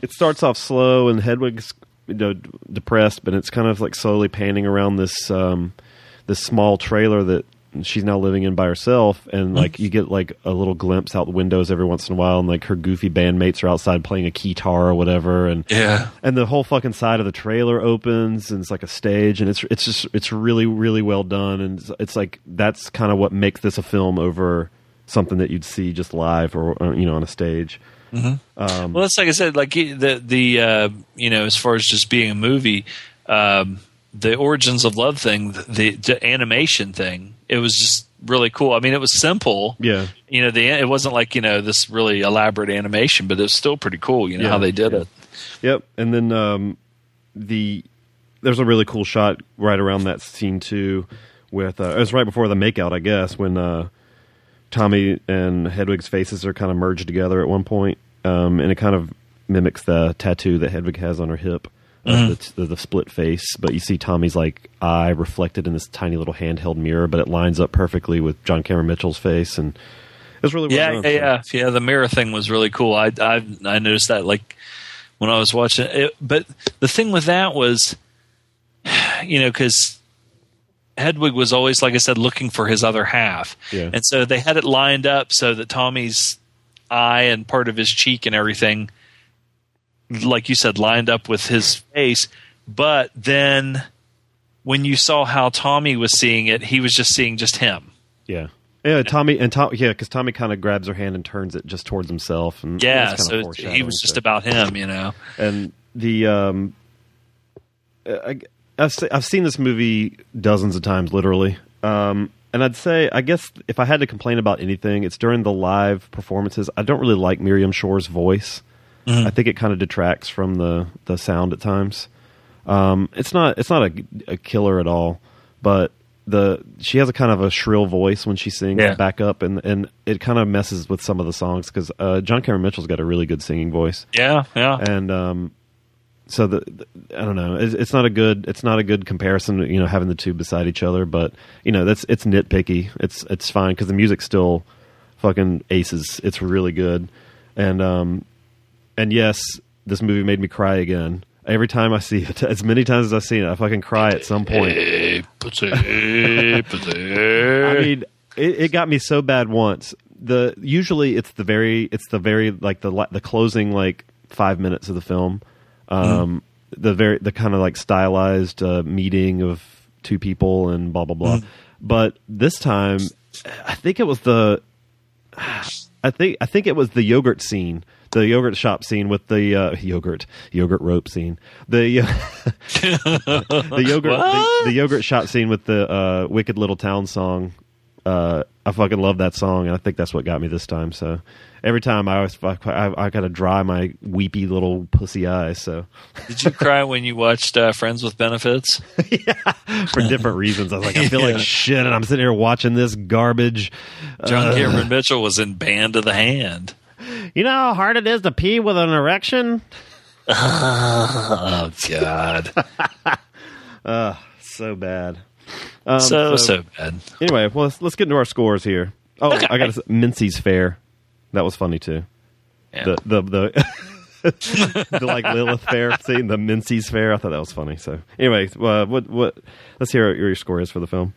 it starts off slow and Hedwig's you know d- depressed, but it's kind of like slowly panning around this um, this small trailer that she's now living in by herself, and like you get like a little glimpse out the windows every once in a while, and like her goofy bandmates are outside playing a guitar or whatever, and Yeah. and the whole fucking side of the trailer opens and it's like a stage and it's it's just it's really really well done and it's, it's like that's kind of what makes this a film over something that you'd see just live or, you know on a stage. Well, that's like I said, like the the uh, you know, as far as just being a movie, um, the origins of love thing, the, the animation thing, it was just really cool. I mean, it was simple. Yeah. You know, the it wasn't like you know this really elaborate animation, but it was still pretty cool. You know Yeah, how they did yeah. it. Yep, and then um, the there's a really cool shot right around that scene too. With uh, it was right before the makeout, I guess, when uh, Tommy and Hedwig's faces are kind of merged together at one point, um, and it kind of mimics the tattoo that Hedwig has on her hip, uh, the, the, the split face. But you see Tommy's like eye reflected in this tiny little handheld mirror, but it lines up perfectly with John Cameron Mitchell's face, and it's really well yeah, done, yeah, so- yeah, yeah. The mirror thing was really cool. I I I noticed that like when I was watching it. But the thing with that was, you know, because Hedwig was always, like I said, looking for his other half, Yeah. and so they had it lined up so that Tommy's eye and part of his cheek and everything, like you said, lined up with his face. But then when you saw how Tommy was seeing it, he was just seeing just him. Yeah. Yeah, Tommy and Tom. Yeah, because Tommy kind of grabs her hand and turns it just towards himself, and Yeah, so he was just so. about him, you know. and the um, I, I've I've seen this movie dozens of times, literally. Um, and I'd say, I guess, if I had to complain about anything, it's during the live performances. I don't really like Miriam Shor's voice. I think it kind of detracts from the the sound at times. Um, it's not it's not a, a killer at all, but the she has a kind of a shrill voice when she sings Yeah. back up, and and it kind of messes with some of the songs because uh, John Cameron Mitchell's got a really good singing voice Yeah, yeah. and um, so the, the I don't know. It's, it's not a good. It's not a good comparison. You know, having the two beside each other, but you know, that's it's nitpicky. It's it's fine because the music's still fucking aces. It's really good, and um, and yes, this movie made me cry again. Every time I see it, as many times as I've seen it, I fucking cry at some point. I mean, it, it got me so bad once. The usually it's the very it's the very like the the closing like five minutes of the film, um, the very the kind of like stylized uh, meeting of two people and blah blah blah. But this time, I think it was the I think I think it was the yogurt scene, the yogurt shop scene with the uh, yogurt yogurt rope scene, the uh, the yogurt the, the yogurt shop scene with the uh, Wicked Little Town song. Uh, I fucking love that song, and I think that's what got me this time. So every time I always I, I gotta dry my weepy little pussy eyes. So Did you cry when you watched uh, Friends with Benefits? yeah, for different reasons, I was like, I feel Yeah. like shit, and I'm sitting here watching this garbage. John Cameron Mitchell was in Band of the Hand. You know how hard it is to pee with an erection. Oh God, So bad. Um, so so bad. Anyway, well, let's, let's get into our scores here. Oh, Okay. I got to Mincy's Fair. That was funny too. Yeah. The the the, the like Lilith Fair scene, the Mincy's Fair. I thought that was funny. So anyway, uh, what what? Let's hear what your score is for the film.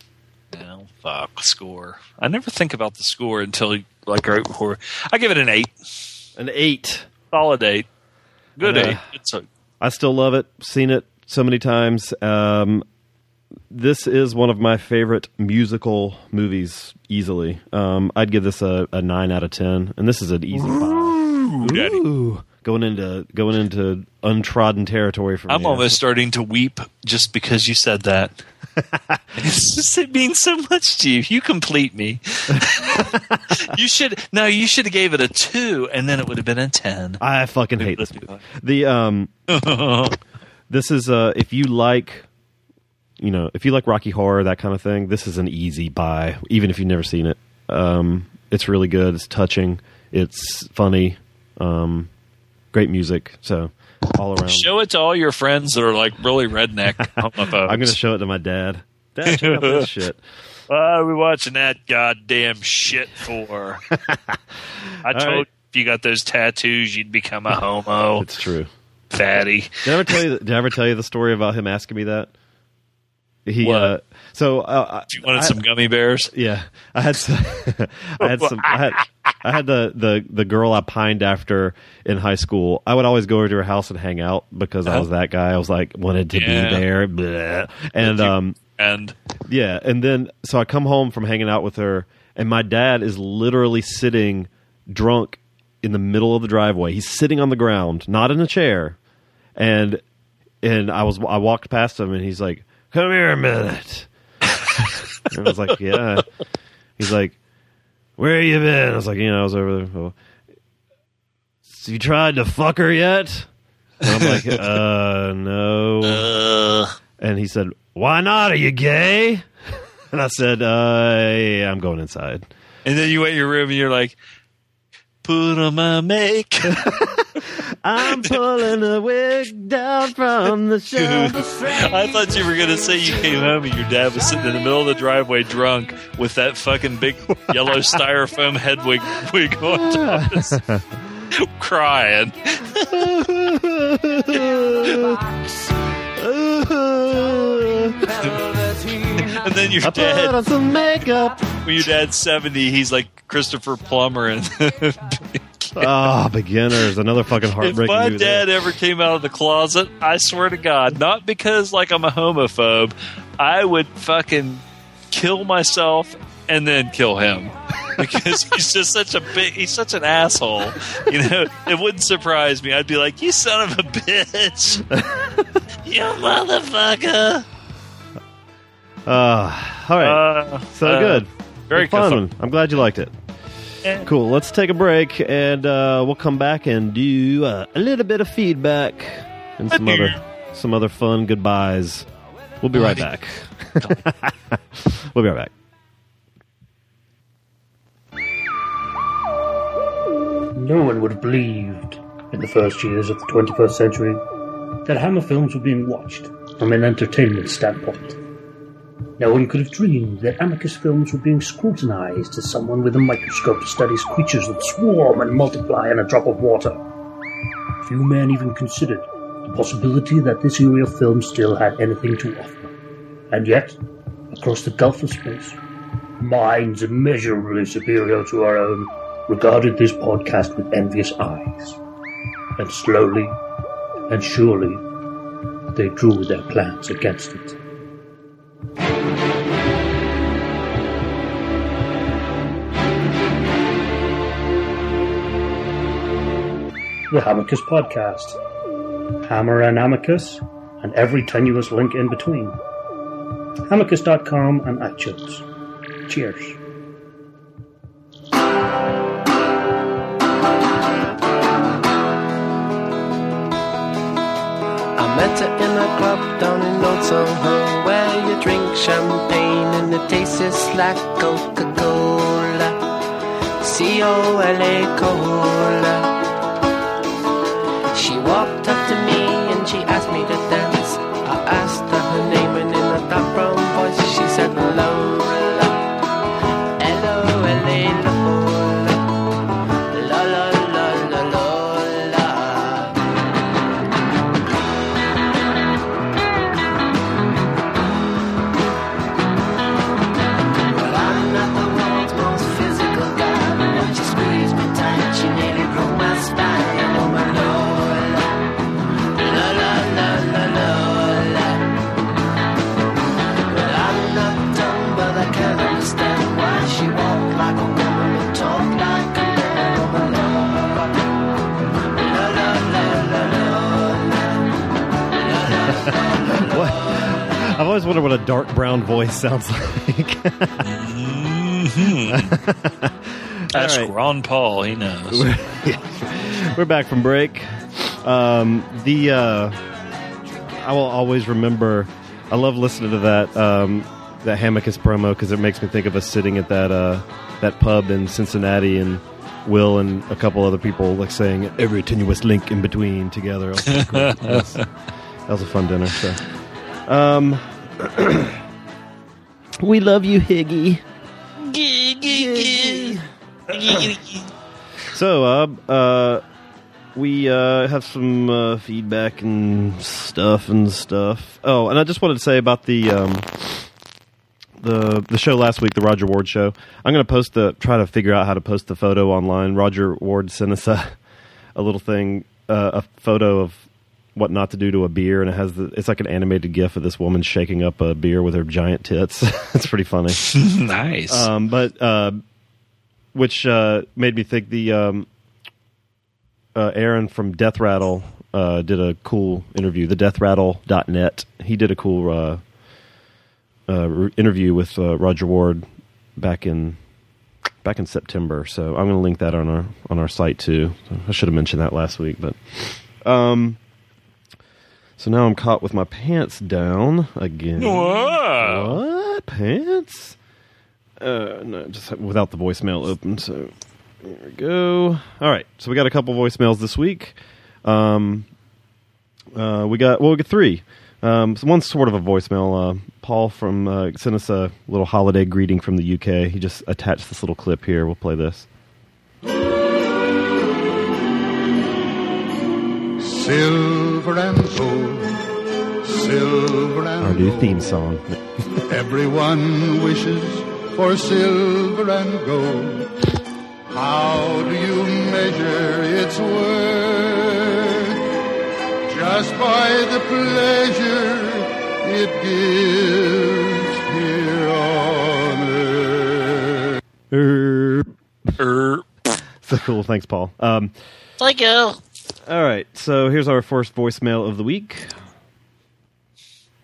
Fuck score. I never think about the score until like right before. I give it an eight. An eight. Solid eight. Good Uh, eight. It's a, I still love it. Seen it so many times. Um, this is one of my favorite musical movies. Easily, um, I'd give this a, a nine out of ten, and this is an easy five. Daddy. Ooh, going into going into untrodden territory for me. I'm almost starting to weep just because you said that. just, it means so much to you. You complete me. you should no. You should have gave it a two, and then it would have been a ten. I fucking hate this movie. The um, this is uh, if you like, you know, if you like Rocky Horror that kind of thing, this is an easy buy, even if you've never seen it. Um, it's really good. It's touching. It's funny. Um, great music. So all around. Show it to all your friends that are like really redneck. I'm gonna show it to my dad. Dad, check out this shit. What are we watching that goddamn shit for? I told right. you if you got those tattoos, you'd become a homo, It's true. fatty. Did I ever tell you? Did I ever tell you the story about him asking me that? He What? uh, so uh, You wanted I- some gummy bears? Yeah, I had some, I had some. I had, I had the, the the girl I pined after in high school. I would always go over to her house and hang out because I was that guy. I was like wanted to Yeah. be there, bleh. and um And yeah, and then so I come home from hanging out with her, and my dad is literally sitting drunk in the middle of the driveway. He's sitting on the ground, not in a chair, and and I was I walked past him, and he's like, "Come here a minute." and I was like, "Yeah." He's like, "Where you been?" I was like, "You know, I was over there." Well, "So you tried to fuck her yet? And I'm like, "Uh, no." uh, And he said, "Why not? Are you gay?" And I said, "Uh, yeah, I'm going inside." and then you went in your room and you're like, put on my makeup. I'm pulling a wig down from the shelf. I thought you were gonna say you came home and your dad was sitting in the middle of the driveway drunk with that fucking big yellow styrofoam head wig, wig on top, his- crying. And then your I put on some makeup. when your dad's seventy, he's like Christopher Plummer and Ah, beginners, another fucking heartbreaking. if my movie there. dad ever came out of the closet, I swear to God, not because like I'm a homophobe, I would fucking kill myself and then kill him because he's just such a big, he's such an asshole. You know, it wouldn't surprise me. I'd be like, "You son of a bitch, you motherfucker." Ah, all right. Uh, so uh, good. very fun. I'm glad you liked it. Yeah. Cool. Let's take a break and uh, we'll come back and do uh, a little bit of feedback and some other some other fun goodbyes. We'll be right back. we'll be right back. No one would have believed in the first years of the 21st century that Hammer films were being watched from an entertainment standpoint. No one could have dreamed that Amicus films were being scrutinized as someone with a microscope studies creatures that swarm and multiply in a drop of water. Few men even considered the possibility that this era of film still had anything to offer. And yet, across the gulf of space, minds immeasurably superior to our own regarded this podcast with envious eyes. And slowly and surely, they drew their plans against it. The Hamicus Podcast. Hammer and Amicus, and every tenuous link in between. Hamicus.com and iTunes. Cheers. I met her in a club down in Old Soho where you drink champagne and it tastes like Coca-Cola. C-O-L-A Cola. She walked up to me and she asked me to dance. Wondered what a dark brown voice sounds like. That's All right. Ron Paul. He knows. We're back from break. Um, the uh, I will always remember. I love listening to that um, that Hamicus promo because it makes me think of us sitting at that uh, that pub in Cincinnati and Will and a couple other people like saying every tenuous link in between together. It was so great. that, was, that was a fun dinner. So, um, we love you, Higgy. So, uh, uh, we uh, have some uh, feedback and stuff and stuff. Oh, and I just wanted to say about the um, the the show last week, the Roger Ward show. I'm going to post the try to figure out how to post the photo online. Roger Ward sent us a, a little thing, uh, a photo of what not to do to a beer, and it has the it's like an animated GIF of this woman shaking up a beer with her giant tits. it's pretty funny. nice. Um, but uh, which uh, made me think the um, uh, Aaron from Death Rattle uh, did a cool interview. The DeathRattle.net. He did a cool uh, uh, re- interview with uh, Roger Ward back in back in September. So I'm going to link that on our on our site too. I should have mentioned that last week, but um. So now I'm caught with my pants down again. Whoa. What pants? Uh, no, just without the voicemail open. So there we go. All right, so we got a couple voicemails this week. Um, uh, we got well, we got three. Um, so one's sort of a voicemail. Uh, Paul from uh, sent us a little holiday greeting from the UK. He just attached this little clip here. We'll play this. Silver and gold, silver and Our new gold. theme song. Everyone wishes for silver and gold. How do you measure its worth just by the pleasure it gives here on earth. Er, Er, so cool. Thanks, Paul. Um, Thank you. All right. So here's our first voicemail of the week.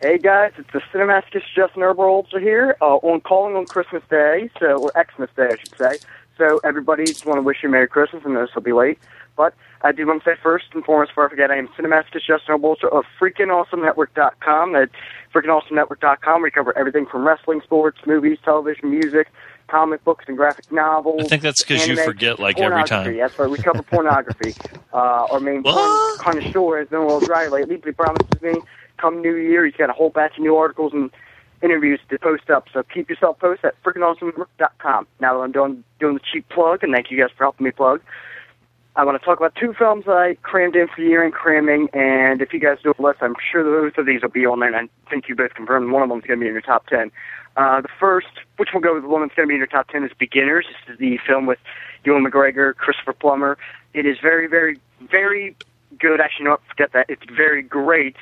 Hey guys, it's the Cinematicus Justin Erbolzer here, uh, on calling on Christmas Day, so or Xmas Day, I should say. So everybody, just want to wish you a Merry Christmas, and this will be late. But I do want to say first and foremost, before I forget, I am Cinematicus Justin Erbolzer of FreakingAwesomeNetwork.com. At FreakingAwesomeNetwork.com, we cover everything from wrestling, sports, movies, television, music, comic books, and graphic novels. I think that's because you forget, like, every time. That's right, we cover pornography. uh, our main porn connoisseur has been a little dry lately, but he promises me come New Year, he's got a whole batch of new articles and interviews to post up. So keep yourself posted at freakingawesomenetwork.com. Now that I'm doing doing the cheap plug, and thank you guys for helping me plug. I want to talk about two films that I crammed in for year-end cramming, and if you guys do a list, I'm sure both of these will be on there, and I think you both confirmed one of them is going to be in your top 10. Uh, the first, which will go with the one that's going to be in your top 10, is Beginners. This is the film with Ewan McGregor, Christopher Plummer. It is very, very, very good. Actually, no, forget that. It's very great.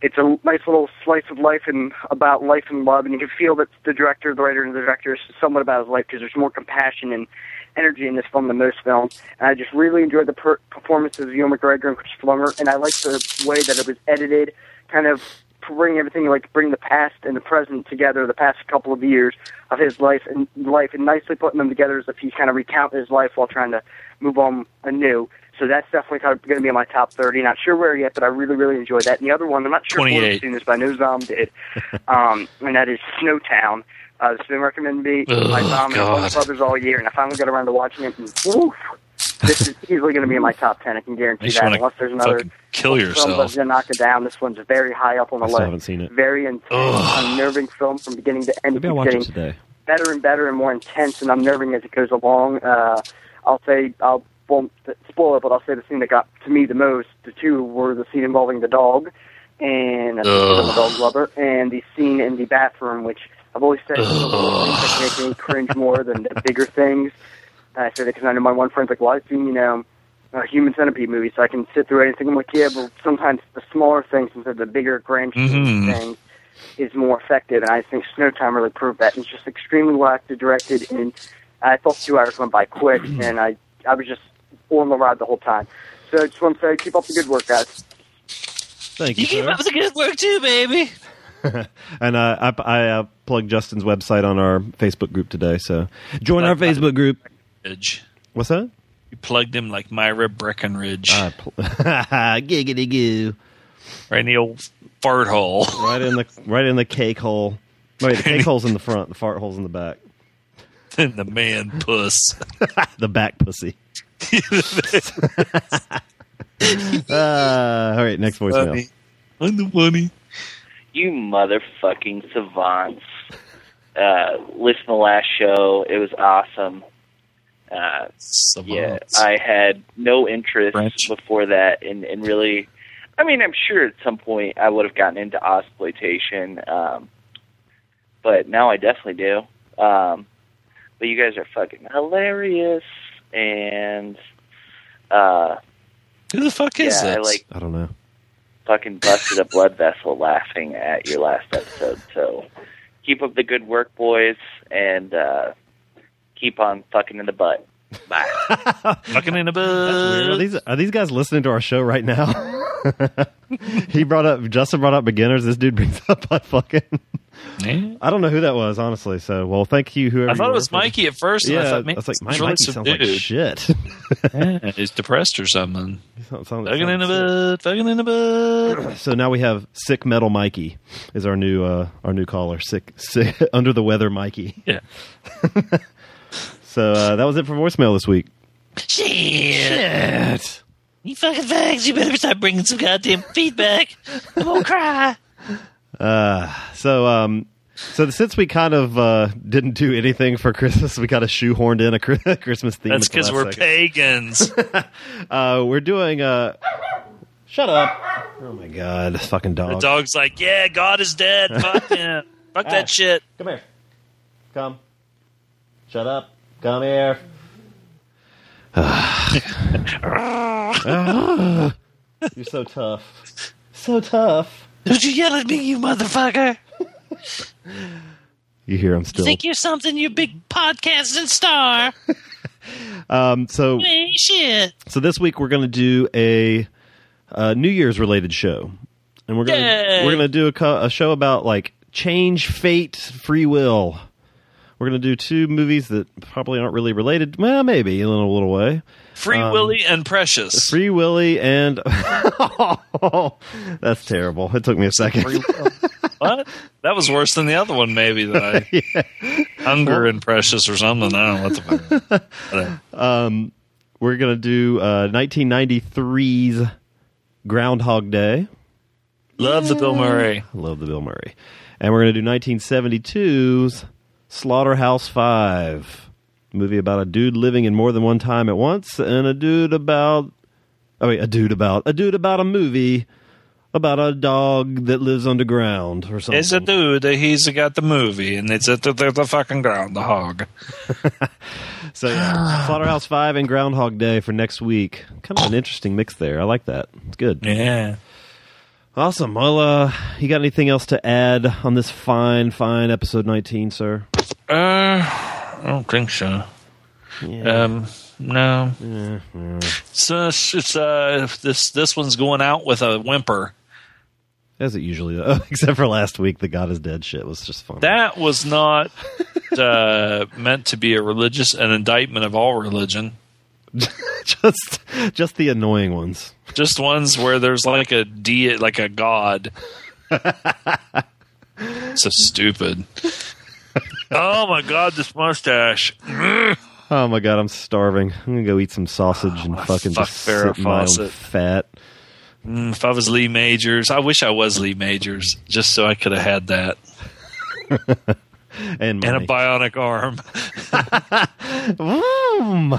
It's a nice little slice of life and about life and love, and you can feel that the director, the writer, and the director is somewhat about his life because there's more compassion and energy in this film than most films. And I just really enjoyed the per- performances of Ewan McGregor and Christopher Plummer, and I liked the way that it was edited, kind of bring everything like bring the past and the present together, the past couple of years of his life and life, and nicely putting them together as if he's kind of recounting his life while trying to move on anew. So that's definitely kind of going to be in my top 30. Not sure where yet, but I really, really enjoyed that. And the other one, I'm not sure if you've seen this, but I know Zom did, um, and that is Snowtown. Uh, it's been recommended to me by Oh, Zom and my brothers all year, and I finally got around to watching it. And woof, this is easily going to be in my top 10. I can guarantee Makes that. Unless there's another fucking kill film yourself. that's going to knock it down. This one's very high up on the I still list. haven't seen it. Very intense, Ugh. unnerving film from beginning to end. Maybe I'll watch it today. better and better and more intense and unnerving as it goes along. Uh, I'll say I'll won't spoil it, but I'll say the scene that got to me the most. The two were the scene involving the dog, and I'm dog lover, and the scene in the bathroom, which I've always said is things that make me cringe more than the bigger things. And I said that because I know my one friend's like, well, I've seen you know a human centipede movie, so I can sit through anything. I'm like, yeah, but sometimes the smaller things instead of the bigger grand Mhm. things is more effective, and I think Snowtown really proved that. It's just extremely well acted, directed, and I thought two hours went by quick, and I I was just on the ride the whole time. So I just want to say, keep up the good work, guys. Thank you, You keep sir. up the good work too, baby. and uh, I, I uh, plugged Justin's website on our Facebook group today. So join our Facebook group. Ridge. What's that? You plugged him like Myra Breckinridge. I pl- Giggity goo. right in the old fart hole. Right in the right in the cake hole. Wait, the cake hole's in the front. The fart hole's in the back. and the man puss. the back pussy. uh, all right, next voicemail. Funny. I'm the funny. you motherfucking savants. Uh, listen to the last show. It was awesome. Uh, yeah, I had no interest French. before that in, in really. I mean, I'm sure at some point I would have gotten into exploitation, um, but now I definitely do. Um, but you guys are fucking hilarious, and uh, Who the fuck is yeah, I like I don't know. fucking busted a blood vessel laughing at your last episode. So keep up the good work, boys, and uh, keep on fucking in the butt. Bye. fucking in the That's weird. Are butt. these are these guys listening to our show right now? he brought up Justin brought up beginners. This dude brings up I fucking Yeah. I don't know who that was honestly. So well, thank you whoever. I thought it was were. Mikey at first. Yeah, I thought, man, was like, this my Mikey sounds like shit. Yeah, he's depressed or something. Sounds- sounds- Fucking in the sounds butt. Fucking in the butt. So now we have sick metal Mikey is our new uh, our new caller. Sick, sick under the weather Mikey. Yeah. So uh, that was it for voicemail this week. Shit. You fucking fags, you better start bringing some goddamn feedback. I won't cry. Uh, so um, so since we kind of uh, didn't do anything for Christmas, we kind of shoehorned in a Christmas theme. That's because we're second. pagans. Uh, we're doing uh Shut up! Oh my god, fucking dog. the dog's like, yeah, God is dead. Fuck him. Fuck Ah. that shit. Come here. Come. Shut up. Come here. You're so tough. So tough. Don't you yell at me, you motherfucker! You hear him still. Think you're something, you big podcasting star? Um, so You ain't shit. So this week we're going to do a, uh New Year's related show, and we're going to we're going to do a, co- a show about like change, fate, free will. We're going to do two movies that probably aren't really related. Well, maybe in a little, little way. Free Um, Willy and Precious. Free Willy and that's terrible. It took me a second. what? That was worse than the other one, maybe. That I Hunger and Precious or something. I don't know what the fuck. Um, we're going to do uh, 1993's Groundhog Day. Love the Bill Murray. Love the Bill Murray. And we're going to do 1972's Slaughterhouse Five, movie about a dude living in more than one time at once, and a dude about, oh wait, a dude about a dude about a movie about a dog that lives underground or something. It's a dude. He's got the movie, and it's at the, the, fucking ground, the hog. So yeah, Slaughterhouse Five and Groundhog Day for next week. Kind of an interesting mix there. I like that. It's good. Yeah. Awesome. Well, uh, you got anything else to add on this fine, fine episode 19, sir? Uh, I don't think so. Um, no. It's, uh, it's uh, this this one's going out with a whimper. As it usually does. Except for last week, the God is Dead shit was just fun. That was not uh, meant to be a religious an indictment of all religion. just just the annoying ones. Just ones where there's like a de like a god. so stupid. oh my god, this mustache. Oh my god, I'm starving. I'm gonna go eat some sausage and fucking fuck just Farrah sit in my own fat. Mm, if I was Lee Majors, I wish I was Lee Majors, just so I could have had that And and a bionic arm.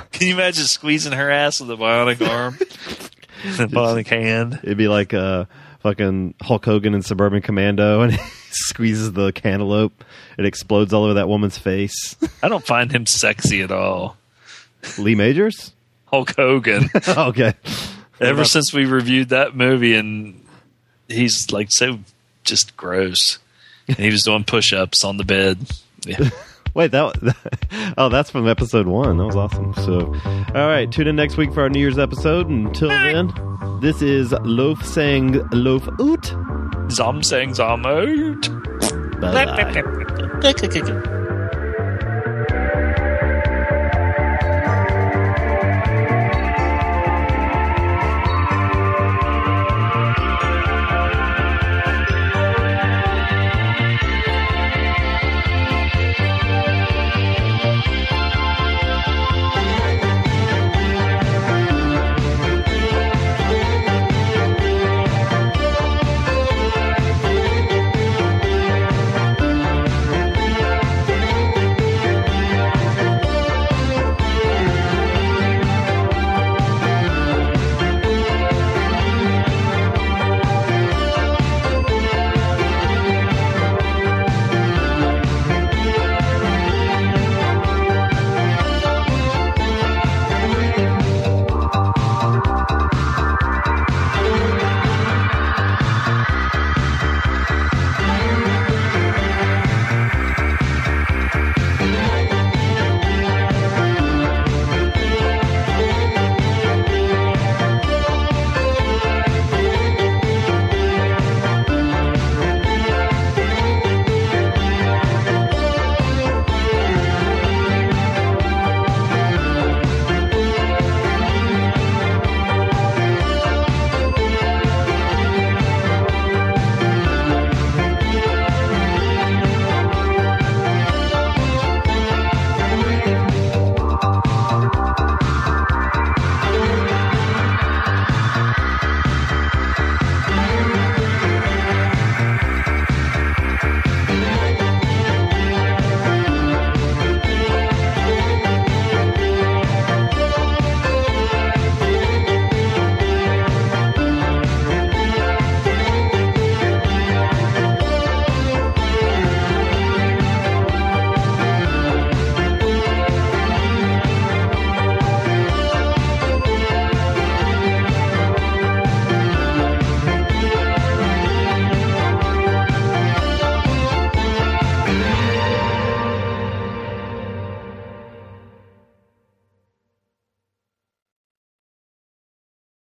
Can you imagine squeezing her ass with a bionic arm, a bionic hand? It'd be like uh, fucking Hulk Hogan in Suburban Commando, and he squeezes the cantaloupe. It explodes all over that woman's face. I don't find him sexy at all. Lee Majors? Hulk Hogan. okay. Ever since we reviewed that movie, and he's like so just gross. And he was doing push-ups on the bed. Yeah. Wait, that oh, that's from episode one. That was awesome. So, all right, tune in next week for our New Year's episode. Until then, this is Loaf saying Loaf Oot. Zom saying Zom out. Bye bye.